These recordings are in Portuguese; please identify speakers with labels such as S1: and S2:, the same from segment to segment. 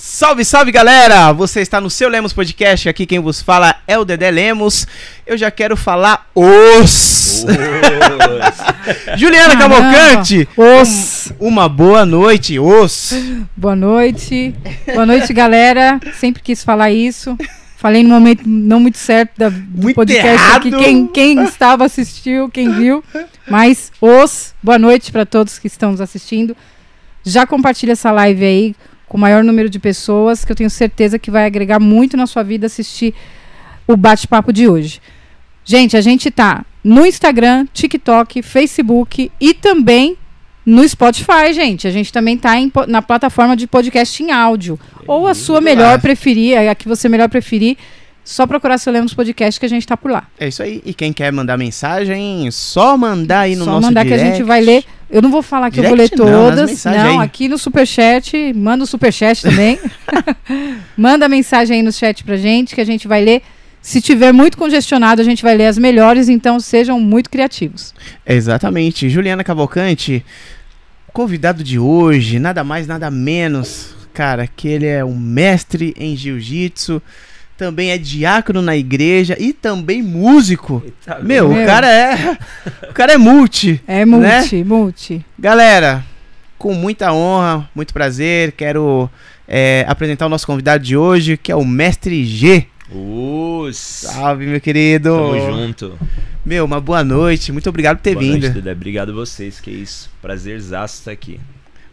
S1: Salve, salve galera! Você está no seu Lemos Podcast. Aqui quem vos fala é o Dedé Lemos. Eu já quero falar os. Juliana
S2: Caramba,
S1: Cavalcante,
S2: Os.
S1: um- uma boa noite, os.
S2: Boa noite. Boa noite, galera. Sempre quis falar isso. Falei no momento não muito certo da, do
S1: Muito
S2: podcast aqui.
S1: errado.
S2: Quem, quem estava assistiu, quem viu. Mas os. Boa noite para todos que estão nos assistindo. Já compartilha essa live aí com o maior número de pessoas, que eu tenho certeza que vai agregar muito na sua vida assistir o bate-papo de hoje. Gente, a gente tá no Instagram, TikTok, Facebook e também no Spotify, gente. A gente também tá em na plataforma de podcast em áudio. Ou a sua melhor preferir, a que você melhor preferir. Só procurar seu Lemos Podcast que a gente tá por lá.
S1: É isso aí. E quem quer mandar mensagem, só mandar aí no
S2: Só
S1: nosso
S2: mandar que a
S1: direct.
S2: gente vai ler. Eu não vou falar que eu vou ler
S1: Direct não,
S2: todas. Não,
S1: aí.
S2: aqui no Superchat. Manda o Superchat também. manda mensagem aí no chat pra gente que a gente vai ler. Se tiver muito congestionado, a gente vai ler as melhores, então sejam muito criativos.
S1: Exatamente. Juliana Cavalcante, convidado de hoje, nada mais, nada menos, cara, que ele é um mestre em jiu-jitsu, também é diácono na igreja e também músico.
S3: Eita,
S1: Meu,
S2: Meu.
S1: o cara é. O cara é multi.
S2: É multi, multi.
S1: Galera, com muita honra, muito prazer, quero é, apresentar o nosso convidado de hoje, que é o Mestre G.
S3: Us.
S1: Salve, meu querido.
S3: Tamo junto.
S1: Meu, uma boa noite. Muito obrigado por ter
S3: Boa
S1: vindo.
S3: noite, Dedé. Obrigado a vocês, que isso. Prazerzaço estar aqui.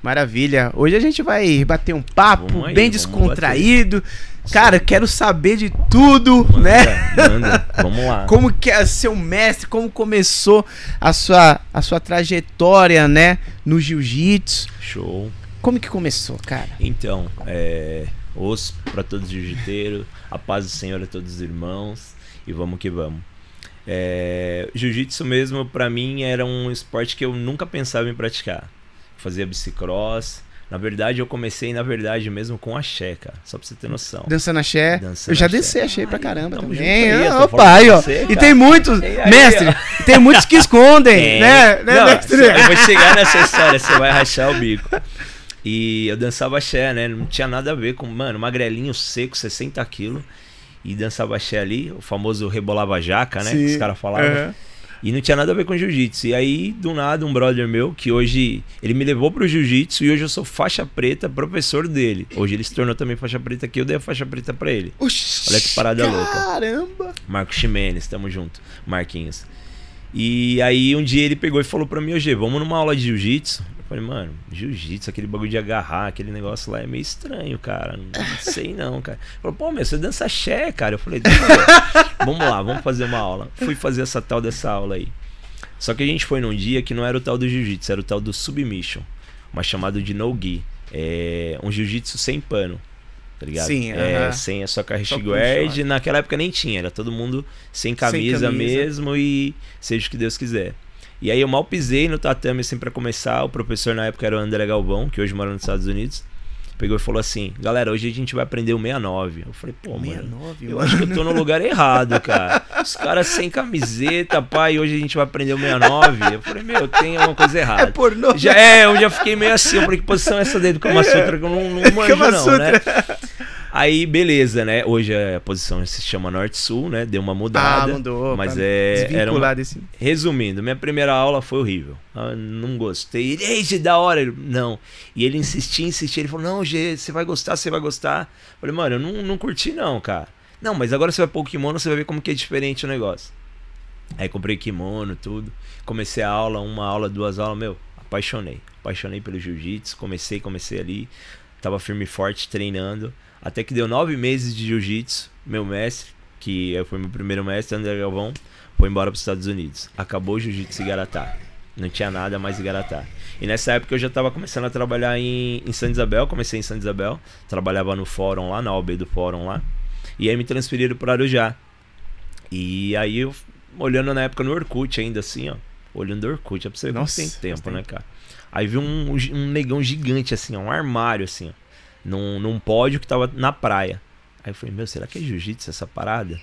S1: Maravilha. Hoje a gente vai bater um papo
S3: Vamos
S1: bem descontraído. Cara, quero saber de tudo,
S3: Manda,
S1: né?
S3: manda. Vamos lá.
S1: Como que é ser um mestre, como começou a sua, a sua trajetória, né, no jiu-jitsu.
S3: Show.
S1: Como que começou, cara?
S3: Então, é... Os pra todos os jiu-jiteiros. A paz do Senhor a todos os irmãos. E vamos que vamos. É... Jiu-jitsu mesmo, pra mim, era um esporte que eu nunca pensava em praticar. Fazia bicicross. Na verdade, eu comecei, na verdade, mesmo com axé, cara. Só pra você ter noção.
S1: Dançando axé.
S3: Dançando
S1: Eu já
S3: axé.
S1: desci axé pra caramba também.
S3: aí,
S1: Ah, Opa, aí, ó.
S3: você,
S1: e tem muitos,
S3: E aí,
S1: mestre,
S3: ó.
S1: tem muitos que escondem,
S3: Tem.
S1: né? né,
S3: Não,
S1: mestre?
S3: Eu vou chegar nessa história, você vai rachar o bico. E eu dançava axé, né? Não tinha nada a ver com, mano, magrelinho seco, 60 quilos. E dançava axé ali, o famoso rebolava jaca, né? Que os caras falavam.
S1: Aham.
S3: E não tinha nada a ver com jiu-jitsu. E aí, do nada, um brother meu, que hoje ele me levou pro jiu-jitsu e hoje eu sou faixa preta, professor dele. Hoje ele se tornou também faixa preta aqui, eu dei a faixa preta pra ele.
S1: Oxi,
S3: Olha que parada louca.
S1: Caramba.
S3: Marcos Ximenes, tamo junto. Marquinhos. E aí um dia ele pegou e falou pra mim, G, vamos numa aula de jiu-jitsu? Eu falei, mano, jiu-jitsu, aquele bagulho de agarrar, aquele negócio lá é meio estranho, cara. Não sei não, cara. Ele falou, pô, meu, você dança axé, cara. Eu falei, vamos lá, vamos fazer uma aula. Fui fazer essa tal dessa aula aí. Só que a gente foi num dia que não era o tal do jiu-jitsu, era o tal do submission. Uma chamada de no-gi. É um jiu-jitsu sem pano. Tá ligado?
S1: Sim,
S3: é,
S1: aham.
S3: sem a sua
S1: com
S3: guard. Naquela época nem tinha, era todo mundo sem camisa,
S1: camisa.
S3: mesmo e seja o que Deus quiser. E aí eu mal pisei no tatame assim pra começar. O professor na época era o André Galvão, que hoje mora nos Estados Unidos. Pegou e falou assim: Galera, hoje a gente vai aprender o 69. Eu falei, pô, mano.
S1: 69,
S3: Eu acho que eu tô no lugar errado, cara. Os caras sem camiseta, pai, hoje a gente vai aprender o 69. Eu falei, meu, tem alguma coisa
S1: É
S3: errada.
S1: pornô.
S3: Já é, eu já fiquei meio assim. Eu falei, que posição é essa daí do Kama Sutra que eu não, não manjo, não, né? Aí, beleza, né? Hoje a posição se chama Norte-Sul, né? Deu uma
S1: Ah,
S3: mudada.
S1: mudou.
S3: mas
S1: pra
S3: é. Era uma...
S1: desse.
S3: Resumindo, minha primeira aula foi horrível. Ah, não gostei. Ei, Gê, da hora. Ele, não. E ele insistia, insistia. Ele falou: Não, Gê, você vai gostar, você vai gostar. Eu falei, mano, eu não, não curti, não, cara. Não, mas agora você vai pôr o kimono, você vai ver como que é diferente o negócio. Aí comprei kimono, tudo. Comecei a aula, uma aula, duas aulas, meu, apaixonei. Apaixonei pelo jiu-jitsu. Comecei, comecei ali. Tava firme e forte, treinando. Até que deu nove meses de jiu-jitsu. Meu mestre, que foi meu primeiro mestre, André Galvão, foi embora para os Estados Unidos. Acabou o jiu-jitsu em Garatá. Não tinha nada mais em Garatá. E nessa época eu já estava começando a trabalhar em, em Santa Isabel. Comecei em Santa Isabel. Trabalhava no fórum lá, na OB do fórum lá. E aí me transferiram para Arujá. E aí eu, olhando na época no Orkut ainda assim, ó. Olhando no Orkut, é pra você ver
S1: Nossa,
S3: tem tempo. né, cara? Aí vi um, um negão gigante assim, ó, um armário assim, ó. Num, num pódio que tava na praia. Aí eu falei, meu, será que é jiu-jitsu essa parada?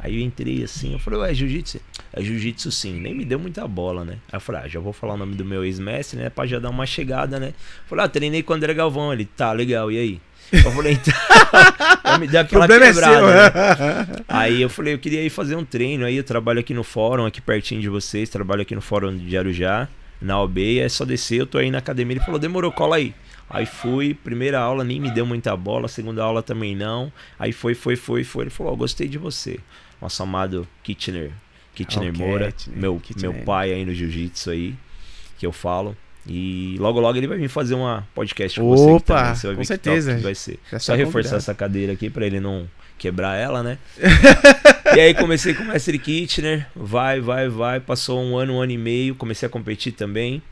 S3: Aí eu entrei assim, eu falei, ué, é jiu-jitsu? É jiu-jitsu sim, nem me deu muita bola, né? Aí eu falei, ah, já vou falar o nome do meu ex-mestre, né? Pra já dar uma chegada, né? Falei, ah, treinei com o André Galvão. Ele, tá, legal, e aí? Eu falei, então. me dar aquela
S1: problema é
S3: quebrada.
S1: seu.
S3: né? Aí eu falei, eu queria ir fazer um treino. Aí eu trabalho aqui no fórum, aqui pertinho de vocês. Trabalho aqui no fórum de Arujá, na OB. É só descer, eu tô aí na academia. Ele falou, demorou, cola aí. Aí fui, primeira aula nem me deu muita bola, segunda aula também não. Aí foi, foi, foi, foi. Ele falou, ó, gostei de você. Nosso amado Kitchener. Kitchener
S1: Ok,
S3: Moura,
S1: Kitchener,
S3: meu,
S1: Kitchener.
S3: meu pai aí no jiu-jitsu aí, que eu falo. E logo, logo ele vai vir fazer uma podcast com você. aqui
S1: Opa.
S3: Você vai
S1: com certeza.
S3: vai ser.
S1: Já
S3: Só
S1: está
S3: reforçar
S1: convidado.
S3: essa cadeira aqui pra ele não quebrar ela, né? e aí comecei com o Mestre Kitchener, vai, vai, vai. Passou um ano, um ano e meio, comecei a competir também.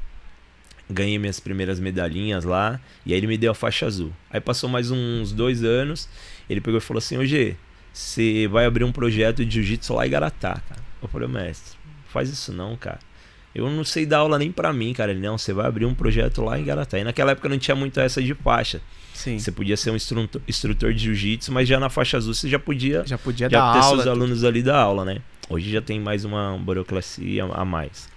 S3: Ganhei minhas primeiras medalhinhas lá. E aí ele me deu a faixa azul. Aí passou mais uns dois anos. Ele pegou e falou assim: Ô G, você vai abrir um projeto de jiu-jitsu lá em Garatá, cara. Eu falei, mestre, faz isso não, cara. Eu não sei dar aula nem pra mim, cara. Ele, não, você vai abrir um projeto lá em Garatá. E naquela época não tinha muito essa de faixa.
S1: Sim.
S3: Você podia ser um instrutor, instrutor de jiu-jitsu, mas já na faixa azul você já podia
S1: Já podia
S3: já
S1: dar
S3: ter
S1: aula.
S3: seus alunos ali da aula, né? Hoje já tem mais uma burocracia a mais.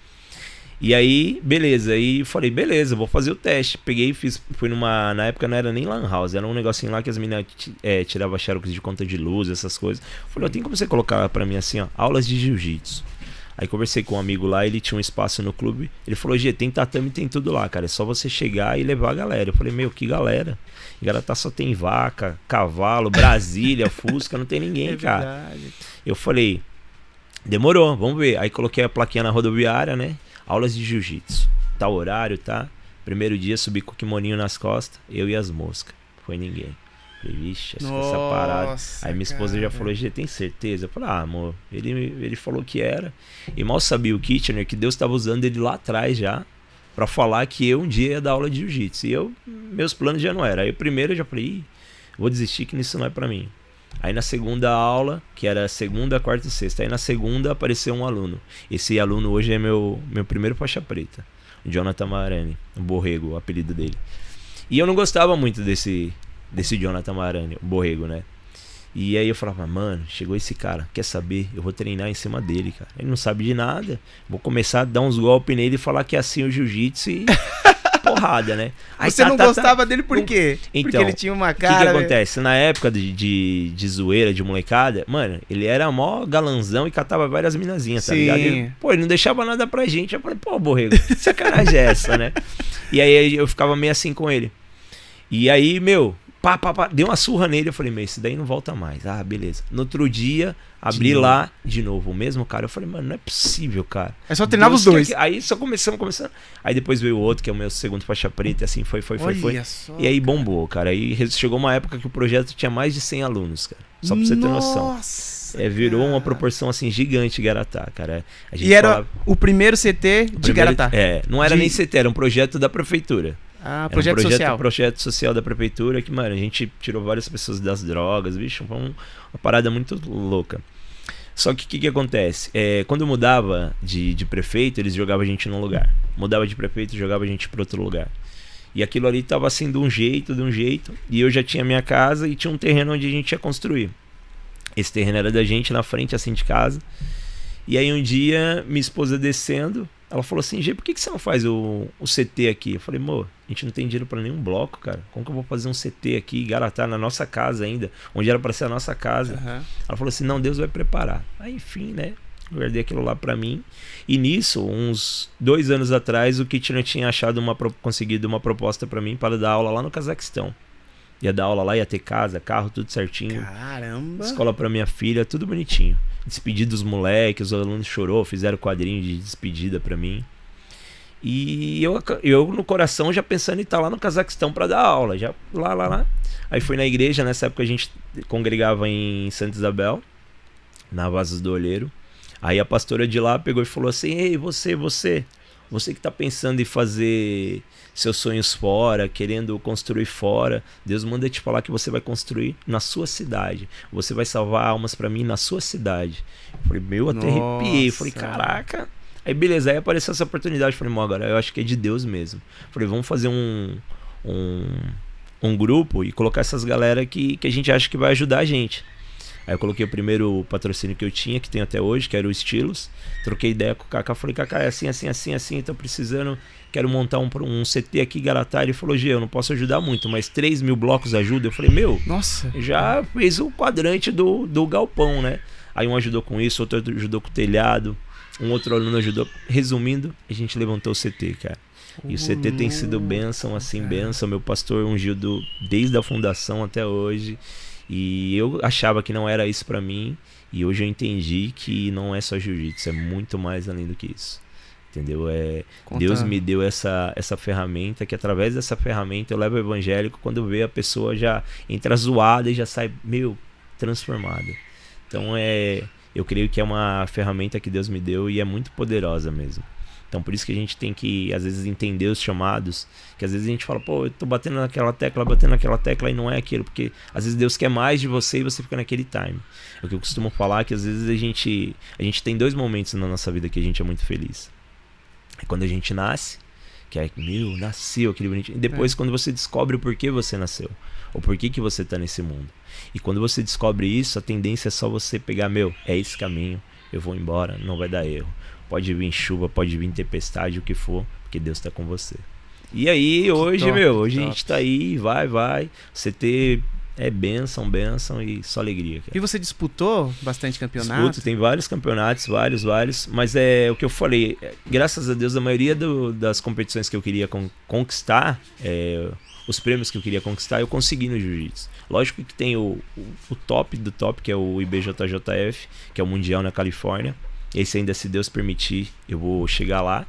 S3: E aí, beleza. Aí falei, beleza, vou fazer o teste. Peguei e fiz. Fui numa. Na época não era nem Lan House, era um negocinho lá que as meninas é, tiravam xerox de conta de luz, essas coisas. Falei, ó, tem como você colocar pra mim assim, ó, aulas de jiu-jitsu. Aí conversei com um amigo lá, ele tinha um espaço no clube. Ele falou, G, tem tatame, tem tudo lá, cara. É só você chegar e levar a galera. Eu falei, meu, que galera? Em Garatá só tem vaca, cavalo, Brasília, Fusca, não tem ninguém,
S1: É
S3: cara.
S1: verdade.
S3: Eu falei, demorou, vamos ver. Aí coloquei a plaquinha na rodoviária, né? Aulas de jiu-jitsu. Tá o horário, tá? Primeiro dia subi com o kimoninho nas costas, eu e as moscas. Foi ninguém. Falei, vixe, essa, essa parada.
S1: Nossa,
S3: Aí minha esposa já
S1: cara.
S3: falou, Gê, tem certeza? Eu falei, ah, amor, ele, ele falou que era. E mal sabia o Kitchener que Deus estava usando ele lá atrás já pra falar que eu um dia ia dar aula de jiu-jitsu. E eu, meus planos já não eram. Aí primeiro eu já falei, Ih, vou desistir que isso não é pra mim. Aí na segunda aula, que era segunda, quarta e sexta, aí na segunda apareceu um aluno. Esse aluno hoje é meu, meu primeiro faixa preta. O Jonathan Marani, o Borrego, o apelido dele. E eu não gostava muito desse, desse Jonathan Marani, o Borrego, né? E aí eu falava, mano, chegou esse cara, quer saber? Eu vou treinar em cima dele, cara. Ele não sabe de nada. Vou começar a dar uns golpes nele e falar que é assim o jiu-jitsu e porrada, né? Aí
S1: Você
S3: tá,
S1: não
S3: tá, tá.
S1: gostava dele por quê? Porque
S3: Então,
S1: ele tinha uma
S3: O que, que
S1: cara.
S3: acontece? Na época de, de, de zoeira, de molecada, mano, ele era mó galanzão e catava várias minazinhas, tá
S1: Sim.
S3: ligado? Ele, pô, ele não deixava nada pra gente. Eu falei, pô, borrego, que sacanagem é essa, né? E aí eu ficava meio assim com ele. E aí, meu, pá, pá, pá, dei uma surra nele. Eu falei, meu, esse daí não volta mais. Ah, beleza. No outro dia, abri
S1: novo.
S3: lá de novo, o mesmo cara. Eu falei, mano, não é possível, cara.
S1: É só treinava
S3: Deus
S1: os dois.
S3: que- Aí só começamos, começando. Aí depois veio o outro, que é o meu segundo faixa preta, assim foi, foi, foi, foi.
S1: Olha só.
S3: E aí bombou, cara. Aí chegou uma época que o projeto tinha mais de 100 alunos, cara. Só pra você ter noção.
S1: Nossa,
S3: É, virou uma
S1: cara.
S3: proporção assim gigante Garatá, cara.
S1: E era
S3: falava-
S1: o primeiro CT de
S3: primeiro-
S1: Garatá.
S3: É, não era
S1: De-
S3: nem CT, era um projeto da prefeitura.
S1: Ah, projeto,
S3: um projeto
S1: social.
S3: projeto social da prefeitura que, mano, a gente tirou várias pessoas das drogas, bicho, foi um- uma parada muito louca. Só que o que, que acontece? É, quando eu mudava de, de prefeito, eles jogavam a gente num lugar. Mudava de prefeito, jogava a gente para outro lugar. E aquilo ali tava assim de um jeito, de um jeito. E eu já tinha minha casa e tinha um terreno onde a gente ia construir. Esse terreno era da gente na frente, assim, de casa. E aí um dia, minha esposa descendo, ela falou assim, Gê, por que, que você não faz o, o CT aqui? Eu falei, amor, a gente não tem dinheiro pra nenhum bloco, cara. Como que eu vou fazer um CT aqui, Garatá, na nossa casa ainda, onde era pra ser a nossa casa?
S1: Aham.
S3: Ela falou assim, não, Deus vai preparar. Aí, enfim, né? Guardei aquilo lá pra mim. E nisso, uns dois anos atrás, o Kitchener tinha achado uma, conseguido uma proposta pra mim para dar aula lá no Cazaquistão. Ia dar aula lá, ia ter casa, carro, tudo certinho.
S1: Caramba.
S3: Escola pra minha filha, tudo bonitinho. Despedi dos moleques, os alunos chorou, fizeram quadrinho de despedida pra mim. E eu, eu no coração já pensando em estar lá no Cazaquistão pra dar aula, já lá, lá, lá. Aí fui na igreja, nessa época a gente congregava em Santa Isabel, na Vazos do Olheiro. Aí a pastora de lá pegou e falou assim: Ei, você, você, você que tá pensando em fazer seus sonhos fora, querendo construir fora, Deus manda te falar que você vai construir na sua cidade. Você vai salvar almas pra mim na sua cidade. Eu falei, meu, até arrepiei. Eu Falei,
S1: Nossa.
S3: caraca. Aí beleza, aí apareceu essa oportunidade. Eu Falei, mano, agora eu acho que é de Deus mesmo. Eu Falei, vamos fazer um, um, um grupo e colocar essas galera que, que a gente acha que vai ajudar a gente. Aí eu coloquei o primeiro patrocínio que eu tinha, que tem até hoje, que era o Estilos. Troquei ideia com o Kaká, falei, Kaká, é assim, assim, assim, assim, tô precisando, quero montar um, um CT aqui em Garatá. Ele falou, G, eu não posso ajudar muito, mas 3 mil blocos ajuda. Eu falei, meu,
S1: Nossa.
S3: já fez o quadrante do, do galpão, né? Aí um ajudou com isso, outro ajudou com o telhado, um outro aluno ajudou. Resumindo, a gente levantou o CT, cara. E o CT tem sido bênção, assim, bênção. Meu pastor ungiu do, desde a fundação até hoje. E eu achava que não era isso pra mim. E hoje eu entendi que não é só jiu-jitsu, é muito mais além do que isso. Entendeu? É, Deus me deu essa, essa ferramenta, que através dessa ferramenta eu levo o evangélico, quando vê a pessoa já entra zoada e já sai, meu, transformada. Então é. Eu creio que é uma ferramenta que Deus me deu e é muito poderosa mesmo. Então por isso que a gente tem que, às vezes, entender os chamados. Que às vezes a gente fala, pô, eu tô batendo naquela tecla, batendo naquela tecla e não é aquilo. Porque às vezes Deus quer mais de você e você fica naquele time. É o que eu costumo falar que às vezes a gente. A gente tem dois momentos na nossa vida que a gente é muito feliz. É quando a gente nasce, que é, meu, nasceu aquele bonitinho. E depois quando você descobre o porquê você nasceu. Ou por que que você tá nesse mundo. E quando você descobre isso, a tendência é só você pegar, meu, é esse caminho, eu vou embora, não vai dar erro. Pode vir chuva, pode vir tempestade, o que for, porque Deus tá com você. E aí, hoje,
S1: top,
S3: meu, hoje a gente tá aí, vai, vai. CT é bênção, bênção e só alegria, cara.
S1: E você disputou bastante campeonato?
S3: Disputo, tem vários campeonatos, vários, vários. Mas é o que eu falei, é, graças a Deus, a maioria do- das competições que eu queria con- conquistar, é, os prêmios que eu queria conquistar, eu consegui no Jiu-Jitsu. Lógico que tem o, o, o top do top, que é o IBJJF, que é o Mundial na Califórnia. Esse ainda, se Deus permitir, eu vou chegar lá.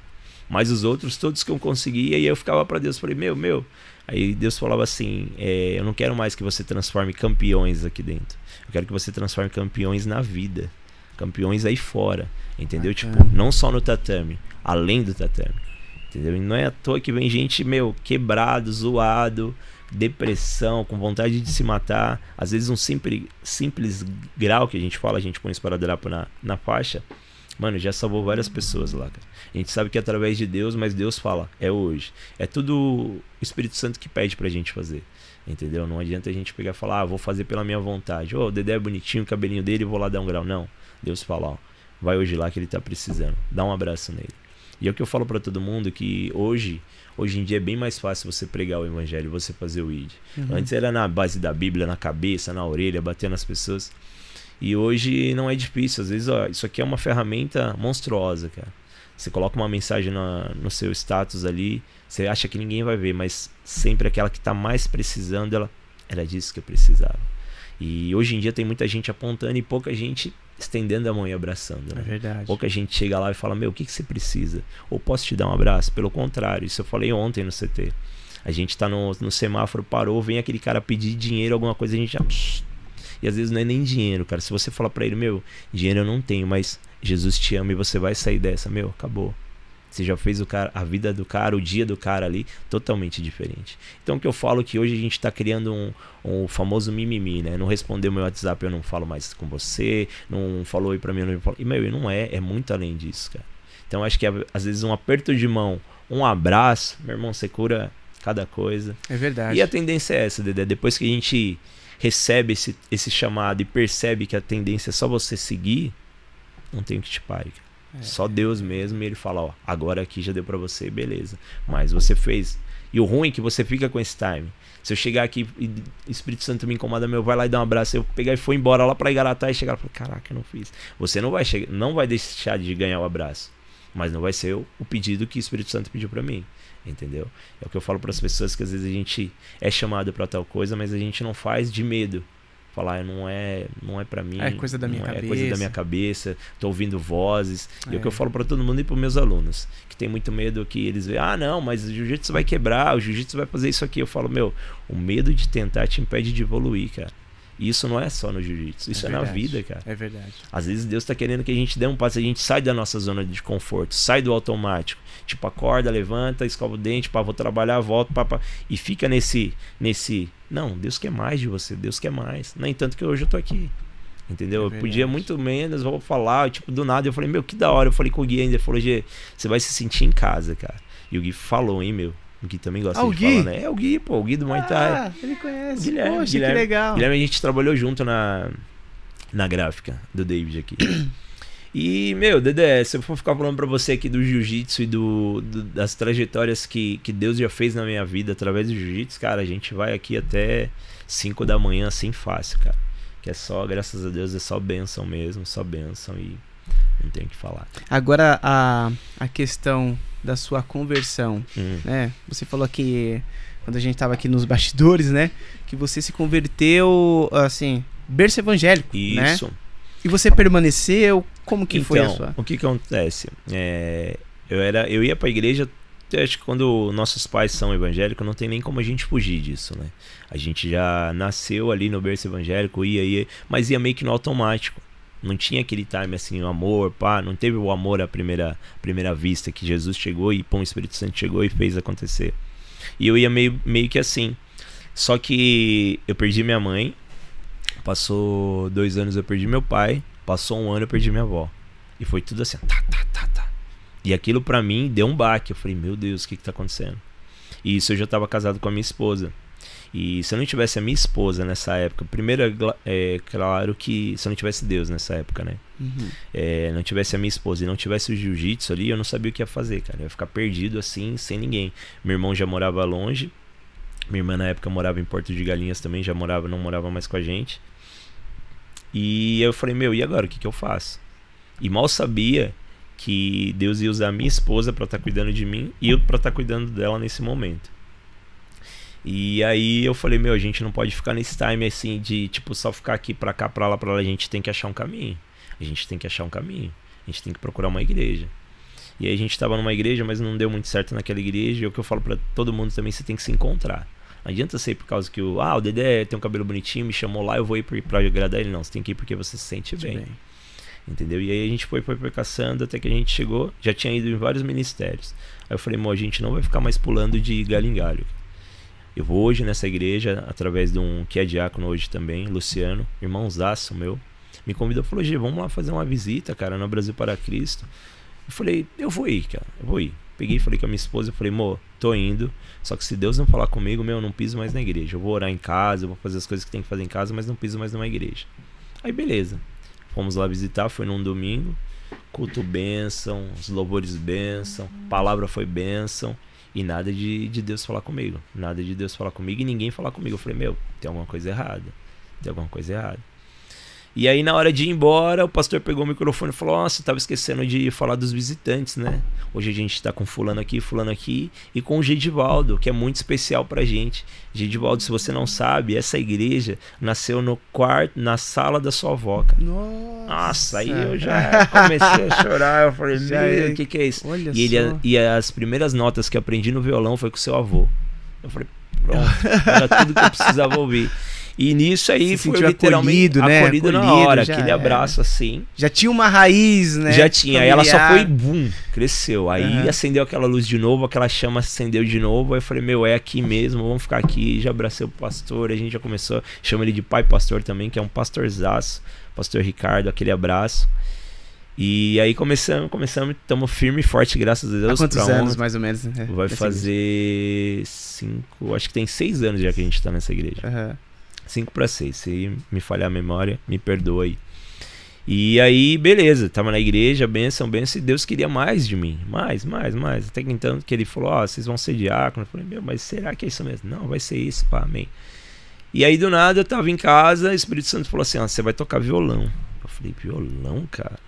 S3: Mas os outros, todos que eu consegui, aí eu ficava pra Deus, falei, meu, meu. Aí Deus falava assim, é, eu não quero mais que você transforme campeões aqui dentro. Eu quero que você transforme campeões na vida. Campeões aí fora. Entendeu? Tipo, não só no tatame, além do tatame. Entendeu? E não é à toa que vem gente, meu, quebrado, zoado, depressão, com vontade de se matar. Às vezes um simples, simples grau que a gente fala, a gente põe esparadrapo na, na faixa. Mano, já salvou várias pessoas lá, cara. A gente sabe que é através de Deus, mas Deus fala, é hoje. É tudo o Espírito Santo que pede pra gente fazer. Entendeu? Não adianta a gente pegar e falar, ah, vou fazer pela minha vontade. Ô, o Dedé é bonitinho, o cabelinho dele, vou lá dar um grau. Não. Deus fala, ó, vai hoje lá que ele tá precisando. Dá um abraço nele. E é o que eu falo pra todo mundo que hoje, hoje em dia é bem mais fácil você pregar o evangelho, você fazer o ID.
S1: Uhum.
S3: Antes era na base da Bíblia, na cabeça, na orelha, batendo nas pessoas. E hoje não é difícil. Às vezes, ó, isso aqui é uma ferramenta monstruosa, cara. Você coloca uma mensagem na- no seu status ali, você acha que ninguém vai ver, mas sempre aquela que tá mais precisando, ela era disso que eu precisava. E hoje em dia tem muita gente apontando e pouca gente estendendo a mão e abraçando.
S1: É
S3: Né?
S1: verdade.
S3: Pouca gente chega lá e fala: Meu, o que, que você precisa? Ou posso te dar um abraço? Pelo contrário, isso eu falei ontem no CT. A gente tá no, no semáforo, parou, vem aquele cara pedir dinheiro, alguma coisa, a gente já. E às vezes não é nem dinheiro, cara. Se você falar pra ele: Meu, dinheiro eu não tenho, mas Jesus te ama e você vai sair dessa, meu, acabou. Você já fez o cara, a vida do cara, o dia do cara ali, totalmente diferente. Então o que eu falo é que hoje a gente tá criando um, um famoso mimimi, né? Não respondeu meu WhatsApp, eu não falo mais com você, não falou aí pra mim, eu não falo. E meu, e não é, é muito além disso, cara. Então acho que às vezes um aperto de mão, um abraço, meu irmão, você cura cada coisa.
S1: É verdade.
S3: E a tendência é essa, Dedé. Depois que a gente recebe esse, esse chamado e percebe que a tendência é só você seguir, não tem o que te pare.
S1: É.
S3: Só Deus mesmo e ele fala, ó, agora aqui já deu pra você, beleza. Mas você fez. E o ruim é que você fica com esse time. Se eu chegar aqui e o Espírito Santo me incomoda, meu, vai lá e dá um abraço. Eu pegar e for embora lá pra Igaratá e chegar e falar, caraca, eu não fiz. Você não vai chegar, não vai deixar de ganhar o abraço. Mas não vai ser o, o pedido que o Espírito Santo pediu pra mim. Entendeu? É o que eu falo para as pessoas que às vezes a gente é chamado pra tal coisa, mas a gente não faz de medo. Falar, não é, não é para mim.
S1: É coisa da minha
S3: não É coisa
S1: cabeça.
S3: da minha cabeça. Tô ouvindo vozes. E é o que
S1: É.
S3: eu falo para todo mundo e para meus alunos, que tem muito medo que eles veem, ah, não, mas o jiu-jitsu vai quebrar, o jiu-jitsu vai fazer isso aqui. Eu falo, meu, o medo de tentar te impede de evoluir, cara. E isso não é só no jiu-jitsu, isso é, na
S1: verdade.
S3: vida, cara.
S1: É verdade.
S3: Às vezes Deus tá querendo que a gente dê um passo, a gente sai da nossa zona de conforto, sai do automático. Tipo, acorda, levanta, escova o dente, pá, vou trabalhar, volto, pá, pá, e fica nesse, nesse. Não, Deus quer mais de você, Deus quer mais. Nem tanto que hoje eu tô aqui. Entendeu?
S1: É
S3: eu podia muito menos, vou falar, tipo, do nada. Eu falei, meu, que da hora. Eu falei com o Gui ainda, ele falou, Gê, você vai se sentir em casa, cara. E o Gui falou, hein, meu. O Gui também gosta
S1: Ah,
S3: de
S1: Gui?
S3: falar, né? É o Gui, pô, o Gui do Muay Thai.
S1: Ah, ele conhece.
S3: Guilherme,
S1: Poxa,
S3: Guilherme.
S1: que legal.
S3: Guilherme, a gente trabalhou junto na, Na gráfica do David aqui. E, meu, Dedé, se eu for ficar falando pra você aqui do jiu-jitsu e do, do, das trajetórias que, que Deus já fez na minha vida através do jiu-jitsu, cara, a gente vai aqui até 5 da manhã assim fácil, cara. Que é só, graças a Deus, é só benção mesmo, só benção e não tem o que falar.
S1: Agora, a, a questão da sua conversão,
S3: Hum.
S1: né? Você falou que quando a gente tava aqui nos bastidores, né? Que você se converteu, assim, berço evangélico, né?
S3: Isso.
S1: E você permaneceu, como que foi a
S3: então,
S1: sua?
S3: o que acontece? É, eu, era, eu ia pra igreja, eu acho que quando nossos pais são evangélicos, não tem nem como a gente fugir disso, né? A gente já nasceu ali no berço evangélico, ia, ia, mas ia meio que no automático. Não tinha aquele time assim, o amor, pá, não teve o amor à primeira, primeira vista que Jesus chegou e pô, o Espírito Santo chegou e fez acontecer. E eu ia meio, meio que assim. Só que eu perdi minha mãe, passou dois anos eu perdi meu pai, passou um ano eu perdi minha avó. E foi tudo assim, tá, tá, tá, tá. E aquilo pra mim deu um baque. Eu falei, meu Deus, o que que tá acontecendo? E isso eu já tava casado com a minha esposa. E se eu não tivesse a minha esposa nessa época, primeiro é é claro que se eu não tivesse Deus nessa época, né?
S1: Uhum.
S3: É, não tivesse a minha esposa e não tivesse o jiu-jitsu ali, eu não sabia o que ia fazer, cara. Eu ia ficar perdido assim, sem ninguém. Meu irmão já morava longe. Minha irmã na época morava em Porto de Galinhas também, já morava, não morava mais com a gente. E eu falei, meu, e agora? O que, que eu faço? E mal sabia que Deus ia usar a minha esposa pra estar cuidando de mim e eu pra estar cuidando dela nesse momento. E aí eu falei, meu, a gente não pode ficar nesse time assim de tipo só ficar aqui pra cá, pra lá, pra lá, a gente tem que achar um caminho. A gente tem que achar um caminho. A gente tem que procurar uma igreja. E aí a gente tava numa igreja, mas não deu muito certo naquela igreja. E é o que eu falo pra todo mundo também, você tem que se encontrar. Não adianta ser por causa que o, ah, o Dedé tem um cabelo bonitinho, me chamou lá, eu vou ir pra, agradar ele. Não, você tem que ir porque você se sente bem.
S1: Bem.
S3: Entendeu? E aí a gente foi, foi, foi caçando até que a gente chegou, já tinha ido em vários ministérios. Aí eu falei, mo, a gente não vai ficar mais pulando de galho em galho. Eu vou hoje nessa igreja, através de um que é diácono hoje também, Luciano, irmãozaço meu, me convidou e falou, G, vamos lá fazer uma visita, cara, no Brasil para Cristo. Eu falei, eu vou ir, cara, eu vou ir. Peguei e falei com a minha esposa, eu falei, mo, tô indo, só que se Deus não falar comigo, meu, eu não piso mais na igreja. Eu vou orar em casa, eu vou fazer as coisas que tem que fazer em casa, mas não piso mais numa igreja. Aí beleza. Fomos lá visitar, foi num domingo. Culto bênção, os louvores bênção, palavra foi bênção. E nada de, de Deus falar comigo. Nada de Deus falar comigo e ninguém falar comigo. Eu falei, meu, tem alguma coisa errada. Tem alguma coisa errada. E aí, na hora de ir embora, o pastor pegou o microfone e falou: Nossa, tava esquecendo de falar dos visitantes, né? Hoje a gente tá com fulano aqui, fulano aqui, e com o Gedivaldo, que é muito especial pra gente. Gedivaldo, se você não sabe, essa igreja nasceu no quarto, na sala da sua avó, cara.
S1: Nossa.
S3: Nossa, aí eu já comecei a chorar. Eu falei, meu,
S1: é-
S3: o que, que é isso?
S1: Olha
S3: E, ele,
S1: só.
S3: e as primeiras notas que aprendi no violão foi com seu avô. Eu falei, pronto, era tudo que eu precisava ouvir. E nisso aí
S1: Se
S3: foi literalmente
S1: acolhido, né?
S3: acolhido na
S1: Acolhido,
S3: hora,
S1: já
S3: aquele
S1: era.
S3: abraço assim.
S1: Já tinha uma raiz, né?
S3: Já tinha, aí ela só foi bum, cresceu. Aí
S1: Aham.
S3: acendeu aquela luz de novo, aquela chama acendeu de novo. Aí eu falei, meu, é aqui mesmo, vamos ficar aqui. Já abracei o pastor, a gente já começou, chama ele de pai pastor também, que é um pastorzaço, pastor Ricardo, aquele abraço. E aí começamos, começamos, estamos firme e forte, graças a
S1: Há
S3: Deus.
S1: quantos
S3: pra
S1: anos, mais ou menos? né,
S3: Vai
S1: nessa
S3: fazer cinco, acho que tem seis anos já que a gente tá nessa igreja.
S1: igreja? Aham.
S3: 5 para 6. Se me falhar a memória, me perdoa aí. E aí, beleza, tava na igreja, benção, benção, e Deus queria mais de mim. Mais, mais, mais. Até que então que ele falou, ó, vocês vão ser diácono. Eu falei, meu, mas será que é isso mesmo? Não, vai ser isso, pá, amém. E aí, do nada, eu tava em casa, o Espírito Santo falou assim, ó, você vai tocar violão. Eu falei, violão, cara?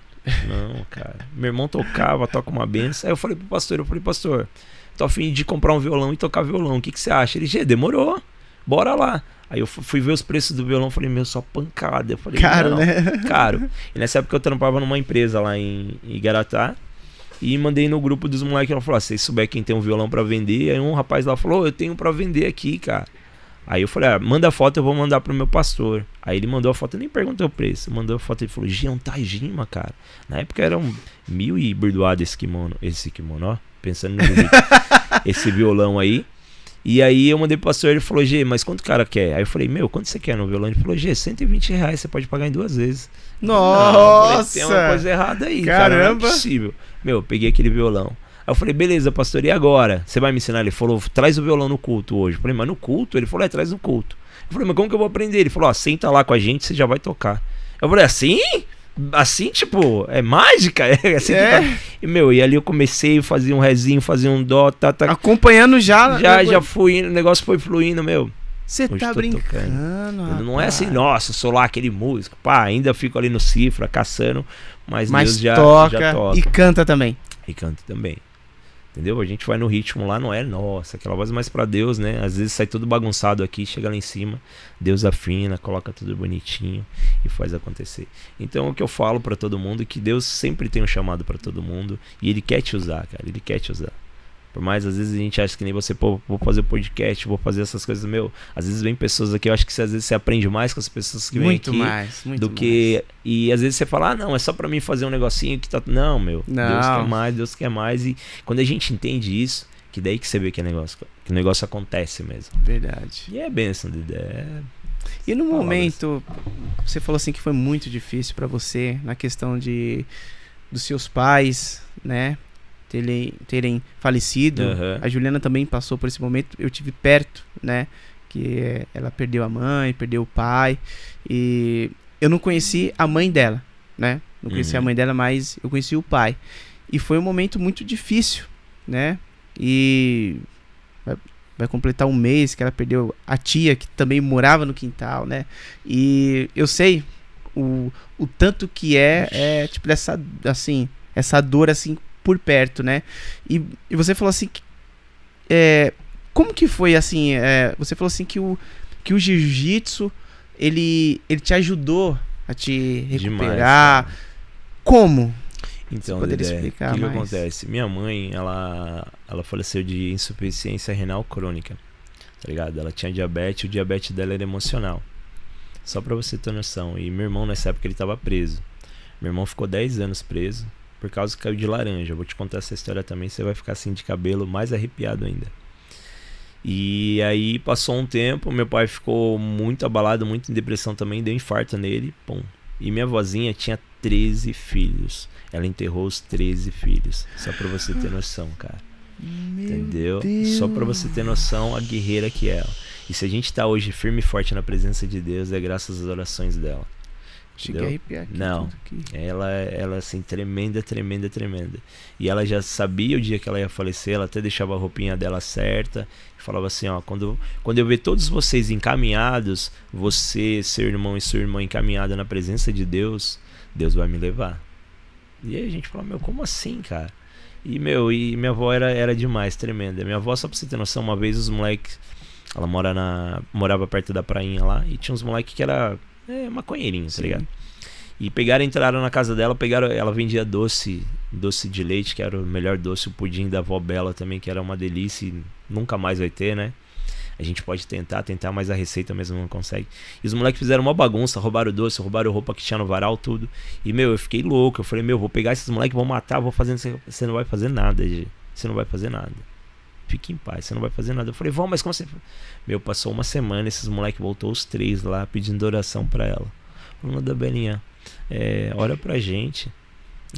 S3: Não, cara. Meu irmão tocava, toca uma benção. Aí eu falei pro pastor, eu falei, pastor, tô a fim de comprar um violão e tocar violão. O que, que você acha? Ele, Gê, demorou. Bora lá. Aí eu fu- fui ver os preços do violão, falei, meu, só pancada. Eu falei,
S1: Caro,
S3: não,
S1: né?
S3: Caro. E nessa época eu trampava numa empresa lá em Igaratá. E mandei no grupo dos moleques, ela falou, ah, se vocês souber quem tem um violão pra vender. Aí um rapaz lá falou, "Ô, eu tenho pra vender aqui, cara. Aí eu falei, ah, manda a foto, eu vou mandar pro meu pastor. Aí ele mandou a foto, eu nem perguntei o preço. Mandou a foto, ele falou, Gia, é um Tajima, cara. Na época era um mil e burdoado esse kimono, esse kimono, ó. Pensando no esse violão aí. E aí eu mandei pro pastor, ele falou, G, mas quanto o cara quer? Aí eu falei, meu, quanto você quer no violão? Ele falou, G, 120 reais, você pode pagar em duas vezes. Não, eu falei,
S1: Nossa!
S3: tem uma coisa errada aí, cara. Não é
S1: Caramba.
S3: possível. Meu, eu peguei aquele violão. Aí eu falei, beleza, pastor, e agora? Você vai me ensinar? Ele falou, traz o violão no culto hoje. Eu falei, mas no culto? Ele falou, é, traz no culto. Eu falei, mas como que eu vou aprender? Ele falou, ó, senta lá com a gente, você já vai tocar. Eu falei, assim? Assim, tipo, é mágica? É assim que
S1: É.
S3: tá. E, meu, e ali eu comecei, fazia um rezinho, fazia um dó, tá, tá.
S1: Acompanhando já.
S3: Já,
S1: né,
S3: já fui indo, o negócio foi fluindo, meu.
S1: Você tá brincando.
S3: Não é assim, nossa, sou lá aquele músico. Pá, ainda fico ali no cifra, caçando, mas,
S1: Mas
S3: Deus já
S1: toca,
S3: já toca.
S1: e canta também.
S3: E canta também. Entendeu? A gente vai no ritmo lá, não é nossa, aquela voz mais pra Deus, né? Às vezes sai tudo bagunçado aqui, chega lá em cima, Deus afina, coloca tudo bonitinho e faz acontecer. Então o que eu falo pra todo mundo é que Deus sempre tem um chamado pra todo mundo e ele quer te usar, cara, ele quer te usar. Por mais às vezes a gente acha que nem você, pô, vou fazer podcast, vou fazer essas coisas, meu. Às vezes vem pessoas aqui, eu acho que você, às vezes você aprende mais com as pessoas que vêm
S1: Muito
S3: aqui
S1: mais, muito
S3: do
S1: mais.
S3: que. E às vezes você fala, ah, não, é só pra mim fazer um negocinho que tá. Não, meu. Deus
S1: Não.
S3: quer mais, Deus quer mais. E quando a gente entende isso, que daí que você vê que, é negócio, que o negócio acontece mesmo.
S1: Verdade.
S3: E é bênção de ideia.
S1: E no
S3: Palavras.
S1: momento, você falou assim que foi muito difícil pra você na questão de dos seus pais, né, terem, terem falecido.
S3: Aham.
S1: A Juliana também passou por esse momento. Eu tive perto, né, que eh, ela perdeu a mãe, perdeu o pai e eu não conheci a mãe dela, né? Não conheci
S3: Uhum.
S1: a mãe dela, mas eu conheci o pai. E foi um momento muito difícil, né? E vai, vai completar um mês que ela perdeu a tia, que também morava no quintal, né? E eu sei o, o tanto que é, é tipo, dessa, assim, essa dor, assim, por perto, né? E, e você falou assim, que, é, como que foi, assim, é, você falou assim que o, que o jiu-jitsu, ele, ele te ajudou a te
S3: Demais.
S1: recuperar.
S3: cara.
S1: como?
S3: Então, Dedé,
S1: explicar
S3: o que, que acontece? Minha mãe, ela, ela faleceu de insuficiência renal crônica, tá ligado? Ela tinha diabetes, o diabetes dela era emocional. Só pra você ter noção. E meu irmão, nessa época, ele tava preso. Meu irmão ficou 10 anos preso por causa que caiu de laranja. Eu vou te contar essa história também, você vai ficar assim de cabelo mais arrepiado ainda. E aí passou um tempo, meu pai ficou muito abalado, muito em depressão também, deu infarto nele, pum. E minha vozinha tinha 13 filhos. Ela enterrou os 13 filhos. Só pra você ter noção, cara. Entendeu? Só pra você ter noção a guerreira que é ela. E se a gente tá hoje firme e forte na presença de Deus, é graças às orações dela.
S1: Cheguei a arrepiar aqui.
S3: Não.
S1: aqui.
S3: Ela, ela assim, tremenda, tremenda, tremenda. E ela já sabia o dia que ela ia falecer, ela até deixava a roupinha dela certa. Falava assim, ó, quando, quando eu ver todos vocês encaminhados, você, seu irmão e sua irmã encaminhada na presença de Deus, Deus vai me levar. E aí a gente fala, meu, como assim, cara? E, meu, e minha avó era, era demais, tremenda. Minha avó, só pra você ter noção, uma vez os moleques. Ela mora na, morava perto da prainha lá e tinha uns moleques que era é, maconheirinho, tá ligado? E pegaram, entraram na casa dela, pegaram, ela vendia doce, doce de leite, que era o melhor doce, o pudim da avó Bela também, que era uma delícia e nunca mais vai ter, né? A gente pode tentar, tentar, mas a receita mesmo não consegue. E os moleques fizeram uma bagunça, roubaram o doce, roubaram roupa que tinha no varal, tudo. E, meu, eu fiquei louco. Eu falei, meu, vou pegar esses moleques, vou matar, vou fazer. Você não vai fazer nada, G. Você não vai fazer nada. Fique em paz, você não vai fazer nada. Eu falei, vão, mas como você. Meu, passou uma semana, esses moleques voltou os três lá pedindo oração pra ela. Falando da Belinha, é, ora pra gente.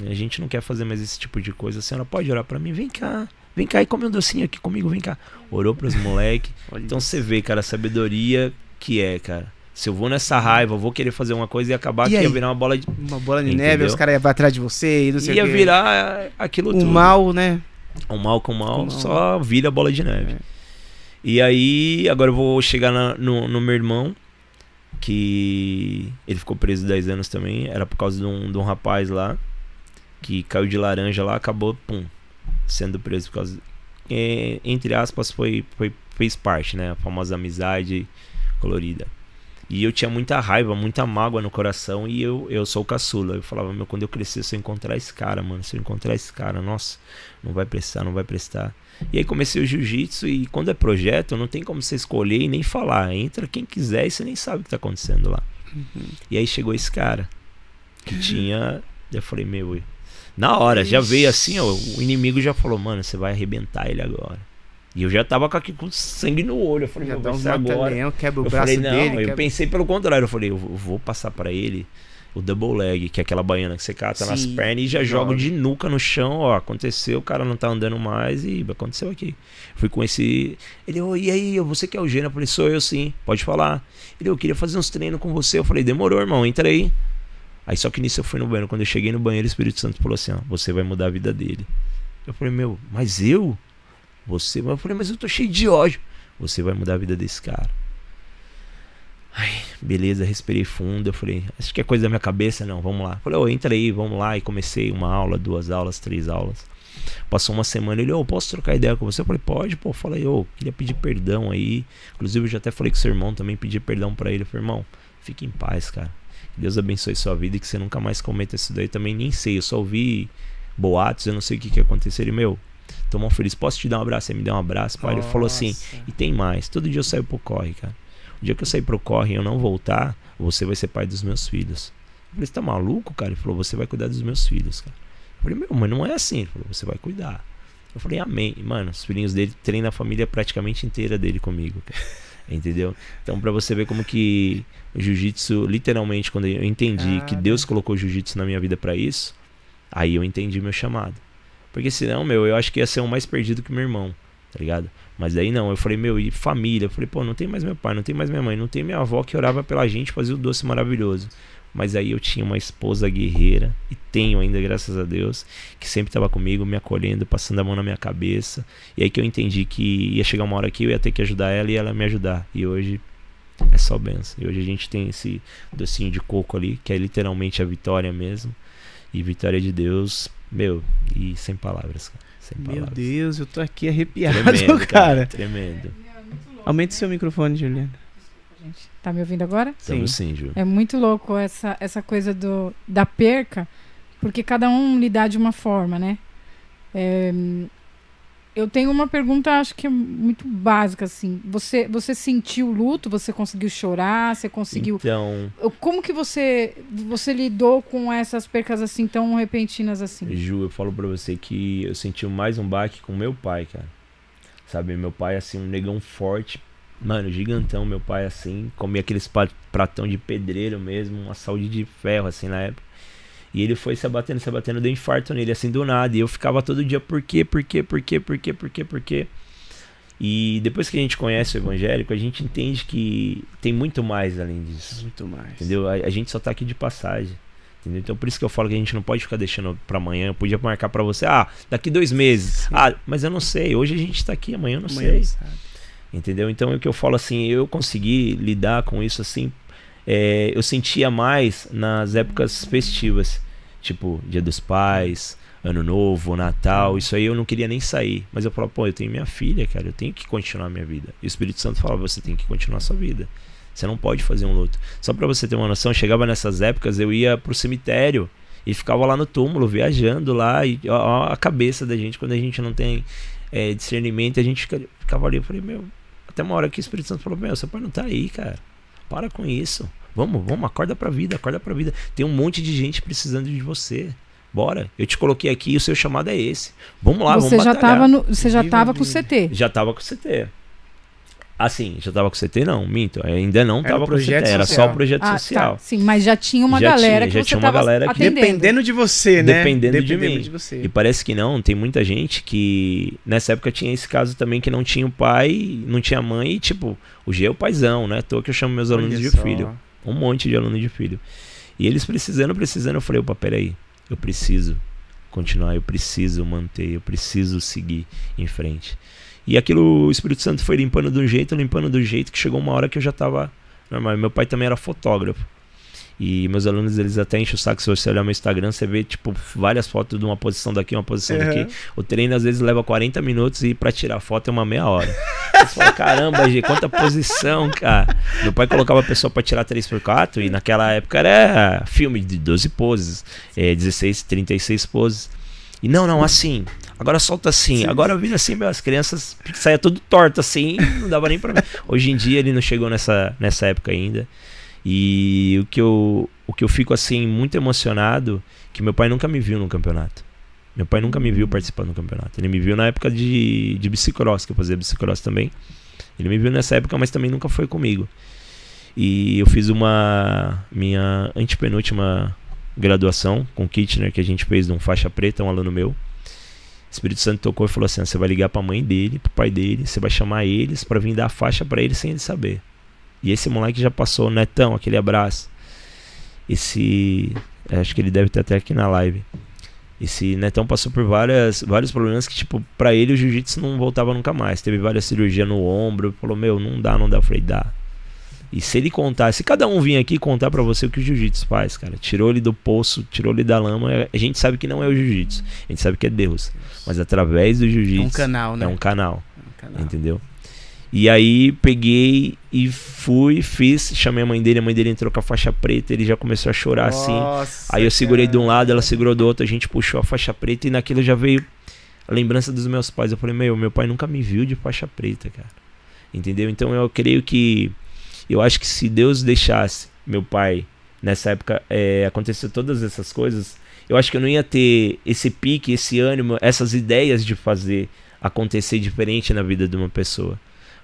S3: A gente não quer fazer mais esse tipo de coisa. A senhora pode orar pra mim? Vem cá. Vem cá e come um docinho aqui comigo, vem cá. Orou pros moleques. Então você vê, cara, a sabedoria que é, cara. Se eu vou nessa raiva, eu vou querer fazer uma coisa e acabar
S1: E
S3: que ia virar uma bola de.
S1: Uma bola de
S3: Entendeu?
S1: neve, os caras iam atrás de você e não sei
S3: Ia
S1: o quê.
S3: virar aquilo
S1: o
S3: tudo.
S1: mal, né?
S3: O mal com o mal, só vira bola de neve.
S1: É.
S3: E aí, agora eu vou chegar na- no, no meu irmão, que ele ficou preso 10 anos também. Era por causa de um, de um rapaz lá, que caiu de laranja lá, acabou, pum, sendo preso por causa. é, entre aspas, foi, foi, fez parte, né? A famosa amizade colorida. E eu tinha muita raiva, muita mágoa no coração. E eu, eu sou o caçula. Eu falava, meu, quando eu crescer, se eu encontrar esse cara, mano, se eu encontrar esse cara, nossa, não vai prestar, não vai prestar. E aí comecei o jiu-jitsu e quando é projeto, não tem como você escolher e nem falar. Entra quem quiser e você nem sabe o que tá acontecendo lá. E aí chegou esse cara que tinha. Eu falei, meu, na hora, já veio assim, ó. O inimigo já falou, mano, você vai arrebentar ele agora. E eu já tava com, aqui, com sangue no olho. Eu falei,
S1: Já dá
S3: vai ser agora.
S1: mata-leão, quebra o
S3: Eu
S1: braço
S3: falei, não,
S1: dele.
S3: eu
S1: quebra-
S3: pensei pelo contrário. Eu falei, eu vou- passar pra ele o double leg, que é aquela baiana que você cata nas
S1: Sim,
S3: pernas e já
S1: joga.
S3: de nuca no chão, ó, aconteceu, o cara não tá andando mais e aconteceu aqui. Fui com esse, ele, ô, e aí, você que é o Gênio? Eu falei, sou eu sim, pode falar. Ele, eu queria fazer uns treinos com você. Eu falei, demorou, irmão, entra aí. Aí só que nisso eu fui no banheiro, quando eu cheguei no banheiro, o Espírito Santo falou assim, ó, você vai mudar a vida dele. Eu falei, meu, mas eu? Você? Eu falei, mas eu tô cheio de ódio. Você vai mudar a vida desse cara. Ai, beleza, respirei fundo. Eu falei, acho que é coisa da minha cabeça, não, vamos lá. Eu falei, ô, entra aí, vamos lá. E comecei uma aula, duas aulas, três aulas. Passou uma semana, ele, ô, posso trocar ideia com você? Eu falei, pode, pô. Eu falei, ô, queria pedir perdão aí. Inclusive, eu já até falei com seu irmão também, pedi perdão pra ele. Eu falei, irmão, fique em paz, cara. Que Deus abençoe sua vida e que você nunca mais cometa isso daí. Também nem sei, eu só ouvi boatos, eu não sei o que que aconteceu. Ele, meu, tô mal feliz, posso te dar um abraço? Ele me deu um abraço, pai. Ele falou assim, e tem mais. Todo dia eu saio pro corre, cara. O dia que eu sair pro corre e eu não voltar, você vai ser pai dos meus filhos. Eu falei, você tá maluco, cara? Ele falou, você vai cuidar dos meus filhos, cara. Eu falei, meu, mas não é assim. Ele falou, você vai cuidar. Eu falei, amém. E, mano, os filhinhos dele treinam a família praticamente inteira dele comigo, cara. Entendeu? Então, pra você ver como que o jiu-jitsu, literalmente, quando eu entendi que. Deus colocou o jiu-jitsu na minha vida pra isso, aí eu entendi meu chamado. Porque senão, meu, eu acho que ia ser um mais perdido que meu irmão, tá ligado? Mas daí não, eu falei, meu, e família? Eu falei, pô, não tem mais meu pai, não tem mais minha mãe, não tem minha avó que orava pela gente, fazia o doce maravilhoso. Mas aí eu tinha uma esposa guerreira, e tenho ainda, graças a Deus, que sempre estava comigo, me acolhendo, passando a mão na minha cabeça. E aí que eu entendi que ia chegar uma hora que eu ia ter que ajudar ela e ela me ajudar. E hoje é só benção. E hoje a gente tem esse docinho de coco ali, que é literalmente a vitória mesmo. E vitória de Deus, meu, e sem palavras, cara. Sem
S1: Meu
S3: palavras.
S1: Deus, eu tô aqui arrepiado,
S3: Tremendo,
S1: cara.
S3: Tremendo.
S1: Aumente seu microfone, Juliana.
S2: Gente, tá me ouvindo agora?
S3: Tamo sim, Ju.
S2: É muito louco essa, essa coisa do, da perca, porque cada um lidar de uma forma, né? É, eu tenho uma pergunta, acho que é muito básica, assim. Você, você sentiu o luto? Você conseguiu chorar? Você conseguiu...
S3: Então,
S2: Como que você, você lidou com essas percas assim, tão repentinas assim?
S3: Ju, eu falo pra você que eu senti mais um baque com meu pai, cara. Sabe, meu pai, assim, um negão forte. Mano, gigantão, meu pai, assim. Comia aqueles pratão de pedreiro mesmo, uma saúde de ferro, assim, na época. E ele foi se abatendo, se abatendo, deu infarto nele, assim, do nada. E eu ficava todo dia, por quê, por quê, por quê, por quê, por quê, por quê? E depois que a gente conhece o evangélico, a gente entende que tem muito mais além disso.
S1: Muito mais.
S3: Entendeu? A, a gente só tá aqui de passagem. Entendeu? Então por isso que eu falo que a gente não pode ficar deixando pra amanhã. Eu podia marcar pra você, ah, daqui dois meses.
S1: Sim.
S3: Ah, mas eu não sei. Hoje a gente tá aqui, amanhã eu não
S1: Amanhã
S3: sei.
S1: sabe.
S3: Entendeu? Então é o que eu falo assim, eu consegui lidar com isso assim. É, eu sentia mais nas épocas festivas, tipo Dia dos Pais, Ano Novo, Natal. Isso aí eu não queria nem sair. Mas eu falava, pô, eu tenho minha filha, cara, eu tenho que continuar minha vida. E o Espírito Santo falava, você tem que continuar a sua vida. Você não pode fazer um luto. Só pra você ter uma noção, chegava nessas épocas, eu ia pro cemitério e ficava lá no túmulo, viajando lá. E ó a cabeça da gente, quando a gente não tem é, discernimento, a gente fica- ficava ali. Eu falei, meu, até uma hora que o Espírito Santo falou: Meu, seu pai não tá aí, cara. Para com isso. Vamos, vamos, acorda pra vida, acorda pra vida. Tem um monte de gente precisando de você. Bora. Eu te coloquei aqui e o seu chamado é esse. Vamos lá,
S2: você
S3: vamos
S2: já
S3: batalhar.
S2: tava no, você já
S1: Viva
S2: tava
S1: a
S2: com o. CT.
S3: Já tava com o CT. Assim, já tava com o CT, não, minto. Ainda não
S1: Era
S3: tava
S1: o
S3: com o CT,
S1: projeto
S3: era só o projeto
S2: Ah,
S3: social.
S2: tá. Sim, mas já tinha uma
S3: Já
S2: galera
S3: tinha,
S2: que
S3: já
S2: você
S3: tinha uma
S2: tava
S3: galera que-.
S1: Dependendo de você, né?
S3: Dependendo de mim.
S1: de você.
S3: E parece que não, tem muita gente que nessa época tinha esse caso também que não tinha o pai, não tinha mãe, e tipo, o G é o paizão, né? Toa que eu chamo meus alunos
S1: Olha
S3: de
S1: só.
S3: filho. Um monte de aluno de filho. E eles precisando, precisando, eu falei, opa, peraí, eu preciso continuar, eu preciso manter, eu preciso seguir em frente. E aquilo o Espírito Santo foi limpando do jeito, limpando do jeito que chegou uma hora que eu já tava normal. Meu pai também era fotógrafo. E meus alunos, eles até enchem o saco. Se você olhar meu Instagram, você vê, tipo, várias fotos de uma posição daqui, uma posição
S1: Uhum.
S3: daqui. O treino às vezes leva 40 minutos e pra tirar foto é uma meia hora. Você fala, caramba, G, quanta posição, cara. Meu pai colocava a pessoa pra tirar 3x4 e naquela época era filme de 12 poses, é, 16, 36 poses. E não, não, assim. Agora solta assim, agora vira assim, meu, as crianças saia tudo torto assim, não dava nem pra ver. Hoje em dia ele não chegou nessa, nessa época ainda. E o que eu o que eu fico assim muito emocionado que meu pai nunca me viu no campeonato. Meu pai nunca me viu participando do campeonato. Ele me viu na época de, de bicicross, que eu fazia bicicross também. Ele me viu nessa época, mas também nunca foi comigo. E eu fiz uma minha antepenúltima graduação com Kitchener que a gente fez de um faixa preta, um aluno meu. O Espírito Santo tocou e falou assim: você vai ligar para a mãe dele, para o pai dele, você vai chamar eles para vir dar a faixa para ele sem ele saber. E esse moleque já passou, Netão, aquele abraço. Esse. Acho que ele deve ter até aqui na live. Esse Netão passou por várias, vários problemas que, tipo, pra ele o jiu-jitsu não voltava nunca mais. Teve várias cirurgias no ombro. Falou, meu, não dá, não dá. Eu falei, dá. E se ele contar, se cada um vir aqui contar para você o que o jiu-jitsu faz, cara, tirou ele do poço, tirou ele da lama, a gente sabe que não é o jiu-jitsu, a gente sabe que é Deus. Mas através do jiu-jitsu.
S1: É um canal, né?
S3: É um canal.
S1: É um canal.
S3: Entendeu? E aí peguei e fui, fiz, chamei a mãe dele, a mãe dele entrou com a faixa preta, ele já começou a chorar assim.
S1: Nossa,
S3: Aí eu segurei de um
S1: cara.
S3: lado, ela segurou do outro, a gente puxou a faixa preta e naquilo já veio a lembrança dos meus pais. Eu falei, meu, meu pai nunca me viu de faixa preta, cara. Entendeu? Então eu creio que. Eu acho que se Deus deixasse meu pai, nessa época, é, acontecer todas essas coisas, eu acho que eu não ia ter esse pique, esse ânimo, essas ideias de fazer acontecer diferente na vida de uma pessoa.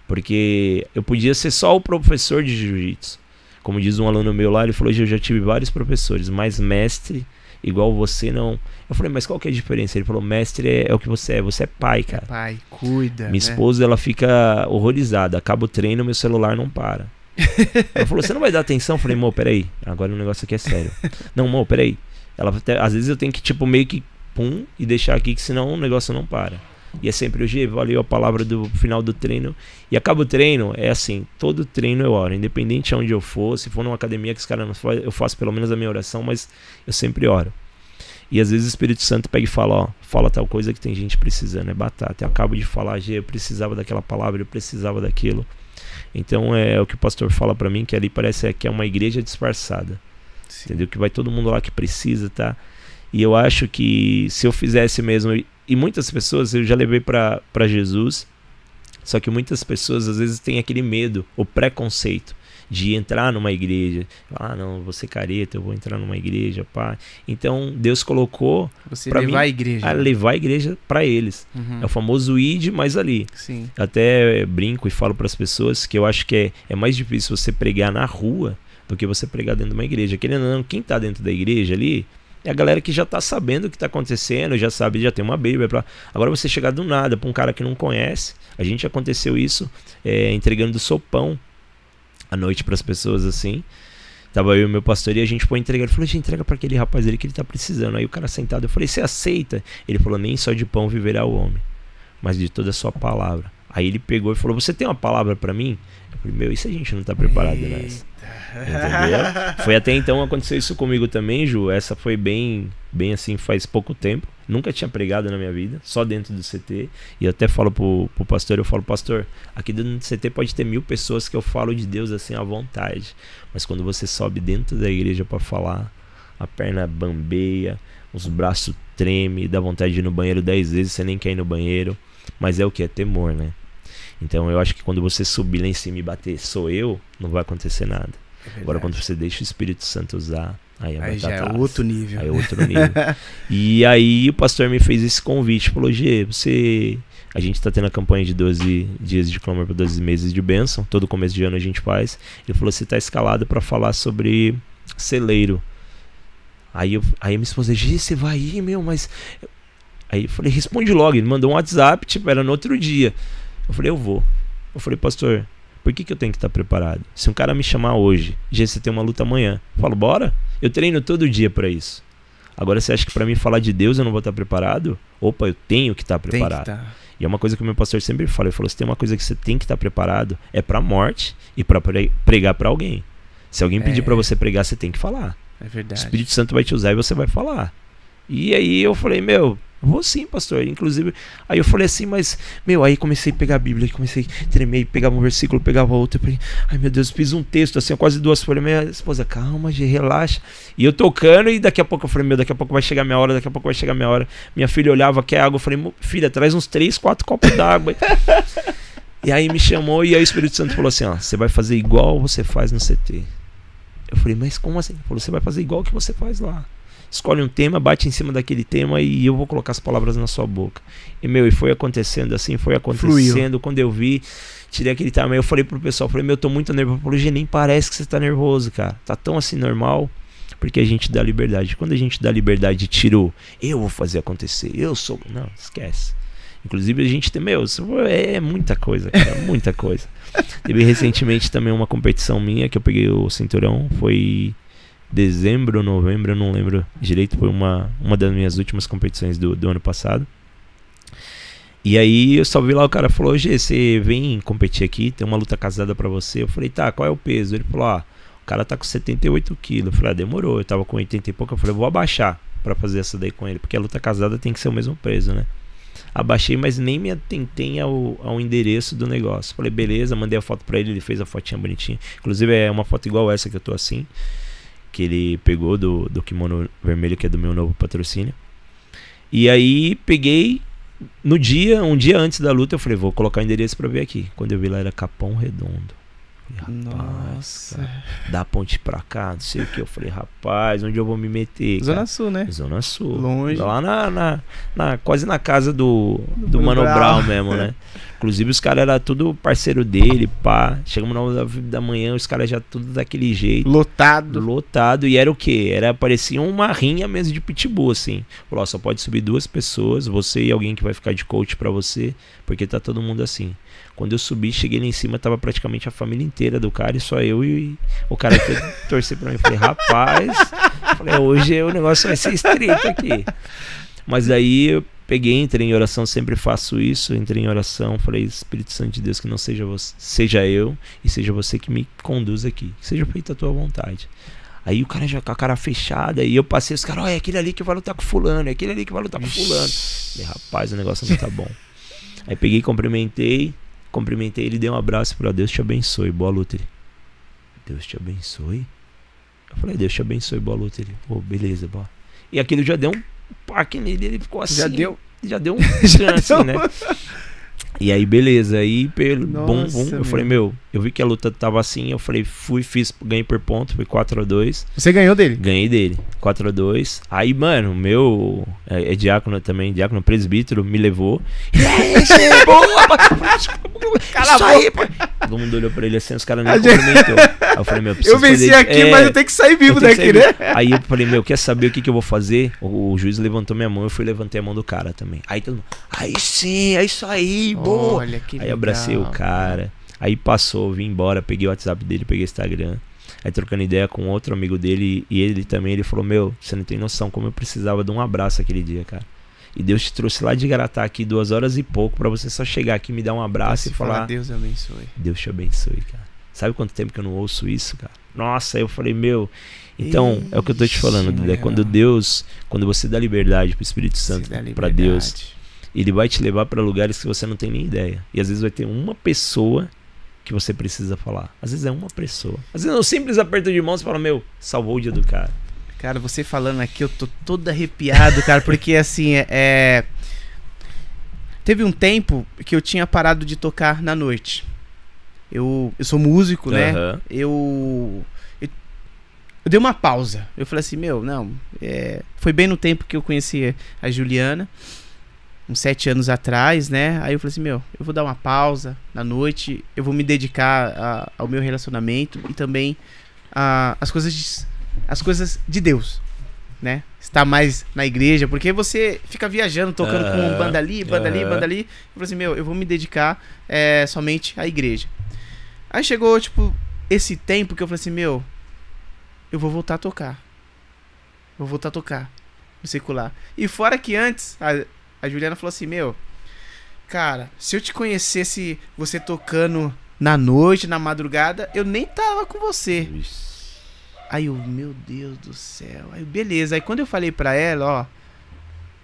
S3: Porque eu podia ser só o professor de jiu-jitsu. Como diz um aluno meu lá, ele falou: eu já tive vários professores, mas mestre igual você não. Eu falei, mas qual que é a diferença? Ele falou: mestre é, é o que você é, você é pai, cara.
S1: Pai, cuida.
S3: Minha
S1: né?
S3: esposa, ela fica horrorizada. Acaba o treino, meu celular não para. Ela falou: Você não vai dar atenção? Eu falei: Mô, peraí. Agora o negócio aqui é sério. Não, Mô, peraí. Ela, até- às vezes eu tenho que, tipo, meio que pum e deixar aqui, que senão o negócio não para. E é sempre o G, valeu a palavra do final do treino. E acaba o treino, é assim: todo treino eu oro, independente de onde eu for. Se for numa academia que os caras não fazem, eu faço pelo menos a minha oração, mas eu sempre oro. E às vezes o Espírito Santo pega e fala, ó, fala tal coisa que tem gente precisando, é batata. Eu acabo de falar, G, eu precisava daquela palavra, eu precisava daquilo. Então é o que o pastor fala pra mim, que ali parece que é uma igreja disfarçada.
S1: Sim.
S3: Entendeu? Que vai todo mundo lá que precisa, tá? E eu acho que se eu fizesse mesmo, e- muitas pessoas eu já levei pra Jesus, só que muitas pessoas às vezes têm aquele medo, o preconceito de entrar numa igreja. Ah, não, ser careta, eu vou entrar numa igreja, pá. Então Deus colocou
S1: Você levar
S3: mim,
S1: a igreja.
S3: a
S1: né?
S3: levar a igreja pra eles.
S1: Uhum.
S3: É o famoso id, mas ali.
S1: Sim.
S3: Até brinco e falo para as pessoas que eu acho que é, é mais difícil você pregar na rua do que você pregar dentro de uma igreja. Querendo ou não, quem tá dentro da igreja ali é a galera que já tá sabendo o que tá acontecendo, já sabe, já tem uma Bíblia pra... Agora você chegar do nada pra um cara que não conhece. A gente aconteceu isso é, entregando sopão à noite para as pessoas assim. Tava eu e meu pastor e a gente foi entregar. Ele falou: gente, entrega para aquele rapaz ali que ele tá precisando. Aí o cara sentado, eu falei: você aceita? Ele falou: nem só de pão viverá o homem, mas de toda a sua palavra. Aí ele pegou e falou: você tem uma palavra para mim? Eu falei: meu, se a gente não tá preparado nessa? Entendeu? Foi até então aconteceu isso comigo também, Ju. Essa foi bem, bem assim, faz pouco tempo. Nunca tinha pregado na minha vida, só dentro do CT. E eu até falo pro, pro pastor, eu falo, pastor, aqui dentro do CT pode ter mil pessoas que eu falo de Deus assim à vontade. Mas quando você sobe dentro da igreja para falar, a perna bambeia, os braços treme, dá vontade de ir no banheiro dez vezes, você nem quer ir no banheiro. Mas é o que? É temor, né? Então eu acho que quando você subir lá em cima e bater, sou eu, não vai acontecer nada. Agora quando você deixa o Espírito Santo usar, aí, a
S1: Aí já é outro nível.
S3: Aí é outro nível. e aí o pastor me fez esse convite, falou: G, você. A gente tá tendo a campanha de 12 dias de clamor para 12 meses de bênção. Todo começo de ano a gente faz. Ele falou: você tá escalado para falar sobre celeiro. Aí, eu, aí minha esposa, G, você vai ir, meu, mas. Aí eu falei, responde logo. Ele mandou um WhatsApp, tipo, era no outro dia. Eu falei, eu vou. Eu falei, pastor, por que, que eu tenho que estar preparado? Se um cara me chamar hoje, G, você tem uma luta amanhã. Eu falo, bora? Eu treino todo dia para isso. Agora você acha que para mim falar de Deus eu não vou estar preparado? Opa, eu tenho que estar
S1: Tem que
S3: preparado.
S1: tá.
S3: E é uma coisa que o meu pastor sempre fala. Ele falou: se tem uma coisa que você tem que estar preparado, é pra morte e pra pre- pregar pra alguém. Se alguém pedir
S1: É.
S3: pra você pregar, você tem que falar.
S1: É
S3: O
S1: verdade.
S3: Espírito Santo vai te usar e você vai falar. E aí eu falei, meu, vou sim, pastor. Inclusive, aí eu falei assim, mas, meu, aí comecei a pegar a Bíblia, comecei a tremer, pegava um versículo, pegava outro. Falei, ai meu Deus, fiz um texto assim, quase duas folhas. Minha esposa, calma, Gê, relaxa. E eu tocando, e daqui a pouco eu falei, meu, daqui a pouco vai chegar minha hora, daqui a pouco vai chegar minha hora. Minha filha olhava, quer água? Eu falei, "Mo- filha, traz uns três, quatro copos d'água. e aí me chamou, e aí o Espírito Santo falou assim: ó, você vai fazer igual você faz no CT. Eu falei, mas como assim? Ele falou, você vai fazer igual que você faz lá. Escolhe um tema, bate em cima daquele tema e eu vou colocar as palavras na sua boca. E meu, e foi acontecendo assim, foi acontecendo.
S1: Fluiu.
S3: Quando eu vi, tirei aquele time, eu falei pro pessoal, falei, meu, eu tô muito nervoso. Falei, "Gê, nem parece que você tá nervoso, cara. Tá tão assim normal. Porque a gente dá liberdade. Quando a gente dá liberdade tirou, eu vou fazer acontecer, eu sou. Não, esquece. Inclusive a gente tem, meu, é muita coisa, cara, muita coisa. Teve recentemente também uma competição minha que eu peguei o cinturão, foi dezembro, novembro, eu não lembro direito, foi uma, uma das minhas últimas competições do, do ano passado. E aí eu só vi lá o cara falou, G, você vem competir aqui, tem uma luta casada pra você. Eu falei, tá, qual é o peso? Ele falou, ah, o cara tá com 78 quilos. Eu falei, ah, demorou, eu tava com 80 e pouco. Eu falei, vou abaixar pra fazer essa daí com ele, porque a luta casada tem que ser o mesmo peso, né? Abaixei, mas nem me atentei ao, ao endereço do negócio. Falei, beleza, mandei a foto pra ele, ele fez a fotinha bonitinha. Inclusive é uma foto igual essa que eu tô assim, que ele pegou do, do kimono vermelho, que é do meu novo patrocínio. E aí peguei, no dia, um dia antes da luta, eu falei, vou colocar o endereço pra ver aqui. Quando eu vi lá era Capão Redondo. Falei, rapaz,
S1: Nossa.
S3: cara, da ponte pra cá, não sei o que. Eu falei, rapaz, onde eu vou me meter?
S1: Zona
S3: cara?
S1: Sul, né?
S3: Zona Sul.
S1: Longe.
S3: Lá na, na, na- quase na casa do, do,
S1: Mano
S3: Mano
S1: Brown.
S3: Brown mesmo, né? Inclusive os caras eram tudo parceiro dele, pá. Chegamos na hora da, manhã, os caras já tudo daquele jeito.
S1: Lotado.
S3: Lotado, e era o quê? Era, parecia uma rinha mesmo de pitbull, assim. Falou, só pode subir duas pessoas, você e alguém que vai ficar de coach pra você, porque tá todo mundo assim. Quando eu subi, cheguei lá em cima, tava praticamente a família inteira do cara, e só eu e o cara que torcer pra mim. Falei, rapaz, falei, hoje o negócio vai ser estreito aqui. Mas daí eu peguei, entrei em oração, sempre faço isso, entrei em oração, falei, Espírito Santo de Deus, que não seja você, seja eu e seja você que me conduz aqui, que seja feita a tua vontade. Aí o cara já com a cara fechada, e eu passei os caras, ó, é aquele ali que vai lutar com fulano, é aquele ali que vai lutar com fulano. Falei, rapaz, o negócio não tá bom. Aí peguei, cumprimentei, cumprimentei, ele deu um abraço para Deus te abençoe, boa luta. Ele, Deus te abençoe? Eu falei, Deus te abençoe, boa luta. Ele, pô, beleza, boa. E aquilo já deu um paque nele, ele ficou assim.
S1: Já deu.
S3: Já deu um chance, né? E aí, beleza. Aí, pelo bom, bom, eu falei, meu, eu vi que a luta tava assim, eu falei, fui, fiz, ganhei por ponto, foi 4x2.
S1: Você ganhou dele?
S3: Ganhei dele, 4x2. Aí, mano, meu é, é diácono também, diácono presbítero, me levou. E aí, você é boa,
S1: Cala
S3: Isso aí, pô. Todo mundo olhou pra ele assim, os caras
S1: gente-
S3: cumprimentou. Aí eu falei, meu, preciso
S1: Eu venci
S3: fazer-
S1: aqui,
S3: É,
S1: mas eu tenho que sair vivo
S3: eu
S1: daqui,
S3: sair
S1: né?
S3: Aí eu falei, meu, quer saber o que, que eu vou fazer? O, o juiz levantou minha mão, eu fui levantei a mão do cara também. Aí todo mundo, aí sim, é isso aí, boa.
S1: Olha que
S3: Aí eu abracei o cara. Aí passou, vim embora, peguei o WhatsApp dele, peguei o Instagram. Aí trocando ideia com outro amigo dele e ele também, ele falou: Meu, você não tem noção como eu precisava de um abraço aquele dia, cara. E Deus te trouxe lá de Garatá aqui duas horas e pouco pra você só chegar aqui, me dar um abraço e falar:
S1: Deus abençoe.
S3: Deus te abençoe, cara. Sabe quanto tempo que eu não ouço isso, cara? Nossa, eu falei, meu. Então, é o que eu tô te falando,
S1: Ixi, legal.
S3: Quando Deus, quando você dá liberdade pro Espírito Santo, pra Deus, ele vai te levar pra lugares que você não tem nem ideia. E às vezes vai ter uma pessoa que você precisa falar. Às vezes é uma pessoa. Às vezes é um simples aperto de mão, você fala, meu, salvou o dia do cara.
S1: Cara, você falando aqui, eu tô todo arrepiado, cara, porque assim, é- é. Teve um tempo que eu tinha parado de tocar na noite. Eu, eu sou músico, né?
S3: Aham.
S1: Eu, eu. eu dei uma pausa. Eu falei assim, meu, não. é, foi bem no tempo que eu conheci a Juliana, uns sete anos atrás, né? Aí eu falei assim, meu, eu vou dar uma pausa na noite, eu vou me dedicar a- ao meu relacionamento e também a- as coisas de, as coisas de Deus, né? Estar mais na igreja, porque você fica viajando, tocando com
S3: Aham,
S1: banda ali, banda ali,
S3: aham.
S1: banda ali. Eu falei assim, meu, eu vou me dedicar é, somente à igreja. Aí chegou, tipo, esse tempo que eu falei assim, meu, eu vou voltar a tocar. Vou voltar a tocar no secular. E fora que antes, a, a Juliana falou assim, meu, cara, se eu te conhecesse você tocando na noite, na madrugada, eu nem tava com você. Aí eu, meu Deus do céu. Aí, beleza. Aí quando eu falei pra ela, ó,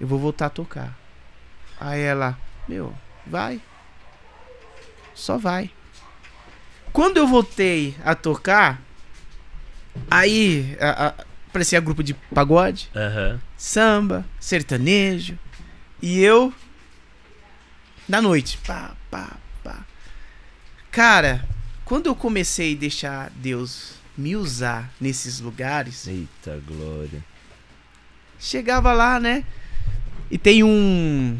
S1: eu vou voltar a tocar. Aí ela, meu, vai. Só vai. Quando eu voltei a tocar, aí a, a, parecia grupo de pagode,
S3: Aham.
S1: samba, sertanejo. E eu na noite, pá, pá, pá. Cara, quando eu comecei a deixar Deus me usar nesses lugares,
S3: Eita glória.
S1: chegava lá, né? E tem um.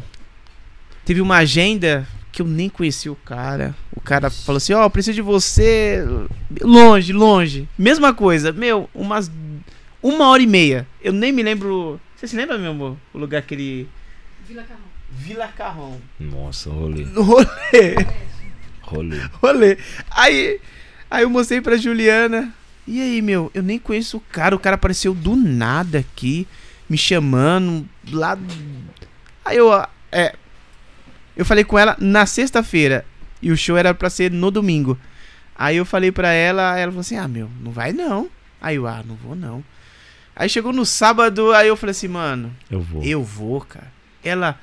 S1: Teve uma agenda que eu nem conhecia o cara. O cara falou assim: Ó, oh, preciso de você. Longe, longe. Mesma coisa. Meu, umas. Uma hora e meia. Eu nem me lembro. Você se lembra, meu amor? O lugar que ele.
S2: Vila Carrão.
S1: Vila Carrão.
S3: Nossa, rolê.
S1: Rolê.
S3: Rolê.
S1: Rolê. Aí. Aí eu mostrei pra Juliana. E aí, meu, eu nem conheço o cara. O cara apareceu do nada aqui, me chamando lá. Aí eu. É. Eu falei com ela na sexta-feira. E o show era pra ser no domingo. Aí eu falei pra ela, ela falou assim: Ah, meu, não vai não. Aí eu, ah, não vou não. Aí chegou no sábado, aí eu falei assim, mano,
S3: Eu vou.
S1: eu vou, cara. Ela,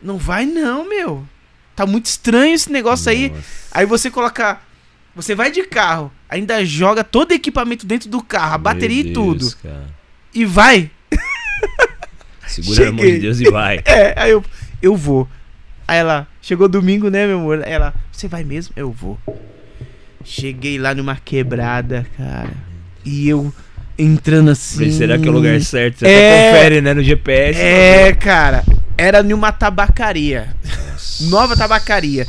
S1: não vai não, meu. Tá muito estranho esse negócio aí.
S3: Nossa.
S1: Aí você coloca. Você vai de carro, ainda joga todo o equipamento dentro do carro, a bateria
S3: Meu
S1: e tudo.
S3: Deus, cara.
S1: E vai.
S3: Segura na mão
S1: Cheguei.
S3: de Deus e vai.
S1: É, aí eu, eu vou. Aí ela, chegou domingo, né, meu amor? Ela, você vai mesmo? Eu vou. Cheguei lá numa quebrada, cara. E eu entrando assim.
S3: Falei, será que é o lugar certo? Você
S1: É.
S3: até confere, né, no GPS.
S1: É, cara. Era numa tabacaria.
S3: Nossa.
S1: Nova tabacaria.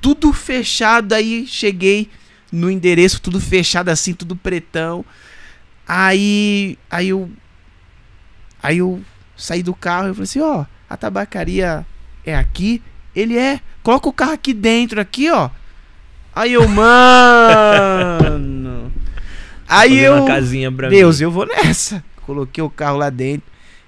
S1: Tudo fechado, aí cheguei no endereço, tudo fechado assim, tudo pretão. Aí. Aí eu. Aí eu saí do carro e falei assim, ó, a tabacaria é aqui. Ele é. Coloca o carro aqui dentro, aqui, ó. Aí eu, mano. Aí eu. Deus,
S3: mim.
S1: eu vou nessa. Coloquei o carro lá dentro,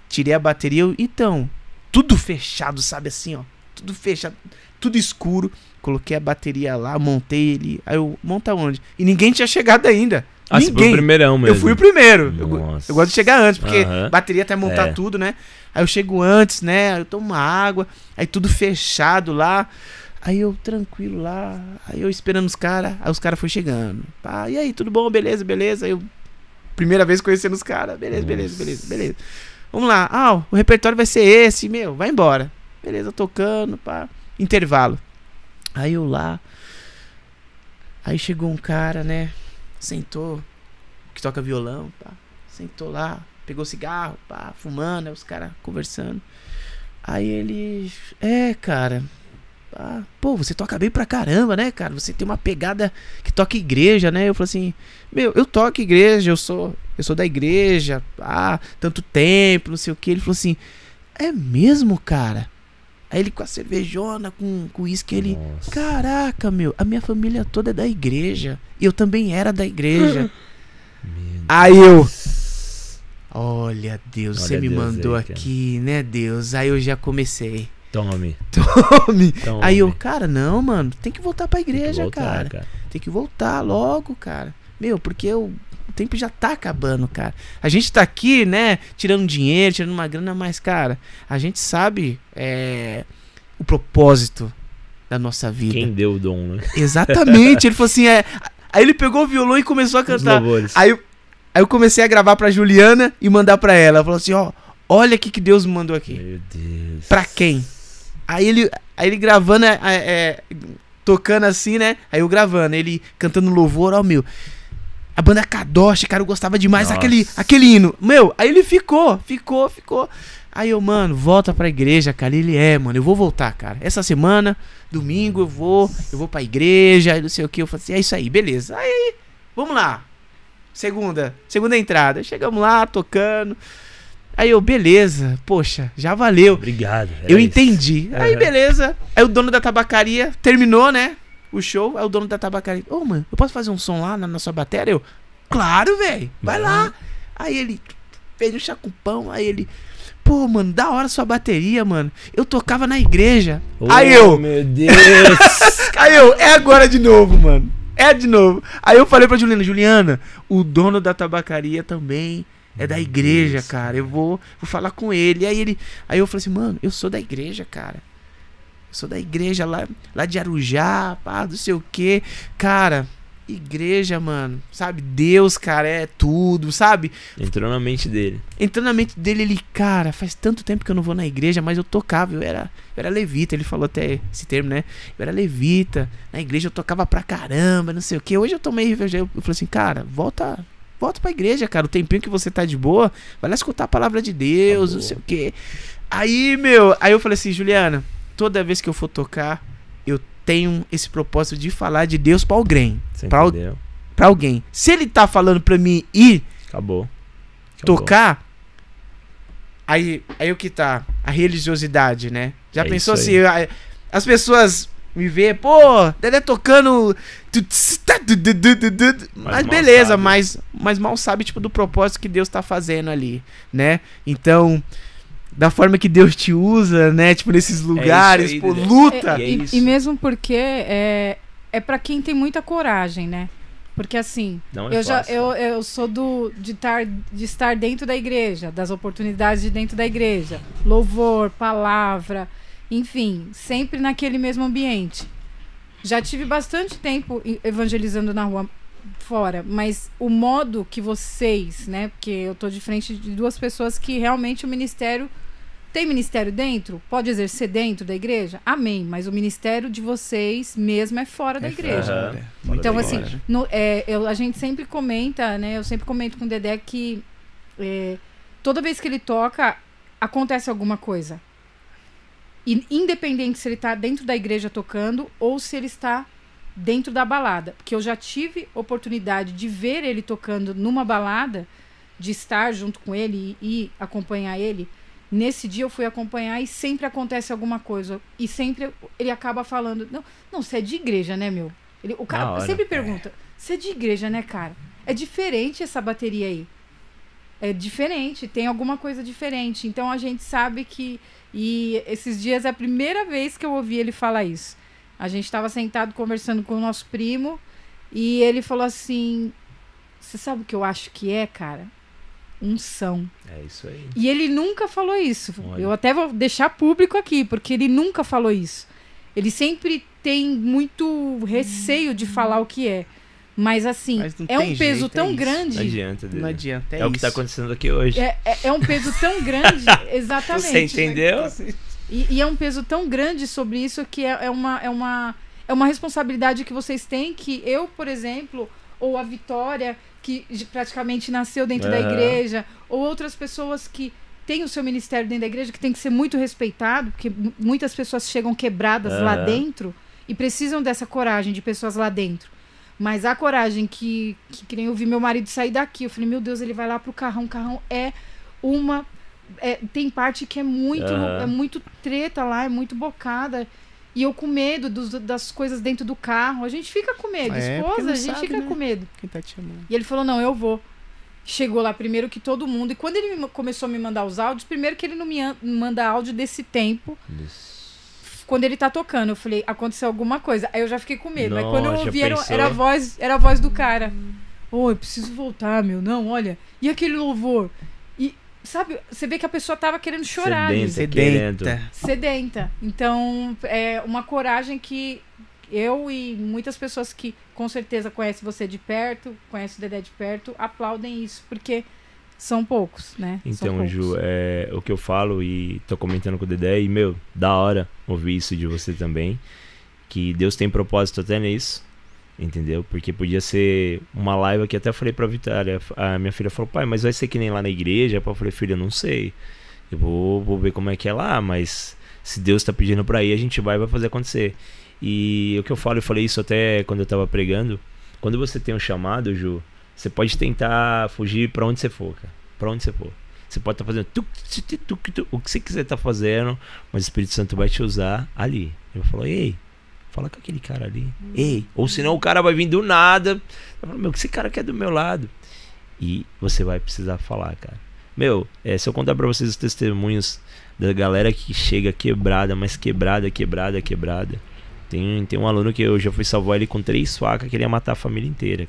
S1: tirei a bateria. eu- então, tudo fechado, sabe assim, ó. Tudo fechado, tudo escuro. Coloquei a bateria lá, montei ele. Aí eu, monta onde? E ninguém tinha chegado ainda.
S3: Ah, você foi o
S1: ninguém.
S3: primeirão mesmo.
S1: Eu fui o primeiro. Eu, eu gosto de chegar antes, porque
S3: Aham.
S1: bateria até montar
S3: É.
S1: tudo, né? Aí eu chego antes, né? Eu tomo uma água, aí tudo fechado lá. Aí eu tranquilo lá, aí eu esperando os caras, aí os caras foram chegando. Pá, e aí, tudo bom? Beleza, beleza. Aí eu, primeira vez conhecendo os caras, beleza, beleza, beleza, beleza. Vamos lá, ah, o repertório vai ser esse, meu, vai embora. Beleza, tocando, pá. Intervalo. Aí eu lá. Aí chegou um cara, né? Sentou, que toca violão, pá. Sentou lá, pegou cigarro, pá, fumando, aí os caras conversando. Aí ele. É, cara. pá, pô, você toca bem pra caramba, né, cara? Você tem uma pegada que toca igreja, né? Eu falei assim, meu, eu toco igreja, eu sou. Eu sou da igreja, há tanto tempo, não sei o que. Ele falou assim, é mesmo, cara? Aí ele com a cervejona, com com uísque, ele.
S3: Nossa.
S1: Caraca, meu, a minha família toda é da igreja. E eu também era da igreja. Aí eu. Olha, Deus,
S3: Olha
S1: você me
S3: Deus
S1: mandou
S3: aí, cara.
S1: aqui, né, Deus? Aí eu já comecei.
S3: Tome.
S1: Tome.
S3: Tome.
S1: Aí eu, cara, não, mano, tem que voltar pra
S3: Tem
S1: igreja,
S3: voltar,
S1: cara. Tem que voltar logo, cara. Meu, porque eu- o tempo já tá acabando, cara. A gente tá aqui, né, tirando dinheiro, tirando uma grana, mas, cara, a gente sabe é, o propósito da nossa vida.
S3: Quem deu o dom, né?
S1: Exatamente. ele falou assim, é. Aí ele pegou o violão e começou a cantar. Aí, eu- aí eu comecei a gravar pra Juliana e mandar pra ela. Ela falou assim, ó, olha o que que Deus me mandou aqui.
S3: Meu Deus.
S1: Pra quem? Aí ele, aí ele gravando, é, é, tocando assim, né? Aí eu gravando, ele cantando louvor, ó, meu. A banda Kadosh, cara, eu gostava demais daquele aquele hino. Meu, aí ele ficou, ficou, ficou. Aí eu, mano, volta pra igreja, cara. Ele é, mano, eu vou voltar, cara. Essa semana, domingo, eu vou, eu vou pra igreja, e não sei o que. Eu falei assim, é isso aí, beleza. Aí, vamos lá. Segunda, segunda entrada. Chegamos lá, tocando. Aí eu, beleza, poxa, já valeu.
S3: Obrigado.
S1: Eu
S3: isso.
S1: entendi. Aí, beleza. Aí o dono da tabacaria terminou, né? O show. Aí o dono da tabacaria. Ô, mano, eu posso fazer um som lá na, na sua bateria? Eu, claro, velho. Vai lá. Aí ele fez um chacupão. Aí ele. Pô, mano, da hora sua bateria, mano. Eu tocava na igreja.
S3: Oh,
S1: aí eu.
S3: Meu Deus.
S1: Aí eu, é agora de novo, mano. É de novo. Aí eu falei pra Juliana, Juliana, o dono da tabacaria também é da igreja,
S3: Deus,
S1: cara. Eu vou, vou falar com ele. Aí ele, aí eu falei assim, mano, eu sou da igreja, cara. Sou da igreja lá, lá de Arujá, pá, não sei o quê. Cara, igreja, mano, sabe? Deus, cara, é tudo, sabe?
S3: Entrou na mente dele.
S1: Entrando na mente dele, ele, cara, faz tanto tempo que eu não vou na igreja, mas eu tocava, eu era, eu era levita, ele falou até esse termo, né? Eu era levita, na igreja eu tocava pra caramba, não sei o que. Hoje eu tomei, eu, eu falei assim, cara, volta, volta pra igreja, cara. O tempinho que você tá de boa, vai lá escutar a palavra de Deus, não
S3: Acabou.
S1: sei o quê. Aí, meu, aí eu falei assim, Juliana, toda vez que eu for tocar, eu tenho esse propósito de falar de Deus pra alguém. Pra? Pra alguém. Se ele tá falando pra mim ir
S3: Acabou. Acabou.
S1: tocar, aí, aí o que tá? A religiosidade, né? Já
S3: É
S1: pensou
S3: isso
S1: assim? As pessoas me vê, pô, Dedé tocando. Mas, beleza,
S3: sabe.
S1: mas, mas mal sabe, tipo, do propósito que Deus tá fazendo ali, né? Então, da forma que Deus te usa, né? Tipo, nesses lugares,
S3: aí,
S1: pô, luta.
S3: E é
S2: e,
S3: isso.
S2: e mesmo porque é, é para quem tem muita coragem, né? Porque assim,
S3: Não é
S2: eu já eu, eu sou do de estar de estar dentro da igreja, das oportunidades de dentro da igreja, louvor, palavra, enfim, sempre naquele mesmo ambiente. Já tive bastante tempo evangelizando na rua fora, mas o modo que vocês, né, porque eu tô de frente de duas pessoas que realmente o ministério tem ministério dentro? Pode exercer dentro da igreja? Amém. Mas o ministério de vocês mesmo é fora da
S1: É
S2: igreja.
S1: fora. Fora
S2: Então,
S1: da
S2: assim,
S1: igreja.
S2: no- é, eu- a gente sempre comenta, né? Eu sempre comento com o Dedé que é, toda vez que ele toca, acontece alguma coisa. E, independente se ele tá dentro da igreja tocando ou se ele está dentro da balada. Porque eu já tive oportunidade de ver ele tocando numa balada, de estar junto com ele e, e acompanhar ele. Nesse dia eu fui acompanhar e sempre acontece alguma coisa. E sempre ele acaba falando: Não, não você é de igreja, né, meu? Ele, o cara
S3: hora.
S2: sempre pergunta: Você é de igreja, né, cara? É diferente essa bateria aí. É diferente, tem alguma coisa diferente. Então a gente sabe que. E esses dias é a primeira vez que eu ouvi ele falar isso. A gente estava sentado conversando com o nosso primo e ele falou assim: Você sabe o que eu acho que é, cara? Unção.
S3: É isso aí.
S2: E ele nunca falou isso.
S3: Olha.
S2: Eu até vou deixar público aqui, porque ele nunca falou isso. Ele sempre tem muito receio de falar o que é. Mas assim,
S1: Mas não
S2: é um peso
S1: jeito, é
S2: tão.
S3: Não
S2: grande.
S3: adianta. Dedé.
S1: Não adianta, é,
S3: É, o que tá
S1: isso.
S3: acontecendo aqui hoje.
S2: É, é, é um peso tão grande,
S3: Você
S2: exatamente.
S3: entendeu?
S2: E, e é um peso tão grande sobre isso que é, é uma, é, uma, é uma responsabilidade que vocês têm que eu, por exemplo, ou a Vitória, que praticamente nasceu dentro da
S3: Aham.
S2: igreja, ou outras pessoas que têm o seu ministério dentro da igreja, que tem que ser muito respeitado, porque mu- muitas pessoas chegam quebradas lá
S3: Aham.
S2: dentro e precisam dessa coragem de pessoas lá dentro. Mas a coragem que, que, que nem eu vi meu marido sair daqui, eu falei, meu Deus, ele vai lá pro carrão, o carrão é uma é, tem parte que é muito é muito treta lá, é muito bocada. E eu com medo dos- das coisas dentro do carro. A gente fica com medo.
S1: É,
S2: Esposa, a gente
S1: sabe,
S2: fica
S1: né?
S2: com medo.
S1: Quem tá te chamando?
S2: E ele falou: não, eu vou. Chegou lá primeiro que todo mundo. E quando ele me- começou a me mandar os áudios, primeiro que ele não me an- manda áudio desse tempo, quando ele tá tocando. Eu falei, aconteceu alguma coisa. Aí eu já fiquei com medo. Aí quando eu
S3: Nossa,
S2: ouvi, era, era a voz, era a voz do cara. Ô, eu preciso voltar, meu. Não, olha. E aquele louvor? Sabe, você vê que a pessoa tava querendo chorar.
S3: Sedenta.
S1: Sedenta.
S2: sedenta. Então, é uma coragem que eu e muitas pessoas que com certeza conhecem você de perto, conhecem o Dedé de perto, aplaudem isso, porque são poucos, né? São
S3: Então,
S2: poucos.
S3: Ju, é o que eu falo e tô comentando com o Dedé, e, meu, da hora ouvir isso de você também. Que Deus tem propósito até nisso, entendeu? Porque podia ser uma live que até falei pra Vitória. A minha filha falou, pai, mas vai ser que nem lá na igreja? Eu falei, filha, não sei. Eu vou, vou ver como é que é lá, mas se Deus tá pedindo pra ir, a gente vai vai fazer acontecer. E o que eu falo, eu falei isso até quando eu tava pregando. Quando você tem um chamado, Ju, você pode tentar fugir pra onde você for, cara. Pra onde você for. Você pode estar fazendo tuc, tuc, o que você quiser estar fazendo, mas o Espírito Santo vai te usar ali. Ele falou, ei, fala com aquele cara ali. Ei, ou senão o cara vai vir do nada. Eu falo, meu, que esse cara quer do meu lado. E você vai precisar falar, cara. Meu, é, se eu contar pra vocês os testemunhos da galera que chega quebrada, mas quebrada, quebrada, quebrada. Tem, tem um aluno que eu já fui salvar ele com três facas que ele ia matar a família inteira.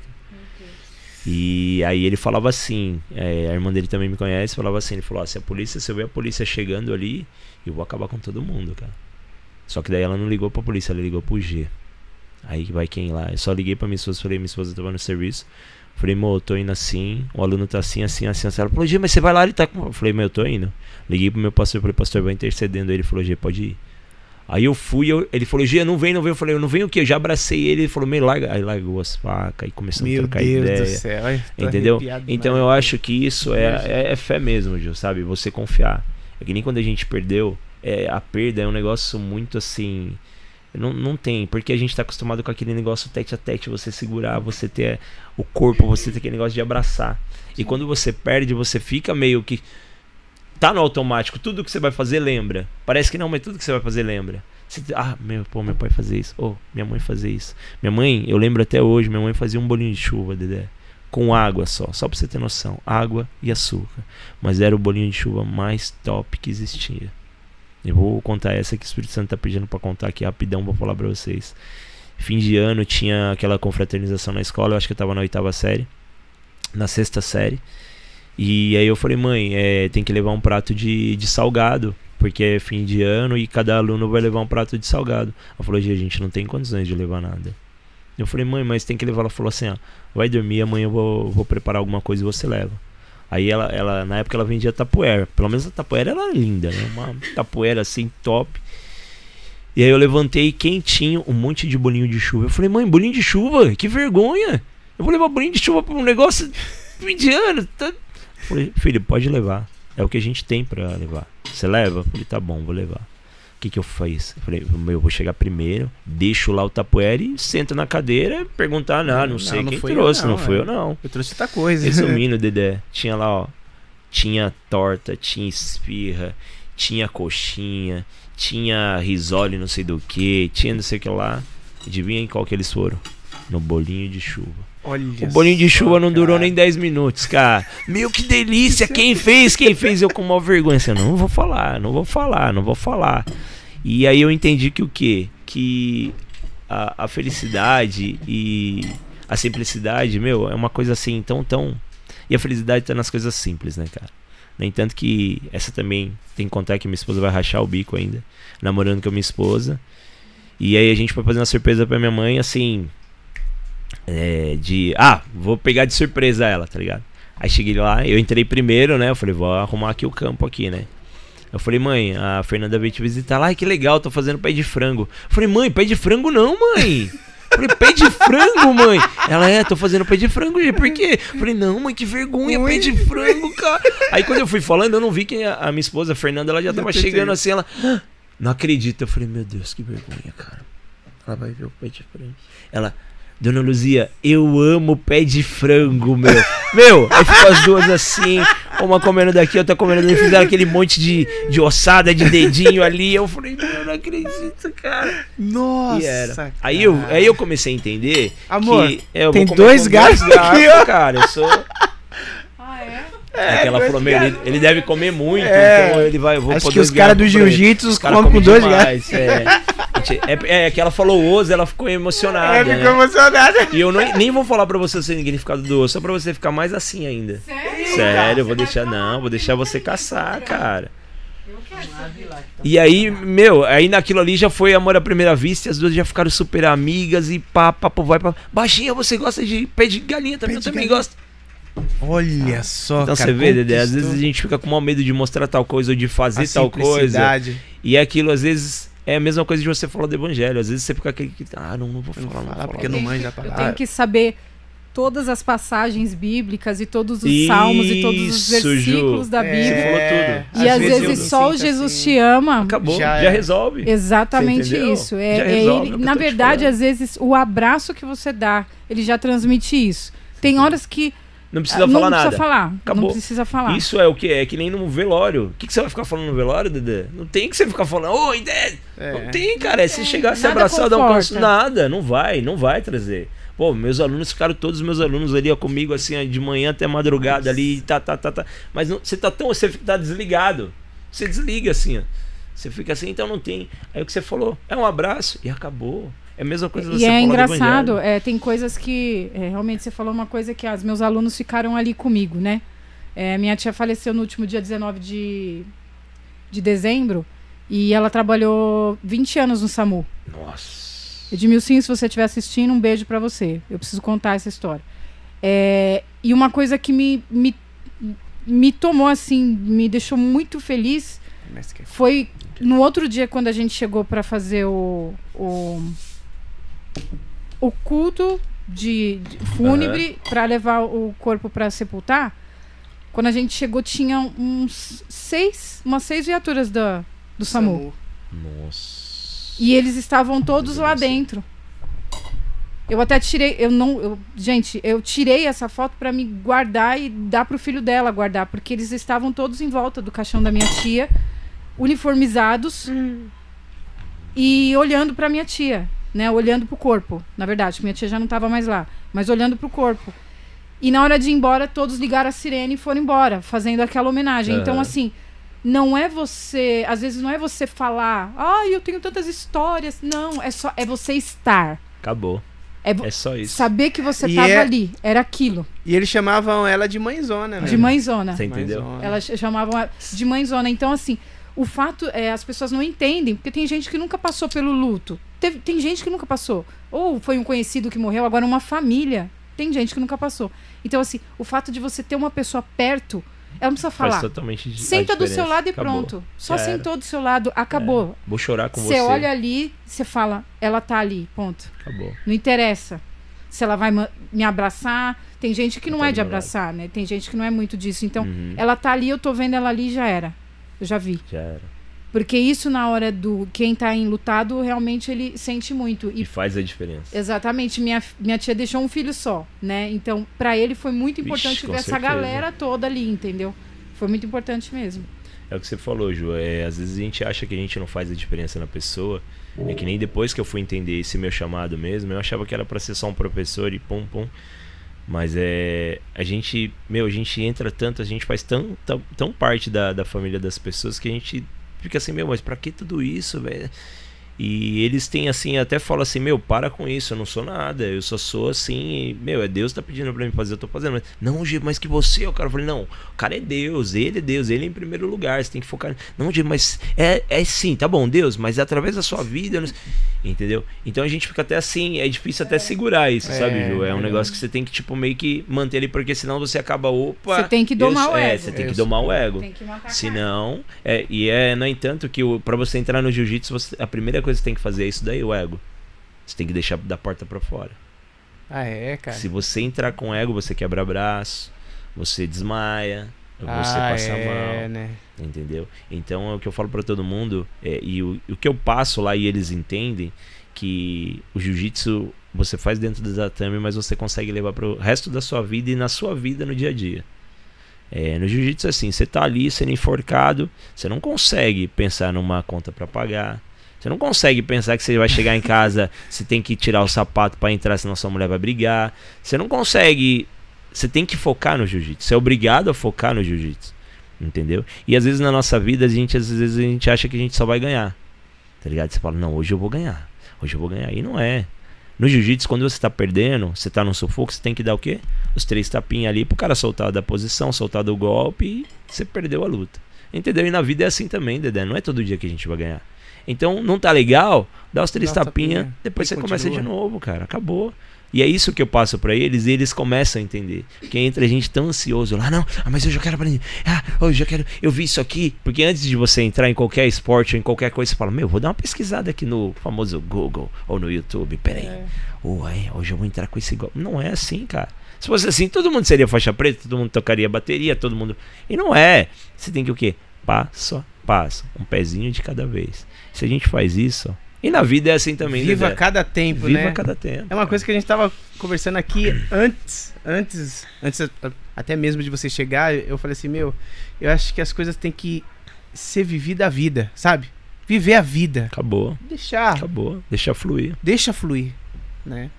S3: E aí ele falava assim, é, a irmã dele também me conhece, falava assim, ele falou, ó, se a polícia, se eu ver a polícia chegando ali, eu vou acabar com todo mundo, cara. Só que daí ela não ligou pra polícia, ela ligou pro G. Aí vai quem lá? Eu só liguei pra minha esposa, falei, minha esposa tava no serviço. Falei, mo, eu tô indo assim, o aluno tá assim, assim, assim, assim. Ela falou, G, mas você vai lá, ele tá com. Eu falei, meu, eu tô indo. Liguei pro meu pastor, falei, pastor, vai intercedendo aí. Ele falou, G, pode ir. Aí eu fui, eu, ele falou, Gia, não vem, não vem. Eu falei, eu não venho o quê? Eu já abracei ele, ele falou, meio larga. Aí largou as facas, aí começamos
S1: Meu
S3: a trocar
S1: Deus
S3: ideia.
S1: do céu. ai,
S3: Entendeu? Então eu acho que isso é, é, é fé mesmo, Gil, sabe? Você confiar. É que nem quando a gente perdeu, é, a perda é um negócio muito assim. Não, não tem, porque a gente tá acostumado com aquele negócio tete a tete, você segurar, você ter o corpo, você ter aquele negócio de abraçar. E quando você perde, você fica meio que. Tá no automático, tudo que você vai fazer lembra. Parece que não, mas tudo que você vai fazer lembra. Você, ah, meu, pô, meu pai fazia isso. Oh, minha mãe fazia isso. Minha mãe, eu lembro até hoje, minha mãe fazia um bolinho de chuva, Dedé. Com água só, só pra você ter noção. Água e açúcar. Mas era o bolinho de chuva mais top que existia. Eu vou contar essa que o Espírito Santo tá pedindo pra contar aqui rapidão pra falar pra vocês. Fim de ano tinha aquela confraternização na escola, eu acho que eu tava na oitava série. Na sexta série. E aí eu falei, mãe, é, tem que levar um prato de, de salgado, porque é fim de ano e cada aluno vai levar um prato de salgado. Ela falou, "Gia, a gente não tem condições de levar nada. Eu falei, mãe, mas tem que levar. Ela falou assim, ó, vai dormir, amanhã eu vou, vou preparar alguma coisa e você leva. Aí ela, ela, na época ela vendia tapoeira. Pelo menos a tapoeira era linda, né? Uma tapoeira assim, top. E aí eu levantei quentinho, um monte de bolinho de chuva. Eu falei, mãe, bolinho de chuva? Que vergonha! Eu vou levar bolinho de chuva pra um negócio mediano. Tá? Falei, filho, pode levar. É o que a gente tem pra levar. Você leva? Falei, tá bom, vou levar. O que, que eu fiz? Eu falei, eu vou chegar primeiro, deixo lá o tapoeira e sento na cadeira perguntar, não, não,
S1: Não,
S3: sei
S1: não
S3: quem
S1: fui eu
S3: trouxe,
S1: não,
S3: não, fui
S1: é.
S3: eu não.
S1: Eu trouxe outra coisa.
S3: Resumindo, Dedé, tinha lá, ó. Tinha torta, tinha esfirra, tinha coxinha, tinha risole não sei do que, tinha não sei o que lá. Adivinha em qual que eles foram? No bolinho de chuva.
S1: Olha
S3: O bolinho de
S1: só,
S3: chuva não durou
S1: cara.
S3: nem 10 minutos, cara. Meu, que delícia! Quem fez? Quem fez? Eu com maior vergonha. Assim, não vou falar, não vou falar, não vou falar. E aí eu entendi que o quê? Que a, a felicidade e a simplicidade, meu, é uma coisa assim tão, tão. E a felicidade tá nas coisas simples, né, cara? No entanto que essa também tem que contar que minha esposa vai rachar o bico ainda, namorando com a minha esposa. E aí a gente foi fazer uma surpresa pra minha mãe, assim. É, de. Ah, vou pegar de surpresa ela, tá ligado? Aí cheguei lá, eu entrei primeiro, né? Eu falei, vou arrumar aqui o campo aqui, né? Eu falei, mãe, a Fernanda veio te visitar lá, ai que legal, tô fazendo pé de frango. Eu falei, mãe, pé de frango não, mãe. Eu falei, pé de frango, mãe. Ela é, tô fazendo pé de frango, gente, por quê? Eu falei, não, mãe, que vergonha, pé de frango, cara. Aí quando eu fui falando, eu não vi que a, a minha esposa, a Fernanda, ela já tava chegando assim, ela. "Ah, Não acredito. Eu falei, meu Deus, que vergonha, cara. Ela vai ver o pé de frango. Ela, Dona Luzia, eu amo pé de frango, meu. Meu, aí ficou as duas assim, uma comendo daqui, outra comendo dali, fizeram aquele monte de, de ossada, de dedinho ali. Eu falei, meu, eu não acredito, cara.
S1: Nossa.
S3: E era.
S1: cara.
S3: Aí eu, aí eu comecei a entender
S1: Amor,
S3: que é, eu
S1: tem
S3: vou comer
S1: dois gatos aqui,
S3: garfos, cara. Eu sou.
S2: Ah, é?
S3: É, que ela falou, meu, ele, ele deve comer muito,
S1: É.
S3: então ele vai. eu Vou
S1: Acho que os caras do jiu-jitsu
S3: Os caras
S1: comem com
S3: comem
S1: dois gatos.
S3: demais, É. É, é que ela falou osso, ela ficou emocionada.
S1: É,
S3: né?
S1: ficou emocionada.
S3: E eu nem, nem vou falar pra você o significado do osso, só pra você ficar mais assim ainda.
S2: Sério?
S3: Sério, eu vou deixar. Não, vou deixar você caçar, cara. E aí, meu, aí naquilo ali já foi amor à primeira vista, e as duas já ficaram super amigas e pá, papo vai pra. Baixinha, você gosta de pé de galinha também?
S1: Pé
S3: Eu também
S1: galinha.
S3: gosto.
S1: Olha só,
S3: Então
S1: cara.
S3: você vê, Dedé, às vezes a gente fica com maior medo de mostrar tal coisa ou de fazer
S1: a
S3: tal coisa. E é aquilo, às vezes, é a mesma coisa de você falar do evangelho. Às vezes você fica aquele que. Ah, não, não vou
S1: Eu não
S3: falar,
S1: vou falar porque
S3: falar.
S1: não manja a
S2: Eu
S1: palavra.
S2: tenho que saber todas as passagens bíblicas e todos os salmos e todos os
S3: Isso, Ju.
S2: versículos da
S3: Você
S2: Bíblia.
S3: falou
S1: É,
S3: tudo.
S2: E às
S1: eu
S2: vezes
S1: me
S2: só o Jesus
S1: assim.
S2: te ama.
S3: Acabou,
S1: Já
S3: já,
S1: é.
S3: resolve.
S2: Exatamente isso. É,
S3: Já
S2: é
S3: resolve
S2: ele-
S3: que eu
S2: na verdade, às vezes, o abraço que você dá, ele já transmite isso. Tem horas que
S3: Não precisa
S2: ah, não
S3: falar
S2: precisa
S3: nada.
S2: falar.
S3: Acabou.
S2: Não precisa falar.
S3: Isso é o que? É que nem no velório. O que, que você vai ficar falando no velório, Dedé? Não tem que você ficar falando, oi, Dedé.
S1: É.
S3: Não tem, cara. É se chegar, se abraçar, dar um canso. Nada, não vai, não vai trazer. Pô, meus alunos ficaram todos os meus alunos ali ó, comigo, assim, de manhã até madrugada ali, tá, tá, tá, tá. Mas não- você tá tão. Você tá desligado. Você desliga assim, ó. Você fica assim, então não tem. Aí o que você falou, é um abraço e acabou. É a mesma coisa
S2: E
S3: você
S2: é
S3: falar do
S2: engraçado, é, tem coisas que. é, realmente você falou uma coisa que os meus alunos ficaram ali comigo, né? É, minha tia faleceu no último dia 19 de, de dezembro e ela trabalhou 20 anos no SAMU.
S3: Nossa.
S2: Edmilson, se você estiver assistindo, um beijo pra você. Eu preciso contar essa história. É, e uma coisa que me, me, me tomou assim, me deixou muito feliz
S1: Kefir.
S2: Foi no outro dia quando a gente chegou pra fazer o, o o culto de, de fúnebre pra levar o corpo pra sepultar. Quando a gente chegou tinha uns seis, umas seis viaturas da do SAMU.
S3: Nossa.
S2: E eles estavam todos lá dentro. Eu até tirei, eu não, eu- gente, eu tirei essa foto pra me guardar e dar pro filho dela guardar, porque eles estavam todos em volta do caixão da minha tia, uniformizados e olhando pra minha tia, né, olhando pro corpo. Na verdade, minha tia já não tava mais lá, mas olhando pro corpo. E na hora de ir embora, todos ligaram a sirene e foram embora, fazendo aquela homenagem. Então,
S3: Aham.
S2: assim, não é você, às vezes não é você falar, ai, eu tenho tantas histórias. Não, é só é você estar.
S3: Acabou.
S2: É,
S3: É só isso.
S2: saber que você
S1: E
S2: tava
S1: é-
S2: ali, era aquilo,
S1: E eles chamavam ela de mãezona, né?
S2: de mãezona.
S3: Você entendeu?
S1: Mãezona.
S2: Elas ch- chamavam ela de mãezona. Então, assim, o fato é as pessoas não entendem, porque tem gente que nunca passou pelo luto. Teve- tem gente que nunca passou. Ou foi um conhecido que morreu, agora uma família. Tem gente que nunca passou. Então, assim, o fato de você ter uma pessoa perto, ela não precisa falar. Senta do seu lado e
S3: Acabou.
S2: pronto. Só
S3: Já
S2: sentou do seu lado, acabou.
S3: Vou chorar com
S2: Você
S3: você.
S2: olha ali, você fala, ela tá ali, ponto.
S3: Acabou.
S2: Não interessa se ela vai me abraçar. Tem gente que não
S3: Tá
S2: é de
S3: meu lado.
S2: abraçar, né? Tem gente que não é muito disso. Então,
S3: Uhum,
S2: ela tá ali, eu tô vendo ela ali, já era. Eu já vi.
S3: Já era.
S2: Porque isso na hora do quem tá enlutado, realmente ele sente muito.
S3: E
S2: E
S3: faz a diferença.
S2: exatamente, minha, minha tia deixou um filho só, né? Então, pra ele foi muito
S3: Vixe,
S2: importante
S3: com
S2: ver essa
S3: certeza.
S2: galera toda ali, entendeu? Foi muito importante mesmo.
S3: É o que você falou, Ju. É, às vezes a gente acha que a gente não faz a diferença na pessoa. É que nem depois que eu fui entender esse meu chamado mesmo, eu achava que era pra ser só um professor e pum pum. Mas é. A gente. Meu, a gente entra tanto, a gente faz tão, tão, tão parte da, da família das pessoas que a gente fica assim, meu, mas pra que tudo isso, velho? E eles têm assim, até falam assim, meu, para com isso, eu não sou nada, eu só sou assim, e, meu, é Deus que tá pedindo pra mim fazer, eu tô fazendo. Mas, não, G, mas que você, o cara falei, não, o cara é Deus, ele é Deus, ele é em primeiro lugar, você tem que focar. Não, G, mas é, é sim, tá bom, Deus, mas é através da sua vida, não entendeu? Então a gente fica até assim, é difícil até segurar isso,
S1: É,
S3: sabe, Ju? É um
S1: é.
S3: negócio que você tem que, tipo, meio que manter ali, porque senão você acaba, opa.
S2: Você tem que domar
S3: eu-
S2: o
S3: É,
S2: ego.
S3: você tem que domar o ego.
S2: Tem que matar a cara.
S3: Se não, é, e é, no entanto, que o, pra você entrar no jiu-jitsu, a primeira coisa que você tem que fazer é isso daí, o ego. Você tem que deixar da porta pra fora.
S1: Ah, é, cara.
S3: Se você entrar com ego, você quebra braço, você desmaia, você
S1: ah,
S3: passa
S1: é,
S3: mal,
S1: né?
S3: entendeu? Então é o que eu falo pra todo mundo, é, e o, o que eu passo lá e eles entendem, que o jiu-jitsu você faz dentro do tatame, mas você consegue levar pro resto da sua vida e na sua vida no dia a dia. É, no jiu-jitsu é assim, você tá ali sendo enforcado, você não consegue pensar numa conta pra pagar. Você não consegue pensar que você vai chegar em casa, você tem que tirar o sapato pra entrar, senão sua mulher vai brigar. Você não consegue. Você tem que focar no jiu-jitsu. Você é obrigado a focar no jiu-jitsu. Entendeu? E às vezes na nossa vida, a gente, às vezes a gente acha que a gente só vai ganhar. Tá ligado? Você fala, não, hoje eu vou ganhar. Hoje eu vou ganhar. E não é. No jiu-jitsu, quando você tá perdendo, você tá num sufoco, você tem que dar o quê? Os três tapinhas ali pro cara soltar da posição, soltar do golpe e você perdeu a luta. Entendeu? E na vida é assim também, Dedé. Não é todo dia que a gente vai ganhar. Então, não tá legal? Dá os três tapinhas,
S1: tapinha
S3: depois você começa de
S1: continua.
S3: novo, cara. Acabou. E é isso que eu passo pra eles e eles começam a entender. Porque entra gente tão ansioso lá, não, ah, mas eu já quero aprender. Ah, eu já quero, eu vi isso aqui. Porque antes de você entrar em qualquer esporte ou em qualquer coisa, você fala, meu, vou dar uma pesquisada aqui no famoso Google ou no YouTube. Peraí.
S1: É.
S3: Ué, hoje eu vou entrar com esse golpe. Não é assim, cara. Se fosse assim, todo mundo seria faixa preta, todo mundo tocaria bateria, todo mundo. E não é. Você tem que o quê? Passo a passo. Um pezinho de cada vez. Se a gente faz isso. E na vida é assim também,
S1: Viva
S3: Dedé.
S1: cada tempo,
S3: Viva
S1: né?
S3: cada tempo.
S1: É uma coisa que a gente tava conversando aqui antes, antes, antes até mesmo de você chegar, eu falei assim, meu, eu acho que as coisas têm que ser vivida a vida, sabe? Viver a vida.
S3: Acabou.
S1: Deixar,
S3: Acabou. Deixa fluir.
S1: deixa fluir, né?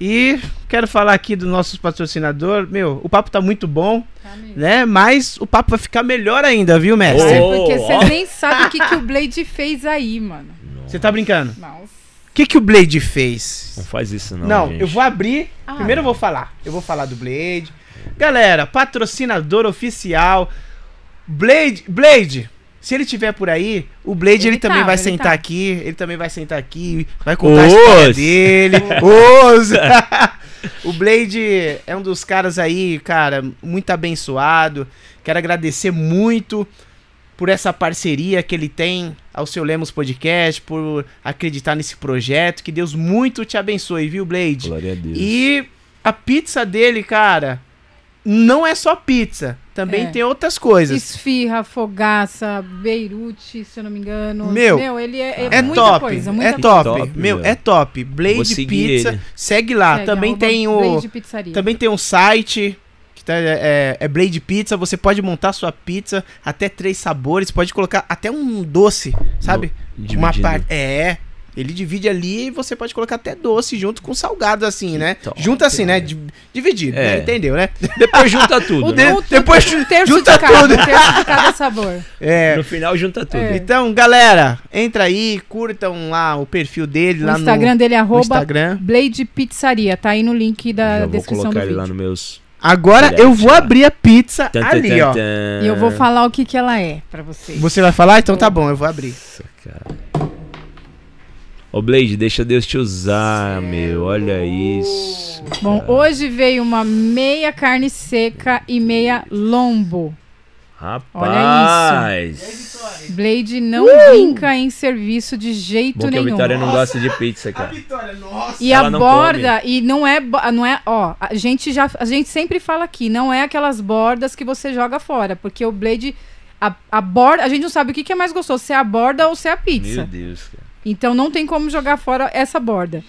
S1: E quero falar aqui do nosso patrocinador, meu, o papo tá muito bom,
S2: Tá mesmo.
S1: né? Mas o papo vai ficar melhor ainda, viu, mestre?
S2: É porque
S3: ó.
S2: vocês nem sabem o que, que o Blade fez aí, mano.
S1: Você tá brincando?
S2: Nossa.
S1: O que que o Blade fez?
S3: Não faz isso não,
S1: Não,
S3: gente.
S1: eu vou abrir.
S2: Ah.
S1: Primeiro eu vou falar. Eu vou falar do Blade. Galera, patrocinador oficial. Blade, Blade. Se ele tiver por aí, o Blade ele,
S2: Ele
S1: também
S2: tá,
S1: vai
S2: ele
S1: sentar
S2: tá.
S1: aqui. Ele também vai sentar aqui, vai contar a
S3: Os.
S1: história dele. Os. o Blade é um dos caras aí, cara, muito abençoado. Quero agradecer muito por essa parceria que ele tem ao seu Lemos Podcast, por acreditar nesse projeto. Que Deus muito te abençoe, viu, Blade?
S3: Glória a Deus.
S1: E a pizza dele, cara, não é só pizza. Também
S2: É.
S1: tem outras coisas.
S2: Esfirra, fogaça, beirute, se eu não me engano.
S1: Meu,
S2: ele é,
S1: É
S2: muita
S1: top,
S2: coisa, muita
S1: é
S2: coisa.
S1: top,
S3: Top,
S1: meu,
S3: meu.
S1: é top. Blade Pizza,
S3: ele.
S1: segue lá.
S2: Segue,
S1: também tem o, também tem um site que tá, é, é Blade Pizza. Você pode montar sua pizza até três sabores. Pode colocar até um doce, sabe? Uma
S3: Dividido.
S1: parte. É. Ele divide ali e você pode colocar até doce junto com salgado, assim, né?
S3: top,
S1: Junto assim, né?
S3: né?
S1: Di- Dividido,
S3: É.
S1: né? Entendeu, né?
S3: Depois junta tudo,
S2: O
S3: né?
S2: um-
S1: Depois
S2: um terço
S1: junta
S2: de cada,
S1: tudo.
S2: Um terço de cada sabor.
S1: É.
S3: No final junta tudo.
S2: É.
S1: Então, galera, entra aí, curtam lá o perfil dele
S2: O
S1: lá
S2: Instagram dele é
S1: no, no
S2: arroba
S1: Instagram.
S2: Blade Pizzaria. Tá aí no link da
S3: Já vou
S2: descrição do
S3: colocar ele
S2: vídeo.
S3: lá no meus.
S1: Agora eu vou abrir a pizza
S3: tan,
S1: ali,
S3: tan,
S1: ó.
S3: tan.
S2: E eu vou falar o que, que ela é pra vocês.
S1: Você vai falar? Então tá bom, eu vou abrir.
S3: Nossa, cara. Ô Blade, deixa Deus te usar, meu. Olha isso.
S2: Bom, hoje veio uma meia carne seca e meia lombo.
S3: Rapaz.
S2: Blade não brinca em serviço de jeito
S3: Bom que a
S2: nenhum.
S3: Vitória não gosta de pizza, cara.
S1: Vitória, nossa.
S2: E
S3: Ela
S2: a
S3: não
S2: borda, e não é, não é, ó, a gente já, a gente sempre fala aqui, não é aquelas bordas que você joga fora, porque o Blade, a, a borda, a gente não sabe o que, que é mais gostoso, se é a borda ou se é a pizza.
S3: Meu Deus, cara.
S2: Então não tem como jogar fora essa borda.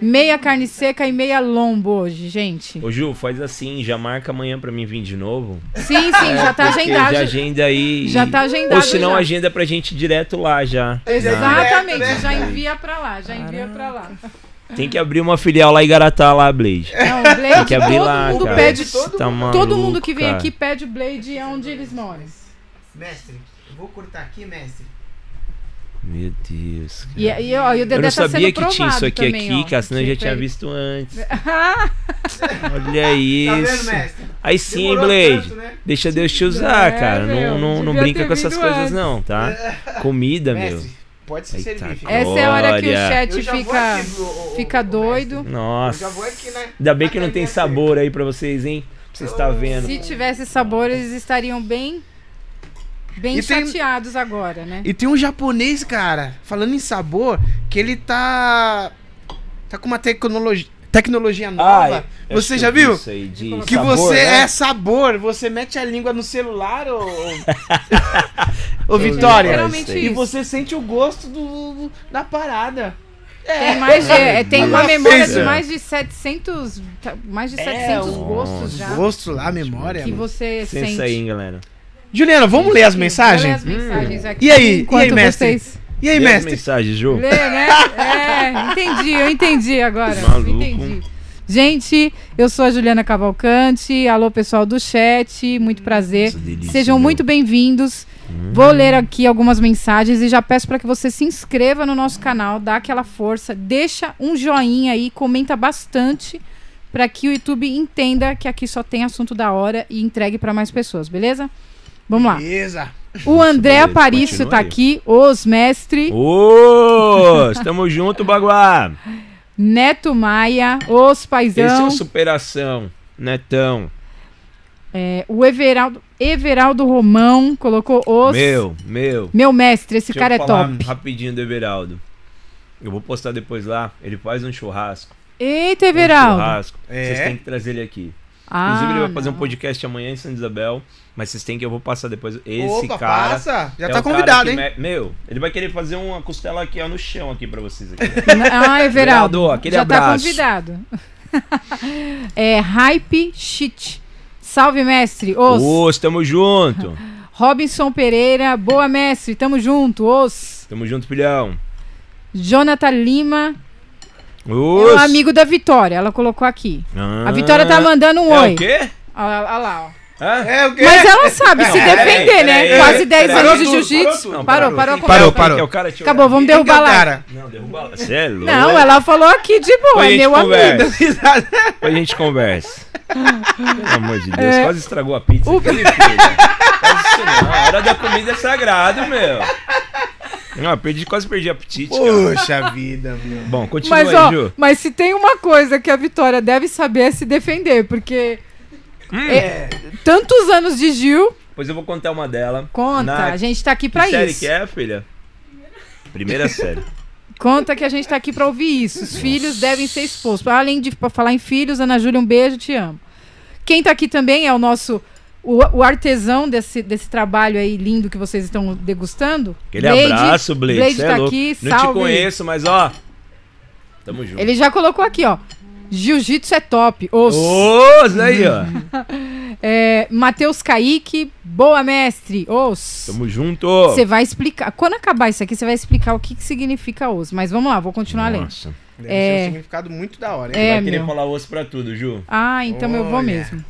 S2: Meia carne seca e meia lombo hoje, gente.
S3: Ô Ju, faz assim, já marca amanhã pra mim vir de novo.
S2: Sim, sim, já tá agendado.
S3: Já agenda aí.
S2: Já tá agendado
S3: Ou se não, agenda pra gente ir direto lá já.
S2: Exatamente,
S1: né?
S2: já envia pra lá, já envia pra lá.
S3: Tem que abrir uma filial lá em Garatá, lá, Blade.
S2: Não, o Blade,
S3: Tem que abrir
S2: todo
S3: lá,
S2: mundo
S3: cara.
S2: pede,
S1: Todo
S3: Tá
S2: todo
S3: maluco,
S2: mundo que vem
S3: cara.
S2: aqui pede o Blade onde eles moram.
S1: Mestre, eu vou cortar aqui, mestre.
S3: Meu Deus, cara.
S2: E, e, ó, e o
S3: Eu
S2: Dedé
S3: não
S2: tá
S3: sabia
S2: sendo
S3: que tinha isso aqui,
S2: também,
S3: aqui,
S2: ó.
S3: cara, senão eu já tinha
S2: ele-
S3: visto antes. Olha
S1: Tá
S3: isso.
S1: vendo, mestre?
S3: Aí sim,
S1: Demorou
S3: Blade.
S1: tanto, né?
S3: Deixa Deus te usar,
S2: É,
S3: cara.
S2: meu,
S3: Não, não, não brinca com essas coisas,
S2: antes.
S3: não, tá? Comida, meu.
S1: Mestre, pode se
S3: Eita,
S1: servir. fica-
S3: cara.
S2: Essa é a hora que o chat
S1: Eu
S2: fica,
S1: aqui, o- o-
S2: fica
S1: o-
S2: doido.
S1: Eu
S3: Nossa.
S1: já vou aqui, né?
S3: Ainda bem que não tem sabor aí pra vocês, hein? Pra vocês estar vendo.
S2: Se tivesse sabor, eles estariam bem, bem
S1: E tem-
S2: chateados agora, né?
S1: E tem um japonês, cara, falando em sabor, que ele tá. Tá com uma tecnologia, tecnologia nova. você já viu?
S3: Isso aí de
S1: Que
S3: sabor,
S1: você
S3: né?
S1: é sabor, você mete a língua no celular, ô. ô Vitória.
S2: literalmente
S1: E
S2: isso.
S1: você sente o gosto do, do- da parada. É.
S2: Tem, mais de, é, tem uma memória de mais de 700, tá, mais de 700
S1: um-
S2: gostos já.
S1: Gosto lá, memória.
S2: Que
S1: mano.
S2: você
S3: Sensa
S2: sente.
S3: aí, hein, galera.
S1: Juliana, vamos ler as
S2: Vou ler
S1: mensagens?
S2: as mensagens aqui.
S1: E aí? E aí, mestre?
S2: vocês
S1: E aí,
S3: Lê as
S1: mestre?
S3: mensagens, Ju.
S2: Lê, né? É, entendi, eu entendi agora.
S3: Maluco.
S2: Entendi. Gente, eu sou a Juliana Cavalcante. Alô, pessoal do chat, muito prazer.
S3: Nossa, delícia,
S2: Sejam
S3: meu.
S2: muito bem-vindos. Vou ler aqui algumas mensagens e já peço para que você se inscreva no nosso canal, dá aquela força, deixa um joinha aí, comenta bastante para que o YouTube entenda que aqui só tem assunto da hora e entregue para mais pessoas, beleza? Vamos lá.
S1: Beleza.
S2: O André Aparício tá aqui, os mestre,
S3: Ô, estamos junto, Baguá.
S2: Neto Maia, os
S3: Esse é o superação, Netão.
S2: é, o Everaldo, Everaldo Romão colocou os
S3: Meu, meu.
S2: meu mestre, esse
S3: Deixa
S2: cara
S3: eu
S2: é
S3: falar
S2: top.
S3: rapidinho do Everaldo. Eu vou postar depois lá. Ele faz um churrasco.
S2: Eita,
S3: Um
S2: Everaldo.
S3: churrasco.
S1: É?
S3: Vocês têm que trazer ele aqui.
S2: Ah,
S3: Inclusive, ele vai fazer um
S2: não.
S3: podcast amanhã em Santa Isabel. Mas vocês têm que eu vou passar depois. Esse
S1: Opa,
S3: cara.
S1: passa. Já
S3: é
S1: tá convidado, hein?
S3: me- Meu, ele vai querer fazer uma costela aqui, ó, no chão aqui pra vocês aqui.
S2: Ah, Everaldo,
S3: Everaldo, aquele
S2: já tá
S3: abraço.
S2: convidado. é, Hype Shit. Salve, mestre. Os.
S3: Ô, estamos junto.
S2: Robinson Pereira. Boa, mestre. Tamo junto. Os.
S3: Tamo junto, filhão.
S2: Jonathan Lima. É
S3: Os.
S2: o amigo da Vitória. Ela colocou aqui. A Vitória tá
S3: Ah,
S2: mandando um
S3: é
S2: oi.
S3: o quê?
S2: Olha olha lá, ó.
S3: Hã?
S1: É o quê?
S2: Mas ela sabe se defender, né? Quase 10
S3: peraí.
S2: anos de jiu-jitsu.
S1: parou.
S2: Parou, parou, parou.
S1: Parou,
S2: Acabou, vamos derrubar lá.
S1: cara?
S3: Não, derruba lá. Você é louco.
S2: Não, ela falou aqui de boa.
S3: Depois a
S2: É
S3: gente
S2: meu
S3: conversa.
S2: amigo.
S3: Depois a gente conversa. Pelo amor de Deus,
S2: É.
S3: quase estragou a pizza.
S2: O-
S3: que ele fez, não. A hora da comida é sagrado, meu. Não, perdi, quase perdi apetite, cara.
S1: Poxa vida, meu.
S3: Bom, continua
S2: Mas,
S3: aí,
S2: ó,
S3: Ju.
S2: mas se tem uma coisa que a Vitória deve saber é se defender, porque
S3: Hum.
S2: é, tantos anos de Gil
S3: Pois eu vou contar uma dela.
S2: Conta,
S3: Na-
S2: a gente tá aqui
S3: Que
S2: pra
S3: série
S2: isso.
S3: que é, filha? Primeira série.
S2: Conta que a gente tá aqui pra ouvir isso. Os filhos devem ser expostos. Além de pra falar em filhos, Ana Júlia, um beijo, te amo. Quem tá aqui também é o nosso. O, o artesão desse, desse trabalho aí lindo que vocês estão degustando.
S3: Aquele
S2: Blade.
S3: abraço, Blade.
S2: Blade
S3: é
S2: tá
S3: louco.
S2: aqui,
S3: Não te
S2: salve.
S3: conheço, mas ó. Tamo junto.
S2: Ele já colocou aqui, ó. Jiu-jitsu é top. Os.
S3: Isso aí, ó.
S2: É, Matheus Kaique, boa mestre. Os.
S3: Tamo junto.
S2: Você vai explicar. Quando acabar isso aqui, você vai explicar o que, que significa os. Mas vamos lá, vou continuar lendo.
S3: Nossa.
S1: Deve
S2: É.
S1: ser um significado muito da hora, hein?
S2: É,
S3: vai querer
S2: meu.
S3: falar osso pra tudo, Ju.
S2: Ah, então eu vou
S1: Olha.
S2: mesmo.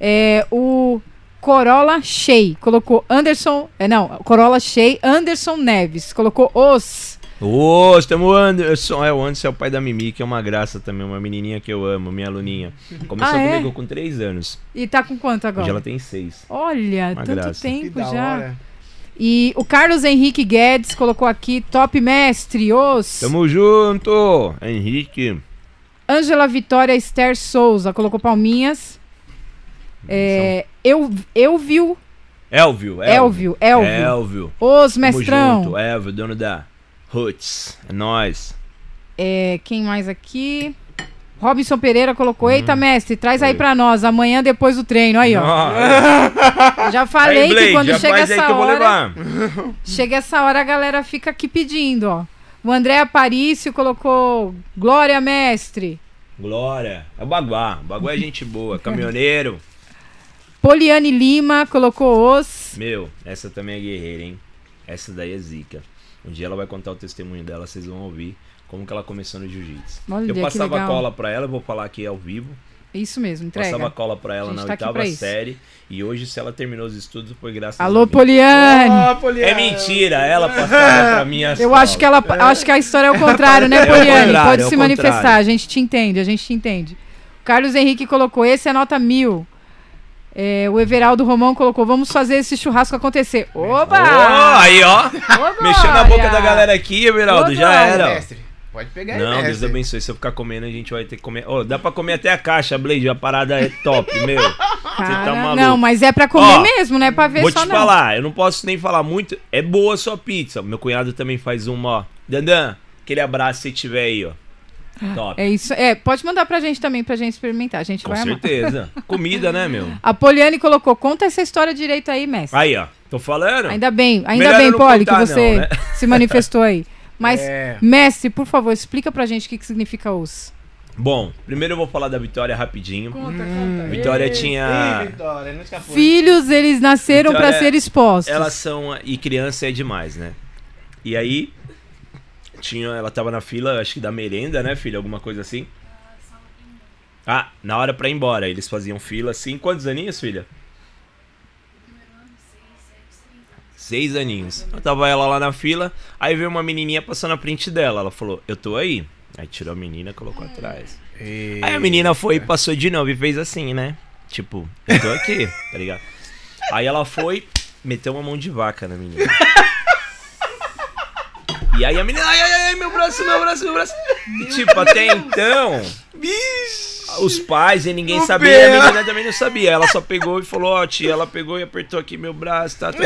S2: É, o Corolla Shea colocou Anderson. É, não, Corolla Shea Anderson Neves colocou os.
S3: Ô, tamo Anderson. É, o Anderson é o pai da Mimi, que é uma graça também, uma menininha que eu amo, minha aluninha. Começou
S2: Ah, é?
S3: comigo com 3 anos.
S2: E tá com quanto agora?
S3: Hoje ela tem 6.
S2: Olha,
S3: Uma
S2: tanto
S3: graça.
S2: Tempo já.
S1: hora.
S2: E o Carlos Henrique Guedes colocou aqui top mestre os.
S3: Tamo junto, Henrique.
S2: Ângela Vitória Esther Souza colocou palminhas. É, eu, eu viu
S3: Elvio,
S2: Elvio, Elvio.
S3: Elvio.
S2: Os
S3: Tamo
S2: mestrão.
S3: junto, Elvio, dono da Roots. É nóis.
S2: É, quem mais aqui? Robinson Pereira colocou: Eita, mestre, traz aí pra nós, amanhã depois do treino. Aí, ó.
S3: Nossa.
S2: Já falei
S3: Aí, Blade,
S2: que quando chega essa hora. Chega essa hora, a galera fica aqui pedindo, ó. O André Aparício colocou Glória Mestre.
S3: Glória. É o Baguá. O Baguá é gente boa. Caminhoneiro.
S2: Poliane Lima colocou os.
S3: Meu, essa também é guerreira, hein? Essa daí é zica. Um dia ela vai contar o testemunho dela, vocês vão ouvir como que ela começou no jiu-jitsu. Eu passava cola pra ela, eu vou falar aqui ao vivo.
S2: Isso mesmo, entrega.
S3: Passava cola pra
S2: A
S3: ela na
S2: tá
S3: oitava série. E hoje, se ela terminou os estudos, foi graças
S2: Alô,
S3: a mim.
S2: Poliane.
S1: Ó, Poliana.
S3: É mentira, ela passava pra mim as
S2: Eu acho que ela, acho que a história é o contrário, né,
S3: É o
S2: Poliane? Pode
S3: é o
S2: se manifestar, a gente te entende, a gente te entende. Carlos Henrique colocou, esse é nota mil. É, o Everaldo Romão colocou, vamos fazer esse churrasco acontecer. Oba!
S3: Ô, aí, ó.
S2: Ô,
S3: Mexeu na boca da galera aqui, Everaldo.
S2: Ô,
S3: Já era.
S1: Mestre, pode pegar aí,
S3: Não, Deus abençoe. Se eu ficar comendo, a gente vai ter que comer. Ô, dá pra comer até a caixa, Blade. A parada é top, meu.
S2: Cara,
S3: tá maluco.
S2: Não, mas é pra comer
S3: Ó,
S2: mesmo, não é pra ver
S3: Vou
S2: só
S3: te
S2: não.
S3: falar, eu não posso nem falar muito. É boa a sua pizza. Meu cunhado também faz uma, ó. Dandan, aquele abraço se tiver aí, ó. Top.
S2: É isso, é, pode mandar pra gente também, pra gente experimentar, a gente
S3: Com
S2: vai amar.
S3: certeza. Comida, né, meu?
S2: A Poliane colocou, conta essa história direito aí, mestre.
S3: Aí, ó. Tô falando.
S2: Ainda bem, ainda
S3: Melhor
S2: bem, Poli, que
S3: contar,
S2: você
S3: não, né?
S2: se manifestou aí. Mas,
S1: É.
S2: mestre, por favor, explica pra gente o que, que significa os.
S3: Bom, primeiro eu vou falar da Vitória rapidinho.
S2: Conta, conta.
S3: Vitória
S1: Ei,
S3: tinha.
S1: Vitória, não.
S2: Filhos, eles nasceram pra
S3: Vitória,
S2: ser expostos.
S3: Elas são. E criança é demais, né? E aí. Tinha, ela tava na fila, acho que da merenda, né, filha? Alguma coisa assim. Ah, na hora pra ir embora. Eles faziam fila assim. Quantos aninhos, filha? Seis aninhos. Eu tava ela lá na fila. Aí veio uma menininha passando a frente dela. Ela falou, eu tô aí. Aí tirou a menina colocou atrás. Aí a menina foi e passou de novo e fez assim, né? Tipo, eu tô aqui, tá ligado? Aí ela foi, meteu uma mão de vaca na menina. E aí a menina, ai, ai, ai, meu braço, meu braço, meu braço. E tipo, até então, os pais e ninguém
S1: O
S3: sabia,
S1: Bel.
S3: a menina também não sabia. Ela só pegou e falou, ó, tia, ela pegou e apertou aqui meu braço, tá? tá.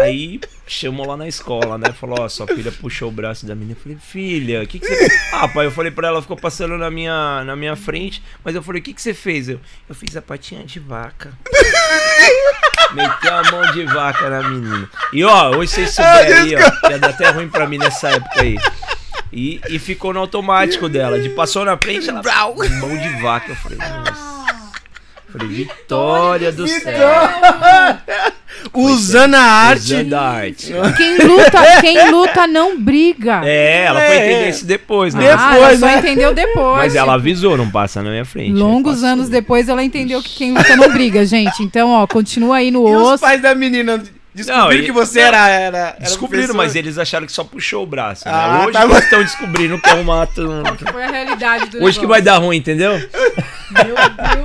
S3: Aí chamou lá na escola, né? Falou, ó, sua filha puxou o braço da menina. Eu falei, filha, o que, que você fez? Ah, pai, eu falei pra ela, ficou passando na minha, na minha frente, mas eu falei, o que, que você fez? Eu, eu fiz a patinha de vaca. Meteu a mão de vaca na menina. E ó, hoje vocês souberem aí, ó, ia dar até ruim pra mim nessa época aí. E, e ficou no automático dela. De passou na frente, ela. Mão de vaca. Eu falei, nossa. Eu Falei, Vitória do céu.
S1: Usando a arte.
S3: Usando a arte.
S2: Quem luta, quem luta não briga.
S3: É, ela foi
S1: É.
S3: entender isso depois, né?
S2: ah, ela
S1: depois,
S2: só
S1: né?
S2: entendeu depois.
S3: Mas ela avisou, não passa na minha frente.
S2: Longos anos depois ela entendeu que quem luta não briga, gente. Então, ó, continua aí no
S1: E os
S2: osso.
S1: pais da menina descobriram
S3: Não,
S1: que você
S3: não.
S1: era, era, era
S3: Descobriram,
S1: professor?
S3: mas eles acharam que só puxou o braço. Né?
S1: Ah,
S3: Hoje
S1: tá
S3: eles estão descobrindo que é um mato.
S2: Que foi a realidade do
S3: Hoje que vai dar ruim, entendeu?
S2: Meu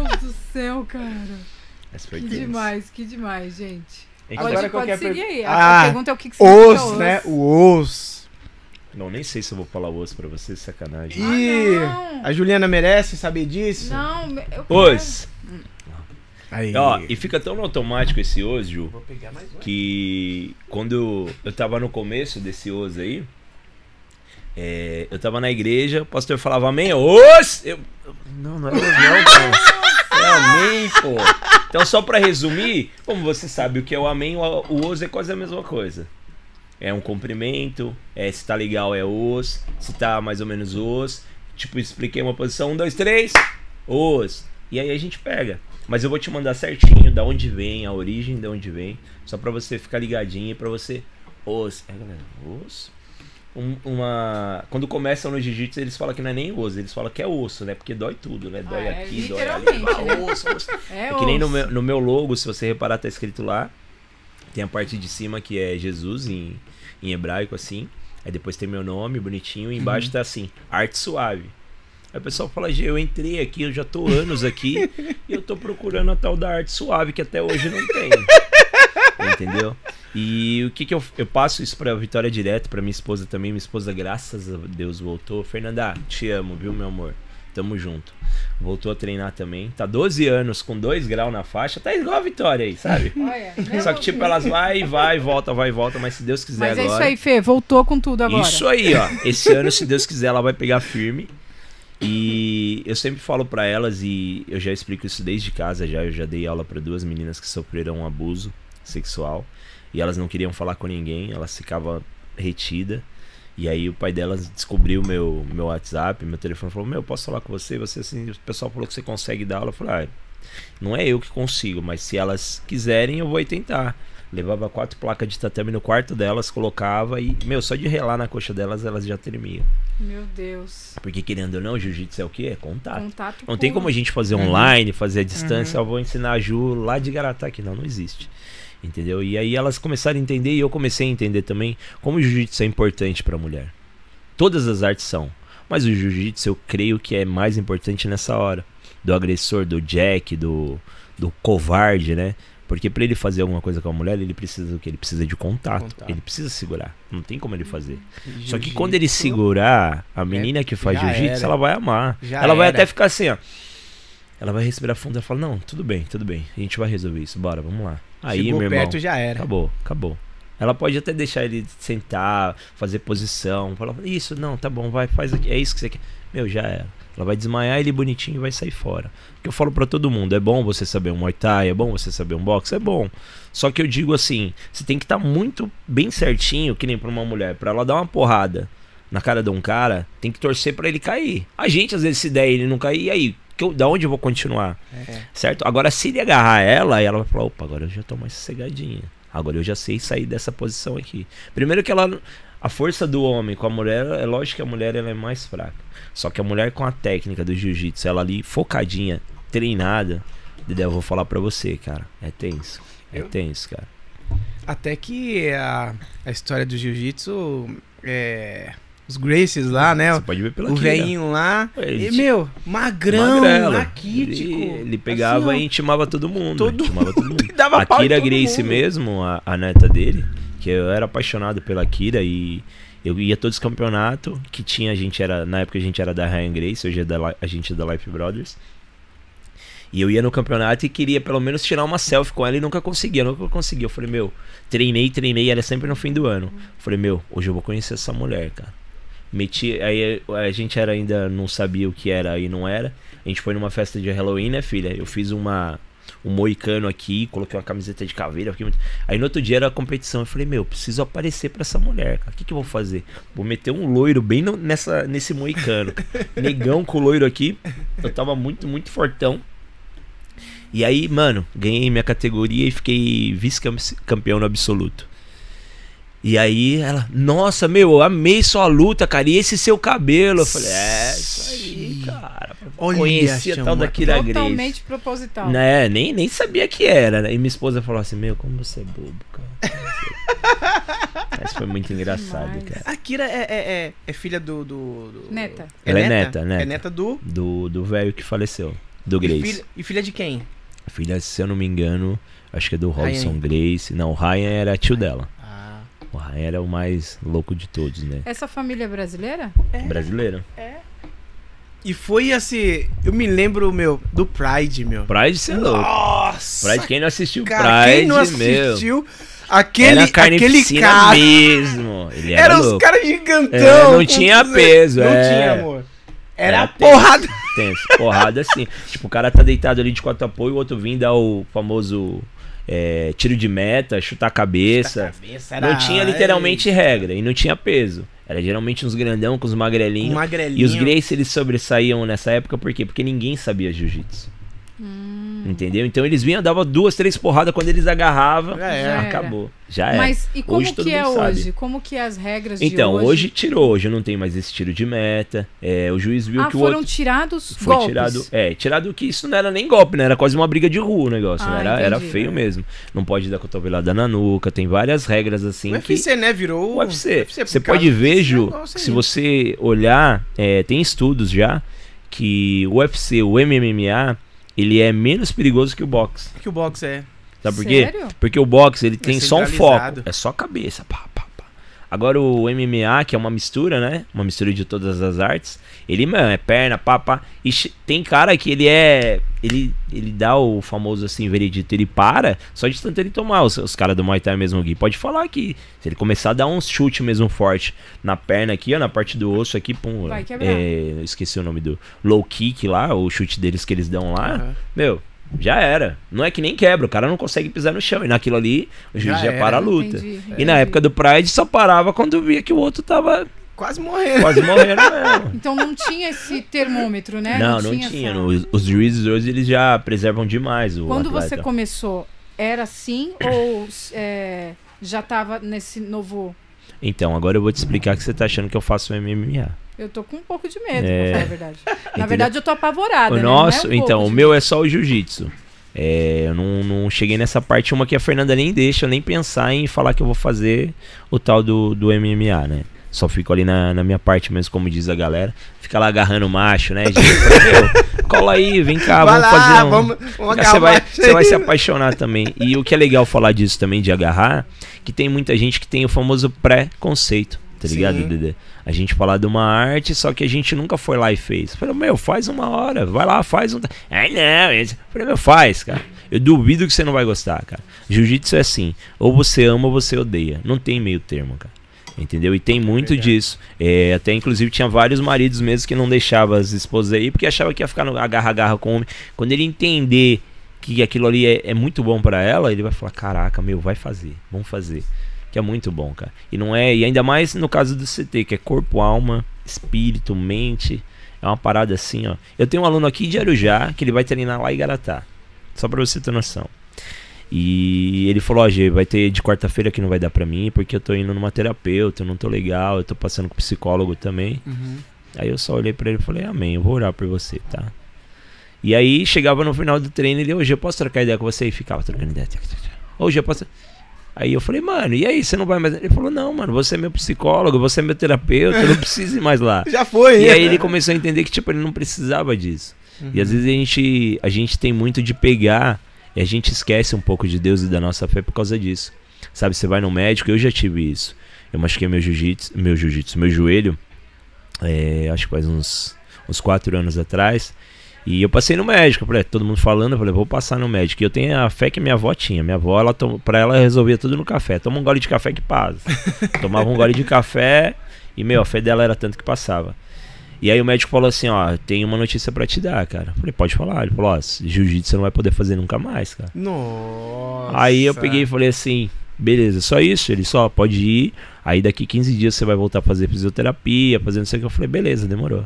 S2: Deus do céu, cara.
S3: Essa foi
S2: Que demais, que demais, gente.
S3: A gente
S2: Pode,
S1: Agora
S2: pode
S1: qualquer
S2: seguir
S1: per-
S2: aí. A
S1: Ah,
S2: pergunta é o que, que significa
S1: Os, né? O os.
S3: Não, nem sei se eu vou falar osso pra você, sacanagem.
S1: Ih,
S2: não.
S1: a Juliana merece saber disso?
S2: Não, eu quero-
S3: Os.
S1: Aí.
S3: Ó, e fica tão no automático esse osso, Ju,
S1: Vou pegar mais um.
S3: que quando eu tava no começo desse osso aí, é, eu tava na igreja, o pastor falava amém, os! Eu, não, não é os não, pô. É amém, pô. Então, só pra resumir, como você sabe o que é o amém, o, o os é quase a mesma coisa. É um cumprimento, é, se tá legal é os, se tá mais ou menos os. Tipo, expliquei uma posição, um, dois, três, os. E aí a gente pega. Mas eu vou te mandar certinho da onde vem, a origem de onde vem, só pra você ficar ligadinho e pra você. Os. É, galera, os. Um- uma. Quando começam no jiu-jitsu, eles falam que não é nem osso, eles falam que é osso, né? Porque dói tudo, né? Dói
S2: Ah, é,
S3: aqui, dói ali.
S2: né?
S3: osso, osso.
S2: É,
S3: É que nem no meu, no meu logo, se você reparar, tá escrito lá. Tem a parte de cima que é Jesus em, em hebraico, assim. Aí depois tem meu nome, bonitinho. E embaixo tá assim, arte suave. Aí o pessoal fala, Gê, eu entrei aqui, eu já tô anos aqui. e eu tô procurando a tal da arte suave, que até hoje não tem. Entendeu? E o que que eu, eu passo isso pra Vitória direto, pra minha esposa também. Minha esposa, graças a Deus, voltou. Fernanda, te amo, viu, meu amor? Tamo junto. Voltou a treinar também. Tá 12 anos com 2 graus na faixa. Tá igual a Vitória aí, sabe?
S2: Olha, né?
S3: Só que, tipo, elas vai, vai, volta, vai, volta. Mas se Deus quiser
S2: Mas é
S3: agora.
S2: isso aí, Fê. Voltou com tudo agora.
S3: Isso aí, ó. Esse ano, se Deus quiser, ela vai pegar firme. E eu sempre falo pra elas, e eu já explico isso desde casa já. Eu já dei aula pra duas meninas que sofreram um abuso sexual. E elas não queriam falar com ninguém, elas ficavam retidas. E aí o pai delas descobriu meu, meu WhatsApp, meu telefone, falou, meu, posso falar com você? Você assim, o pessoal falou que você consegue dar aula. Eu falei, ah, não é eu que consigo, mas se elas quiserem, eu vou tentar. Levava quatro placas de tatame no quarto delas, colocava e, meu, só de relar na coxa delas, elas já tremiam.
S2: Meu Deus.
S3: Porque querendo ou não, jiu-jitsu é o quê? É contato.
S2: Contato
S3: Não tem como a gente fazer online, fazer a distância, eu vou ensinar a Ju lá de Garatá, que não, não existe. Entendeu? E aí elas começaram a entender e eu comecei a entender também como o jiu-jitsu é importante pra mulher. Todas as artes são, mas o jiu-jitsu eu creio que é mais importante nessa hora. Do agressor, do jack, do, do covarde, né? Porque pra ele fazer alguma coisa com a mulher, ele precisa do que? Ele precisa de contato.
S1: Contato.
S3: Ele precisa segurar. Não tem como ele fazer. Só que quando ele segurar, a menina que faz jiu-jitsu, ela vai amar.
S1: Já
S3: ela vai
S1: era.
S3: até ficar assim, ó. Ela vai respirar fundo e fala: Não, tudo bem, tudo bem. A gente vai resolver isso. Bora, vamos lá. Aí,
S1: Chegou
S3: meu irmão.
S1: perto já era.
S3: Acabou, acabou. Ela pode até deixar ele sentar, fazer posição, falar: Isso, não, tá bom, vai, faz aqui. É isso que você quer. Meu, já era. Ela vai desmaiar ele bonitinho e vai sair fora. O que eu falo pra todo mundo: é bom você saber um Muay Thai, é bom você saber um boxe, é bom. Só que eu digo assim: você tem que estar muito bem certinho, que nem pra uma mulher, pra ela dar uma porrada na cara de um cara, tem que torcer pra ele cair. A gente, às vezes, se der ele não cair, e aí? Que eu- da onde eu vou continuar?
S1: É.
S3: Certo? Agora, se ele agarrar ela, ela vai falar: opa, agora eu já tô mais sossegadinha. Agora eu já sei sair dessa posição aqui. Primeiro que ela. A força do homem com a mulher, é lógico que a mulher ela é mais fraca. Só que a mulher com a técnica do jiu-jitsu, ela ali focadinha, treinada, Dedé, eu vou falar pra você, cara. É tenso. É
S1: Eu-
S3: tenso, cara.
S1: Até que a, a história do jiu-jitsu, é, os Gracies lá, né?
S3: Você pode ver pela
S1: o velhinho lá.
S3: Ele
S1: E, meu, magrão,
S3: Magrelo.
S1: raquítico.
S3: Ele, ele pegava
S1: assim,
S3: e intimava todo mundo.
S1: Todo
S3: intimava todo mundo.
S1: Dava
S3: a Kira Grace
S1: mundo.
S3: mesmo, a, a neta dele, que eu era apaixonado pela Kira e eu ia todos os campeonatos que tinha, a gente era, na época a gente era da Ryan Grace, hoje é da, a gente é da Life Brothers. E eu ia no campeonato e queria pelo menos tirar uma selfie com ela e nunca conseguia, nunca conseguia. Eu falei, meu, treinei, treinei, era sempre no fim do ano. Eu falei, meu, hoje eu vou conhecer essa mulher, cara. Meti, aí a gente era ainda não sabia o que era e não era. A gente foi numa festa de Halloween, né, filha? Eu fiz uma um moicano aqui, coloquei uma camiseta de caveira. muito- Aí no outro dia era a competição. Eu falei, meu, preciso aparecer pra essa mulher, cara. O que, que eu vou fazer? Vou meter um loiro bem no- nessa, nesse moicano. Negão com loiro aqui. Eu tava muito, muito fortão. E aí, mano, ganhei minha categoria e fiquei vice-campeão no absoluto. E aí ela, nossa, meu, eu amei sua luta, cara. E esse seu cabelo? Eu falei, é, isso aí, cara.
S1: Olha,
S3: Conhecia tal
S1: chama-
S3: da Kira Grace.
S2: Totalmente proposital.
S3: Né, nem, nem sabia que era. né? E minha esposa falou assim: Meu, como você é bobo, cara. Isso foi muito engraçado,
S2: Demais.
S3: cara.
S1: A Kira é, é, é, é filha do, do, do-
S2: Neta.
S3: Ela é neta,
S1: É
S3: neta.
S1: do.
S3: Do do velho que faleceu. Do
S1: E
S3: Grace.
S1: filha, e filha de quem?
S3: Filha, se eu não me engano, acho que é do Robson
S1: Ryan.
S3: Grace. Não, o Ryan era tio dela.
S1: Ah,
S3: O Ryan era o mais louco de todos, né?
S2: Essa família é brasileira?
S3: Brasileiro.
S1: é. E foi assim, eu me lembro, meu, do Pride, meu.
S3: Pride, você é louco.
S1: Nossa!
S3: Pride, quem não assistiu
S1: cara,
S3: Pride,
S1: quem não
S3: meu.
S1: assistiu, aquele,
S3: Era
S1: aquele cara.
S3: mesmo. Ele era,
S1: Era os caras gigantão.
S3: É, não tinha
S1: tudo-
S3: peso,
S1: Não
S3: é.
S1: tinha, amor. Era,
S3: Era
S1: porrada.
S3: Tenso, porrada assim. tipo, o cara tá deitado ali de quatro apoio, o outro vem dar o famoso é, tiro de meta, chutar a cabeça.
S1: Cabeça,
S3: Não tinha literalmente regra e não tinha peso. Era geralmente uns grandão com os
S1: um
S3: magrelinhos.
S1: magrelinho.
S3: E os Grace eles sobressaíam nessa época por quê? Porque ninguém sabia jiu-jitsu.
S2: Hum.
S3: Entendeu? Então eles vinham, davam duas, três porradas, quando eles agarravam,
S1: Já era.
S2: Já era.
S3: acabou. Já era.
S2: Mas e como
S3: Hoje
S2: que é
S3: mundo sabe.
S2: hoje? Como que é as regras
S3: Então,
S2: de
S3: hoje?
S2: hoje?
S3: tirou, hoje não tem mais esse tiro de meta. É, o juiz viu
S2: ah,
S3: que o
S2: foram
S3: outro
S2: tirados
S3: foi
S2: golpes.
S3: tirado. É, tirado que isso não era nem golpe, né? Era quase uma briga de rua o negócio.
S2: Ah,
S3: né? era, era
S2: entendi.
S3: feio mesmo. Não pode dar cotovelada na nuca, tem várias regras assim
S1: O
S3: que.
S1: UFC, né, virou...
S3: O UFC.
S1: por
S3: Você pode ver, Ju, se você olhar, é, tem estudos já que o UFC, o MMA, ele é menos perigoso que o boxe.
S1: que o boxe é.
S3: Sabe por quê?
S2: Sério?
S3: Porque o boxe ele tem só um foco, é só cabeça, pá. Agora o MMA, que é uma mistura, né? Uma mistura de todas as artes, ele, mano, é perna, pá, pá. E tem cara que ele é. Ele, ele dá o famoso assim, veredito, ele para, só de tanto ele tomar. Os, os caras do Muay Thai mesmo aqui. Pode falar que se ele começar a dar um chute mesmo forte na perna aqui, ó, na parte do osso aqui, pum.
S2: Vai quebrar.
S3: é, esqueci o nome do low kick lá, o chute deles que eles dão lá.
S1: Aham.
S3: Meu, já era. Não é que nem quebra, o cara não consegue pisar no chão. E naquilo ali, o juiz
S1: Já
S3: já,
S1: era.
S3: para a luta.
S2: Entendi,
S3: E na
S2: entendi.
S3: época do Pride só parava quando via que o outro tava
S1: Quase morrendo.
S3: quase morrendo mesmo.
S2: Então não tinha esse termômetro, né?
S3: Não, não tinha.
S2: essa-
S3: No- Os, os juízes hoje eles já preservam demais o
S2: Quando
S3: atleta.
S2: você começou, era assim ou é, já tava nesse novo...
S3: Então, agora eu vou te explicar que você tá achando que eu faço MMA.
S2: Eu tô com um pouco de medo,
S3: É.
S2: pra falar a verdade. Na verdade, eu tô apavorada,
S3: o
S2: né? Não é um
S3: nosso,
S2: pouco
S3: então,
S2: de
S3: o meu é só o jiu-jitsu. É, eu não, não cheguei nessa parte, uma que a Fernanda nem deixa eu nem pensar em falar que eu vou fazer o tal do, do MMA, né? Só fico ali na, na minha parte mesmo, como diz a galera. Fica lá agarrando o macho, né? Gente, cola aí, vem cá,
S1: vai
S3: vamos
S1: lá,
S3: fazer um...
S1: vamos, vamos
S3: Você vai, você vai se apaixonar também. E o que é legal falar disso também, de agarrar, que tem muita gente que tem o famoso pré-conceito, tá ligado. Dedê? A gente falar de uma arte, só que a gente nunca foi lá e fez. Falei, meu, faz uma hora, vai lá, faz um. Ah, não. esse- Falei, meu, faz, cara. Eu duvido que você não vai gostar, cara. Jiu-jitsu é assim: ou você ama ou você odeia. Não tem meio termo, cara. Entendeu? E tem muito
S1: verdade.
S3: disso. É, até inclusive tinha vários maridos mesmo que não deixavam as esposas aí porque achava que ia ficar no agarra-agarra com o homem. Quando ele entender que aquilo ali é, é muito bom pra ela, ele vai falar: caraca, meu, vai fazer, vamos fazer. Que é muito bom, cara. E não é, e ainda mais no caso do CT, que é corpo, alma, espírito, mente. É uma parada assim, ó. Eu tenho um aluno aqui de Arujá que ele vai treinar lá em Garatá. Só pra você ter noção. E ele falou, ó, Gê, vai ter de quarta-feira que não vai dar pra mim, porque eu tô indo numa terapeuta, eu não tô legal, eu tô passando com psicólogo também.
S1: Uhum.
S3: Aí eu só olhei pra ele e falei, amém, eu vou orar por você, tá? E aí chegava no final do treino e ele, hoje eu posso trocar ideia com você? E ficava trocando ideia. Hoje eu posso. Aí eu falei, mano, e aí, você não vai mais. Ele falou, não, mano, você é meu psicólogo, você é meu terapeuta, eu não preciso ir mais lá.
S1: Já foi,
S3: E aí ele começou a entender que, tipo, ele não precisava disso. E às vezes a gente, a gente tem muito de pegar e a gente esquece um pouco de Deus e da nossa fé por causa disso. Sabe, você vai no médico, eu já tive isso. Eu machuquei meu jiu-jitsu, meu jiu-jitsu, meu joelho, é, acho que faz uns, uns quatro anos atrás. E eu passei no médico, falei, todo mundo falando, eu falei, vou passar no médico. E eu tenho a fé que minha avó tinha. Minha avó, ela tom, pra ela resolvia tudo no café. Toma um gole de café que passa. Tomava um gole de café e, meu, a fé dela era tanto que passava. E aí o médico falou assim, ó, tem uma notícia pra te dar, cara. Eu falei, pode falar. Ele falou, ó, jiu-jitsu você não vai poder fazer nunca mais, cara.
S1: Nossa.
S3: Aí eu peguei e falei assim, beleza, só isso? Ele só pode ir. Aí daqui 15 dias você vai voltar a fazer fisioterapia, fazer não sei o que. Eu falei, beleza, demorou.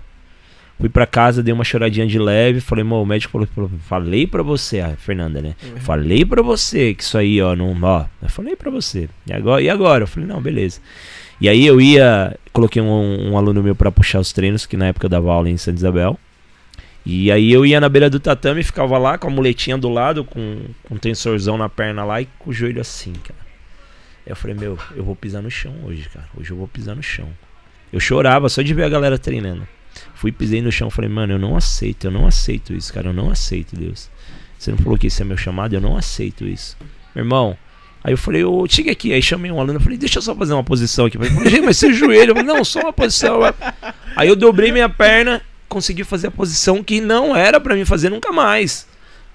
S3: Fui pra casa, dei uma choradinha de leve, falei, o médico falou, falou, falei pra você, a Fernanda, né? Falei pra você que isso aí, ó, não, ó, eu falei pra você. E agora? E agora? Eu falei, não, beleza. E aí eu ia, coloquei um, um aluno meu pra puxar os treinos, que na época eu dava aula em Santa Isabel. E aí eu ia na beira do tatame, ficava lá com a muletinha do lado, com, com um tensorzão na perna lá e com o joelho assim, cara. Aí eu falei, meu, eu vou pisar no chão hoje, cara. Hoje eu vou pisar no chão. Eu chorava só de ver a galera treinando. Fui, pisei no chão, falei, mano, eu não aceito, eu não aceito isso, cara, eu não aceito, Deus. Você não falou que esse é meu chamado, eu não aceito isso. Meu irmão, aí eu falei, ô, chega aqui, aí chamei um aluno, eu falei, deixa eu só fazer uma posição aqui. Eu falei, mas seu joelho, eu falei, não, só uma posição. Aí eu dobrei minha perna, consegui fazer a posição que não era pra mim fazer nunca mais.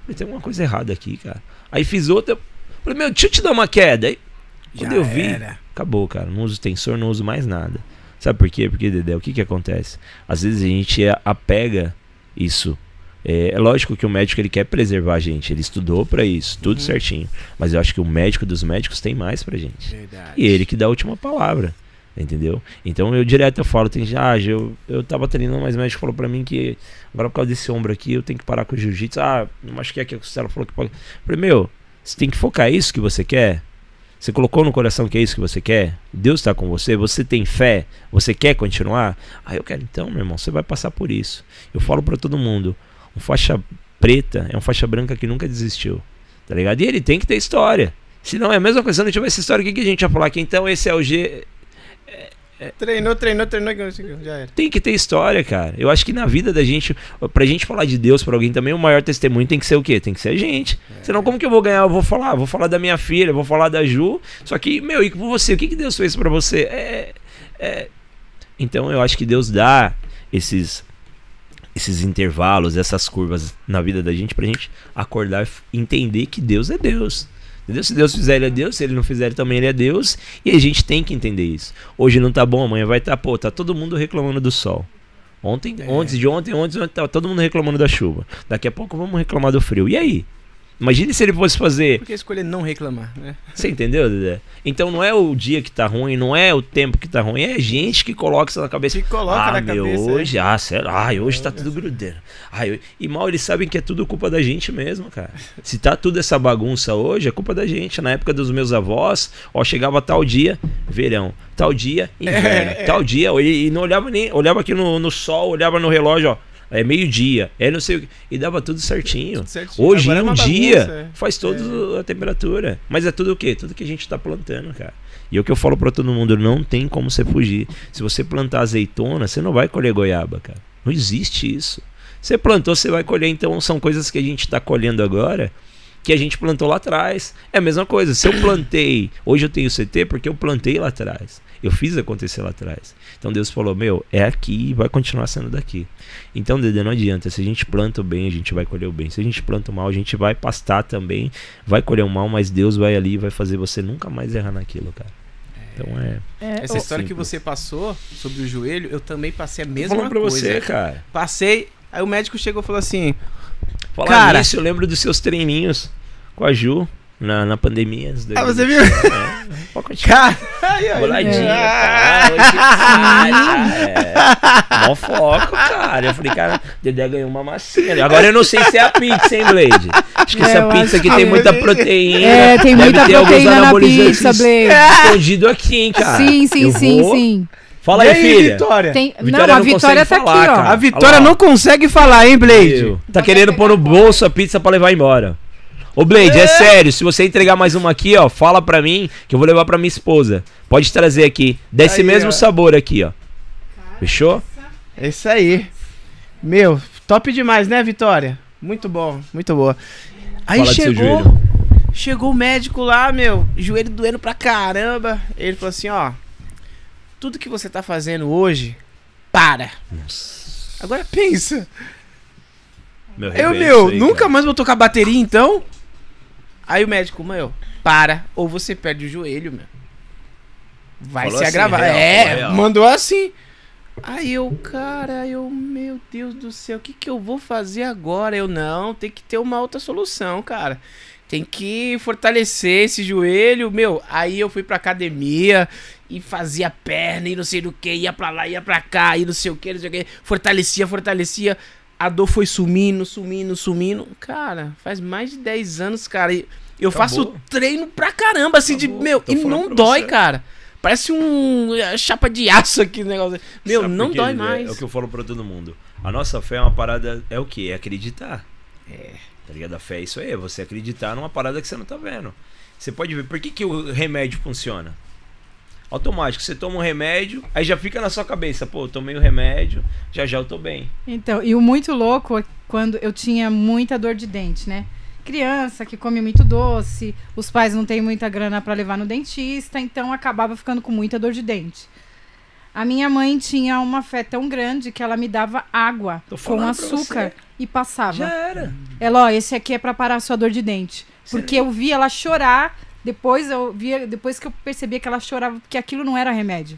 S3: Falei, tem alguma coisa errada aqui, cara. Aí fiz outra. Falei, meu, deixa eu te dar uma queda. Aí, quando
S1: Já
S3: eu vi,
S1: era.
S3: acabou, cara. Não uso tensor, não uso mais nada. Sabe por quê? Porque, Dedé, o que que acontece? Às vezes a gente é- apega isso. É, é lógico que o médico ele quer preservar a gente. Ele estudou pra isso, tudo
S1: Uhum.
S3: certinho. Mas eu acho que o médico dos médicos tem mais pra gente.
S1: Verdade.
S3: E ele que dá a última palavra. Entendeu? Então eu direto eu falo, tem gente, ah, eu, eu tava treinando, mas o médico falou pra mim que agora por causa desse ombro aqui eu tenho que parar com o jiu-jitsu. Ah, não machuquei aqui a costela, falou que pode. Eu falei, meu, você tem que focar, é isso que você quer? Você colocou no coração que é isso que você quer? Deus está com você? Você tem fé? Você quer continuar? Ah, eu quero. Então, meu irmão, você vai passar por isso. Eu falo pra todo mundo: um faixa preta é um faixa branca que nunca desistiu. Tá ligado? E ele tem que ter história. Se não é a mesma coisa, se não tiver essa história, o que, que a gente vai falar? Que então esse é o G.
S1: Treinou, treinou, treinou, já era.
S3: Tem que ter história, cara. Eu acho que na vida da gente, pra gente falar de Deus pra alguém também, o maior testemunho tem que ser o quê? Tem que ser a gente. Senão, como que eu vou ganhar? Eu vou falar, vou falar da minha filha, vou falar da Ju. Só que, meu, e com você? O que, que Deus fez pra você? É, é... Então, eu acho que Deus dá esses esses intervalos, essas curvas na vida da gente pra gente acordar e entender que Deus é Deus. Entendeu? Se Deus fizer, ele é Deus. Se ele não fizer, também ele é Deus. E a gente tem que entender isso. Hoje não tá bom, amanhã vai estar. Tá, pô, tá todo mundo reclamando do sol. Ontem,
S1: É.
S3: ontem, de ontem, ontem, ontem, tá todo mundo reclamando da chuva. Daqui a pouco vamos reclamar do frio. E aí? Imagine se ele fosse fazer.
S1: Por que escolher não reclamar, né?
S3: Você entendeu, Dedé? Então não é o dia que tá ruim, não é o tempo que tá ruim, é a gente que coloca isso na cabeça.
S1: Que coloca
S3: ah,
S1: na
S3: meu,
S1: cabeça, é.
S3: hoje, ah, sério, ah, hoje tá tudo grudeiro. Ah, eu- E mal eles sabem que é tudo culpa da gente mesmo, cara. Se tá tudo essa bagunça hoje, é culpa da gente. Na época dos meus avós, ó, chegava tal dia, verão, tal dia, inverno,
S1: É, é.
S3: tal dia, e, e não olhava nem, olhava aqui no, no sol, olhava no relógio, ó. É meio-dia, é não sei o que. E dava tudo certinho.
S1: Tudo certinho.
S3: Hoje,
S1: Agora
S3: em
S1: é
S3: um
S1: uma
S3: dia,
S1: bagunça, é.
S3: faz toda a temperatura. Mas é tudo o quê? Tudo que a gente tá plantando, cara. E é o que eu falo pra todo mundo, não tem como você fugir. Se você plantar azeitona, você não vai colher goiaba, cara. Não existe isso. Você plantou, você vai colher. Então são coisas que a gente tá colhendo agora que a gente plantou lá atrás. É a mesma coisa. Se eu plantei, hoje eu tenho CT porque eu plantei lá atrás. Eu fiz acontecer lá atrás. Então Deus falou: Meu, é aqui e vai continuar sendo daqui. Então, Dedê, não adianta. Se a gente planta o bem, a gente vai colher o bem. Se a gente planta o mal, a gente vai pastar também, vai colher o mal, mas Deus vai ali e vai fazer você nunca mais errar naquilo, cara. Então é.
S2: É,
S1: Essa história que
S3: simples.
S1: você passou sobre o joelho, eu também passei a mesma
S3: falando pra
S1: coisa.
S3: você, cara.
S1: Passei, aí o médico chegou e falou assim:
S3: Falar
S1: Cara-
S3: nisso, eu lembro dos seus treininhos com a Ju na, na pandemia.
S1: Ah, você viu?
S3: É, pode continuar.
S1: Cara,
S3: Boladinha, cara. É. Mó foco, cara. Eu falei, cara, Dedé ganhou uma massinha. Agora eu não sei se é a pizza, hein, Blade? Acho que
S2: É,
S3: essa pizza aqui
S2: que-
S3: tem muita proteína.
S2: É, tem muita
S3: ter
S2: proteína na pizza, Blade.
S3: Escondido aqui, hein, cara.
S2: Sim, sim,
S3: Eu
S2: sim,
S3: vou-
S2: sim.
S3: Fala
S1: E
S3: aí, filha.
S1: Vitória?
S2: Tem...
S3: Vitória
S2: não, a
S3: não
S2: Vitória
S3: consegue
S2: tá
S3: falar,
S2: aqui, ó.
S3: cara.
S1: A Vitória não consegue falar, hein, Blade?
S3: Tá querendo pôr no bolso a pizza pra levar embora. Ô, Blade, é. sério, se você entregar mais uma aqui, ó, fala pra mim que eu vou levar pra minha esposa. Pode trazer aqui. Desse
S1: Aí,
S3: mesmo
S1: ó.
S3: sabor aqui, ó. Fechou?
S1: É isso aí. Meu, top demais, né, Vitória? Muito bom, muito boa. Aí
S3: Fala
S1: chegou, chegou o médico lá, meu, joelho doendo pra caramba. Ele falou assim, ó, tudo que você tá fazendo hoje, para. Agora pensa.
S3: Meu,
S1: Eu, meu,
S3: aí,
S1: nunca
S3: cara.
S1: mais vou tocar bateria, então? Aí o médico, meu, para, ou você perde o joelho, meu. Vai
S3: Falou
S1: se
S3: assim,
S1: agravar.
S3: real,
S1: é,
S3: real.
S1: mandou assim. Aí eu, cara, eu, meu Deus do céu, o que que eu vou fazer agora? Eu, não, tem que ter uma outra solução, cara. Tem que fortalecer esse joelho, meu. Aí eu fui pra academia e fazia perna e não sei do que, ia pra lá, ia pra cá, e não sei o que, não sei o que. Fortalecia, fortalecia. A dor foi sumindo, sumindo, sumindo. Cara, faz mais de 10 anos, cara. e Eu faço
S3: Acabou.
S1: treino pra caramba, assim,
S3: Acabou,
S1: de. Meu,
S3: tô
S1: e não dói,
S3: você.
S1: cara. Parece um é, chapa de aço aqui o negócio. Meu,
S3: Sabe
S1: não dói
S3: Dedé?
S1: mais.
S3: É o que eu falo pra todo mundo. A nossa fé é uma parada. É o quê? É acreditar.
S1: É.
S3: Tá ligado? A fé é isso aí. É você acreditar numa parada que você não tá vendo. Você pode ver. Por que, que o remédio funciona? Automático. Você toma um remédio, aí já fica na sua cabeça. Pô, eu tomei o remédio, já já eu tô bem.
S2: Então, e o muito louco é quando eu tinha muita dor de dente, né? Criança que come muito doce, os pais não têm muita grana pra levar no dentista, então acabava ficando com muita dor de dente. A minha mãe tinha uma fé tão grande que ela me dava água com açúcar e passava.
S3: Já era.
S2: Ela, ó, esse aqui é pra parar a sua dor de dente. Porque eu vi ela chorar, depois eu via, depois que eu percebia que ela chorava, porque aquilo não era remédio.